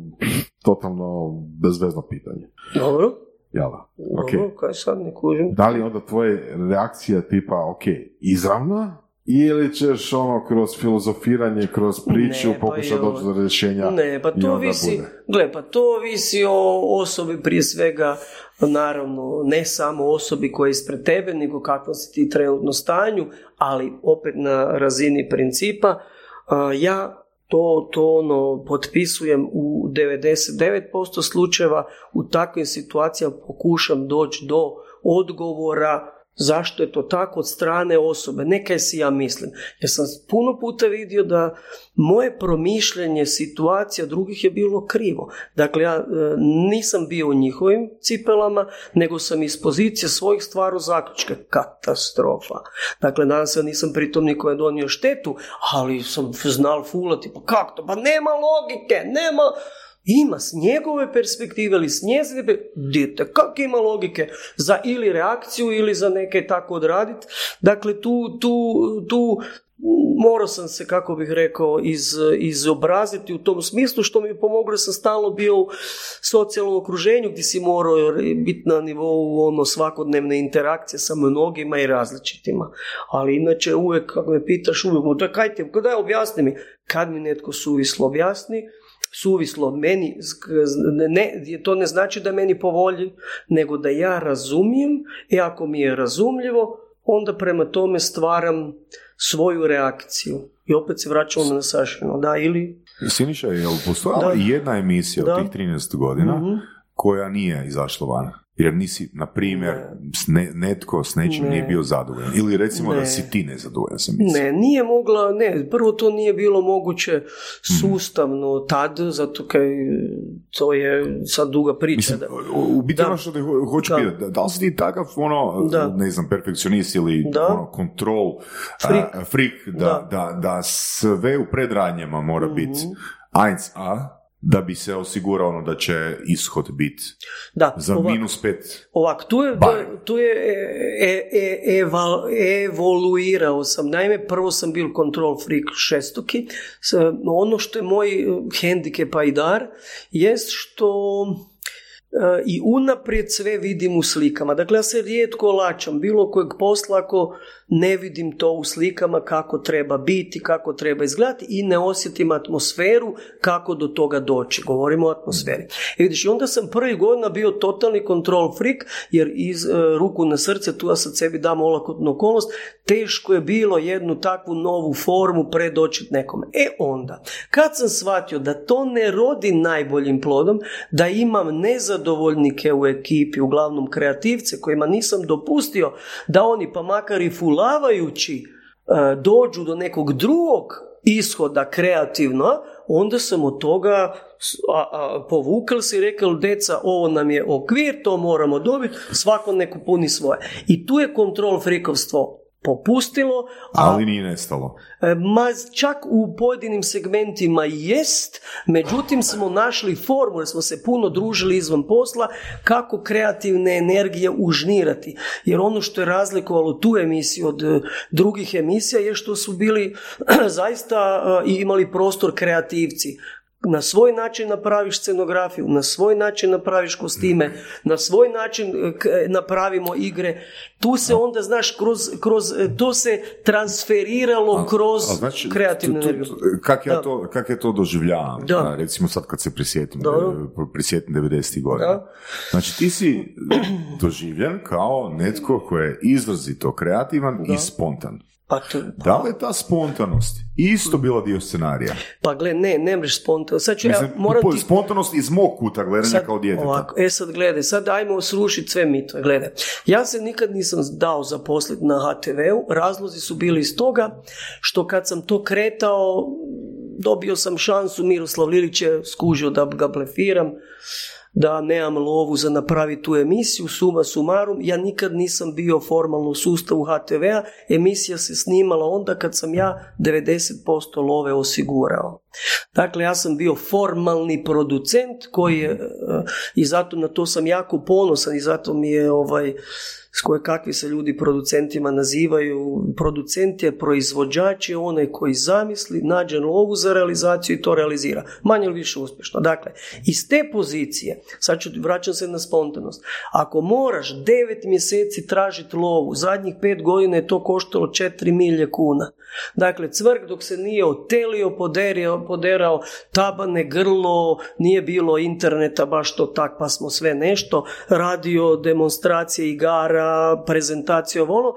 totalno bezvezno pitanje. Dobro. Jela, ok. kaj sad ne kužim. Da li onda tvoje reakcija tipa, ok, izravna, ili ćeš ono kroz filozofiranje, kroz priču pa pokušati doći do rješenja Ne, pa to visi, gle, pa to visi o osobi prije svega, naravno, ne samo osobi koja je ispred tebe, nego kakvom si ti trenutno stanju, ali opet na razini principa, ja to, to ono, potpisujem u 99% slučajeva, u takvim situacijama pokušam doći do odgovora Zašto je to tako od strane osobe? Nekaj si ja mislim. Jer sam puno puta vidio da moje promišljanje situacija drugih je bilo krivo. Dakle, ja e, nisam bio u njihovim cipelama, nego sam iz pozicije svojih stvaru zaključka. Katastrofa. Dakle, nadam se nisam pritom nikome donio štetu, ali sam znal fulati. Pa kako to? Pa nema logike, nema... Ima s njegove perspektive ili s njezine dite, kak ima logike za ili reakciju ili za neke tako odraditi. Dakle, tu, tu, tu morao sam se, kako bih rekao, iz, izobraziti u tom smislu, što mi je pomoglo da sam stalno bio u socijalnom okruženju gdje si morao biti na nivou ono, svakodnevne interakcije sa mnogima i različitima. Ali inače uvijek, kako me pitaš, uvijek, kaj ti, objasni mi, kad mi netko suvislo objasni, suvislo meni, ne, to ne znači da meni povolji, nego da ja razumijem i ako mi je razumljivo, onda prema tome stvaram svoju reakciju. I opet se vraćamo na Sašino, da, ili... Siniša, je li postojala jedna emisija od tih 13 godina mhm. Koja nije izašla van? jer nisi, na primjer, ne. netko s nečim nije bio zadovoljan. Ili recimo da si ti nezadovoljan sam Ne, nije mogla, ne, prvo to nije bilo moguće mhm. sustavno tad, zato kaj to je sad duga priča. Mislim, da. U biti ono što te hoću pitati, da, da li si ti takav, ono, ne znam, perfekcionist ili ono, kontrol, freak, da, da, da, sve u predranjama mora mm biti 1A, da bi se osigurao ono da će ishod biti da, za ovak, minus pet. Ovak, tu je, tu je e, e, e, evoluirao sam. Naime, prvo sam bil control freak šestoki. Ono što je moj hendikep i dar jest što i unaprijed sve vidim u slikama. Dakle, ja se rijetko lačam bilo kojeg posla ako ne vidim to u slikama kako treba biti, kako treba izgledati i ne osjetim atmosferu kako do toga doći. Govorimo o atmosferi. I vidiš, onda sam prvi godina bio totalni control freak, jer iz e, ruku na srce, tu ja sad sebi dam olakotnu okolnost, teško je bilo jednu takvu novu formu predočiti nekome. E onda, kad sam shvatio da to ne rodi najboljim plodom, da imam nezadovoljnike u ekipi, uglavnom kreativce, kojima nisam dopustio da oni pa makar i fulavajući e, dođu do nekog drugog ishoda kreativno, onda sam od toga povukal si i rekao, deca, ovo nam je okvir, to moramo dobiti, svako neko puni svoje. I tu je kontrol frikovstvo popustilo. Ali nije nestalo. E, ma čak u pojedinim segmentima jest, međutim smo našli formu, jer smo se puno družili izvan posla, kako kreativne energije užnirati. Jer ono što je razlikovalo tu emisiju od e, drugih emisija je što su bili zaista e, i imali prostor kreativci na svoj način napraviš scenografiju, na svoj način napraviš kostime, na svoj način e, napravimo igre. Tu se onda, znaš, kroz, kroz e, to se transferiralo kroz a, znači, kreativnu energiju. Kak ja, to, kak ja to doživljavam? Da. recimo sad kad se prisjetim, da. prisjetim 90. godina. Znači ti si doživljen kao netko koji je izrazito kreativan i spontan. Pa to, pa... Da li je ta spontanost isto bila dio scenarija? Pa gle, ne, ne mreš spontanost. Sad ću Mislim, ja morati... Spontanost iz mog kuta gledanja sad, kao djeteta. Ovako, e sad gledaj, sad ajmo srušiti sve mitove. Gledaj, ja se nikad nisam dao zaposliti na HTV-u. Razlozi su bili iz toga što kad sam to kretao, dobio sam šansu, Miroslav Lilić je skužio da ga blefiram da nemam lovu za napraviti tu emisiju, suma sumarum, ja nikad nisam bio formalno u sustavu HTV-a, emisija se snimala onda kad sam ja 90% love osigurao. Dakle, ja sam bio formalni producent koji je, eh, i zato na to sam jako ponosan i zato mi je ovaj, s koje kakvi se ljudi producentima nazivaju. Producent je proizvođač je onaj koji zamisli, nađe lovu za realizaciju i to realizira. Manje ili više uspješno. Dakle, iz te pozicije, sad ću vraćam se na spontanost, ako moraš devet mjeseci tražiti lovu, zadnjih pet godina je to koštalo četiri milje kuna. Dakle, cvrk dok se nije otelio, poderio, poderao tabane, grlo, nije bilo interneta baš to tak, pa smo sve nešto, radio, demonstracije, igara, prezentacija, ono,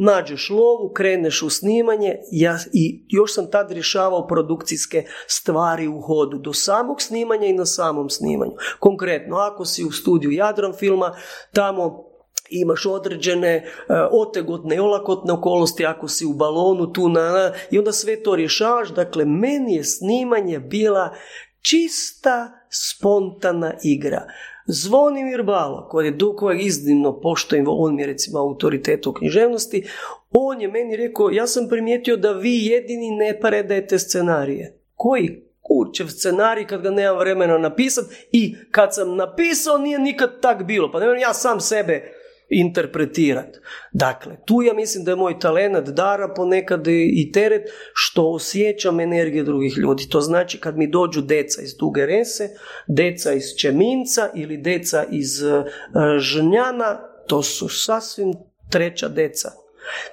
nađeš lovu, kreneš u snimanje ja, i još sam tad rješavao produkcijske stvari u hodu, do samog snimanja i na samom snimanju. Konkretno, ako si u studiju Jadran filma, tamo imaš određene uh, otegotne i olakotne okolnosti ako si u balonu tu na, i onda sve to rješavaš dakle meni je snimanje bila čista spontana igra Zvonimir Balo, koji je kojeg iznimno poštojem, on mi je recimo autoritet u književnosti, on je meni rekao, ja sam primijetio da vi jedini ne predajete scenarije. Koji? Kurčev scenarij kad ga nemam vremena napisati i kad sam napisao nije nikad tak bilo. Pa ne ja sam sebe interpretirati. Dakle, tu ja mislim da je moj talent dara ponekad i teret što osjećam energije drugih ljudi. To znači kad mi dođu deca iz Duge Rese, deca iz Čeminca ili deca iz uh, Žnjana, to su sasvim treća deca.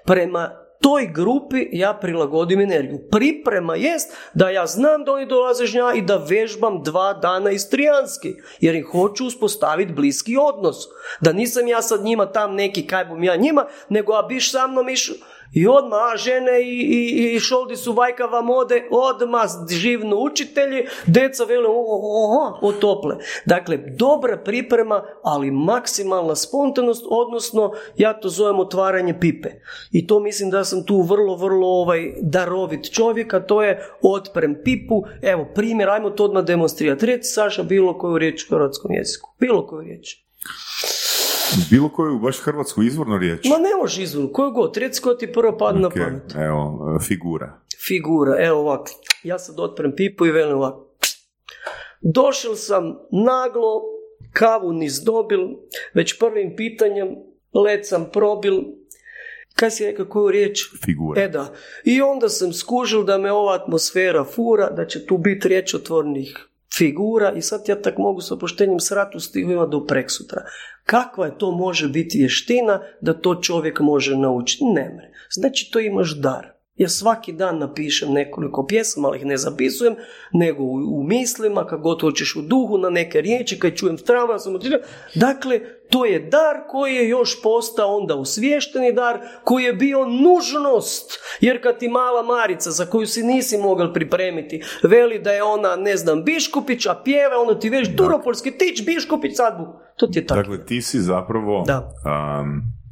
Prema toj grupi ja prilagodim energiju. Priprema jest da ja znam da oni dolaze žnja i da vežbam dva dana istrijanski, jer ih hoću uspostaviti bliski odnos. Da nisam ja sad njima tam neki kaj bom ja njima, nego a biš sa mnom išao i odmah, žene i, i, i šoldi su vajkava mode, odmah živnu učitelji, deca vele oho, otople. Dakle, dobra priprema, ali maksimalna spontanost, odnosno ja to zovem otvaranje pipe. I to mislim da sam tu vrlo, vrlo ovaj darovit čovjek, a to je otprem pipu. Evo, primjer, ajmo to odmah demonstrirati. Reci Saša bilo koju riječ u hrvatskom jeziku. Bilo koju riječ. Bilo koju baš hrvatsku izvornu riječ? Ma ne može izvornu, koju god, reci ko ti prvo padne na pamet. Evo, figura. Figura, evo ovako. Ja sad otprem pipu i velim ovako. Došel sam naglo, kavu niz dobil, već prvim pitanjem led sam probil, kaj si rekao koju riječ? Figura. E da. I onda sam skužil da me ova atmosfera fura, da će tu biti riječ otvornih figura i sad ja tak mogu sa opuštenjem sratu stihovima do preksutra. Kakva je to može biti vještina da to čovjek može naučiti? Ne Znači to imaš dar. Ja svaki dan napišem nekoliko pjesama, ali ih ne zapisujem, nego u, mislima, kako god hoćeš u duhu, na neke riječi, kad čujem strava, sam Dakle, to je dar koji je još postao onda usvješteni dar, koji je bio nužnost, jer kad ti mala Marica, za koju si nisi mogao pripremiti, veli da je ona, ne znam, Biškupić, a pjeva, onda ti već Turopolski, tić Biškupić, sad bu. To ti je tako. Dakle, ti si zapravo... Da. Um,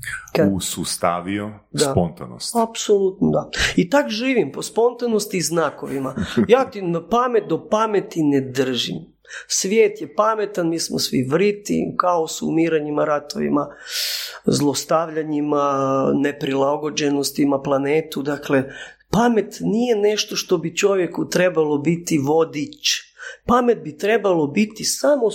usustavio spontanost. Apsolutno, da. I tak živim, po spontanosti i znakovima. Ja ti na pamet do pameti ne držim. Svijet je pametan, mi smo svi vriti, u kaosu, umiranjima, ratovima, zlostavljanjima, neprilagođenostima planetu. Dakle, pamet nije nešto što bi čovjeku trebalo biti vodič. Pamet bi trebalo biti samo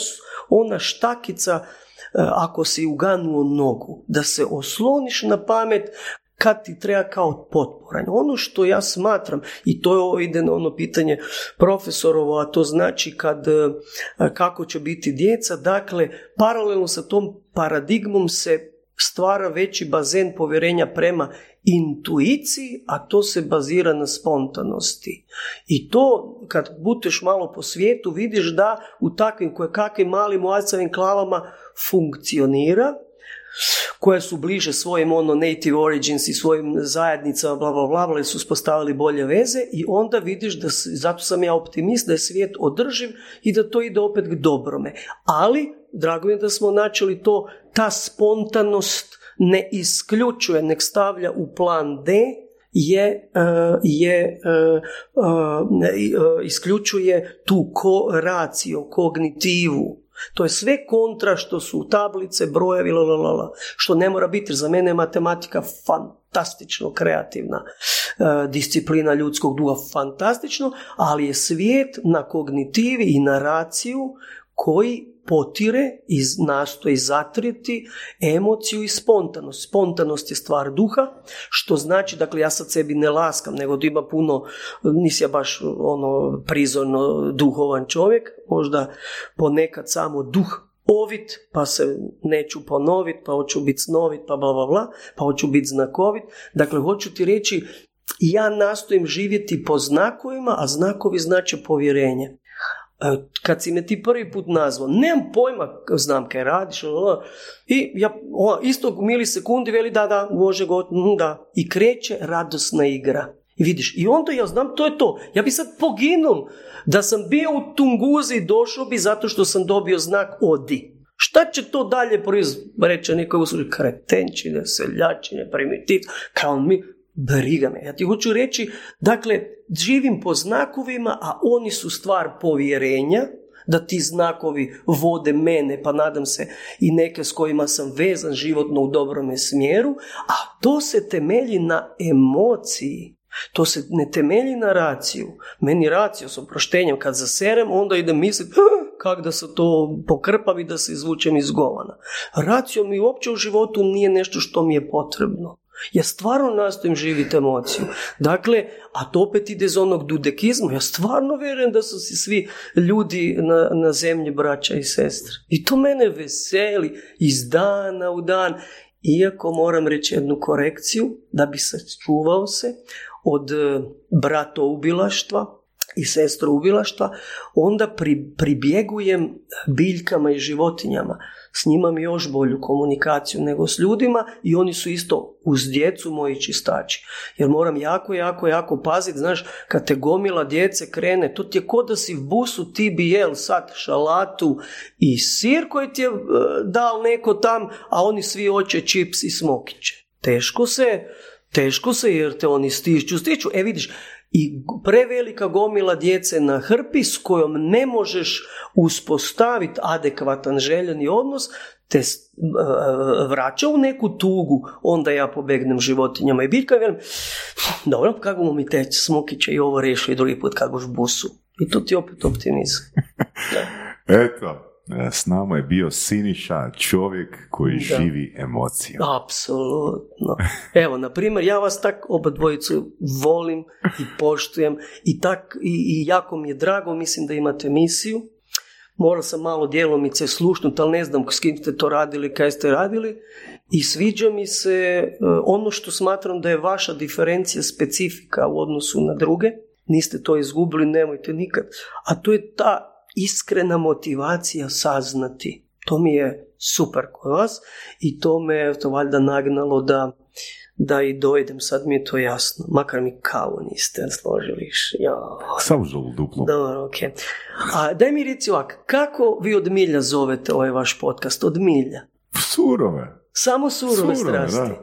ona štakica ako si uganuo nogu, da se osloniš na pamet kad ti treba kao potporan. Ono što ja smatram, i to je ovo ide na ono pitanje profesorovo, a to znači kad, e, kako će biti djeca, dakle, paralelno sa tom paradigmom se stvara veći bazen povjerenja prema intuiciji, a to se bazira na spontanosti. I to, kad budeš malo po svijetu, vidiš da u takvim koje kakvim malim oacavim klavama funkcionira, koje su bliže svojim ono native origins i svojim zajednicama, bla, bla, bla, su uspostavili bolje veze i onda vidiš da, zato sam ja optimist, da je svijet održiv i da to ide opet k dobrome. Ali, drago je da smo načeli to, ta spontanost ne isključuje, nek stavlja u plan D, je, e, je e, e, isključuje tu ko, raciju, kognitivu. To je sve kontra što su tablice, brojevi, lalala, što ne mora biti. Za mene je matematika fantastično kreativna disciplina ljudskog duha, fantastično, ali je svijet na kognitivi i na raciju koji potire i nastoji zatriti emociju i spontanost. Spontanost je stvar duha, što znači, dakle, ja sad sebi ne laskam, nego da ima puno, nisi ja baš ono prizorno duhovan čovjek, možda ponekad samo duh ovit, pa se neću ponovit, pa hoću biti snovit, pa bla bla bla, pa hoću biti znakovit. Dakle, hoću ti reći, ja nastojim živjeti po znakovima, a znakovi znači povjerenje. E, kad si me ti prvi put nazvao, nemam pojma, znam kaj radiš, i ja istog milisekundi veli da, da, može go, mm, da, i kreće radosna igra. I vidiš, i onda ja znam, to je to. Ja bi sad poginul da sam bio u Tunguzi, došao bi zato što sam dobio znak odi. Šta će to dalje proiz, reče neko usluži, kretenčine, seljačine, primitiv, kao mi, briga me. Ja ti hoću reći, dakle, živim po znakovima, a oni su stvar povjerenja, da ti znakovi vode mene, pa nadam se i neke s kojima sam vezan životno u dobrome smjeru, a to se temelji na emociji. To se ne temelji na raciju. Meni racija s oproštenjem, kad zaserem, onda idem misliti kak da se to pokrpavi da se izvučem iz govana. Racio mi uopće u životu nije nešto što mi je potrebno. Ja stvarno nastojim živjeti emociju. Dakle, a to opet ide iz onog dudekizma. Ja stvarno vjerujem da su si svi ljudi na, na zemlji braća i sestre. I to mene veseli iz dana u dan. Iako moram reći jednu korekciju, da bi se čuvao se od e, bratoubilaštva i sestroubilaštva, onda pri, pribjegujem biljkama i životinjama s njima mi još bolju komunikaciju nego s ljudima i oni su isto uz djecu moji čistači. Jer moram jako, jako, jako paziti, znaš, kad te gomila djece krene, to ti je ko da si v busu TBL sad šalatu i sir koji ti je uh, dal neko tam, a oni svi oče čips i smokiće. Teško se, teško se jer te oni stišću, stiču. E vidiš, i prevelika gomila djece na hrpi s kojom ne možeš uspostaviti adekvatan željeni odnos, te vraća u neku tugu, onda ja pobegnem životinjama i biljka i velim, dobro, kako mu mi teći smokiće i ovo reši i drugi put kako busu. I to ti opet optimizam. Eto, E, s nama je bio Siniša, čovjek koji živi emocije. Apsolutno. Evo, na primjer, ja vas tak oba dvojicu volim i poštujem i, tak, i, i jako mi je drago, mislim da imate misiju. Morao sam malo djelomice slušnuti, ali ne znam s kim ste to radili, kaj ste radili. I sviđa mi se e, ono što smatram da je vaša diferencija specifika u odnosu na druge. Niste to izgubili, nemojte nikad. A to je ta iskrena motivacija saznati. To mi je super kod vas i to me to valjda nagnalo da, da i dojdem, sad mi je to jasno. Makar mi kavu niste složili. Ja. Samo želu duplo. Dobro, ok. A daj mi reci ovak, kako vi od milja zovete ovaj vaš podcast? Od milja? Surove. Samo surove, surove strasti. Da.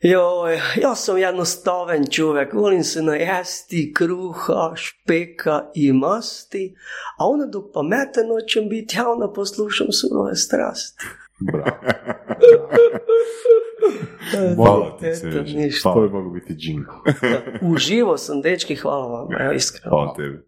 Joj, ja sam jednostaven čovjek, volim se najesti kruha, špeka i masti, a onda dok pametan hoćem biti, ja onda poslušam surove strasti. Bravo. Hvala ti se, to je mogu biti džinko. Uživo sam, dečki, hvala vam, evo iskreno. Hvala tebi.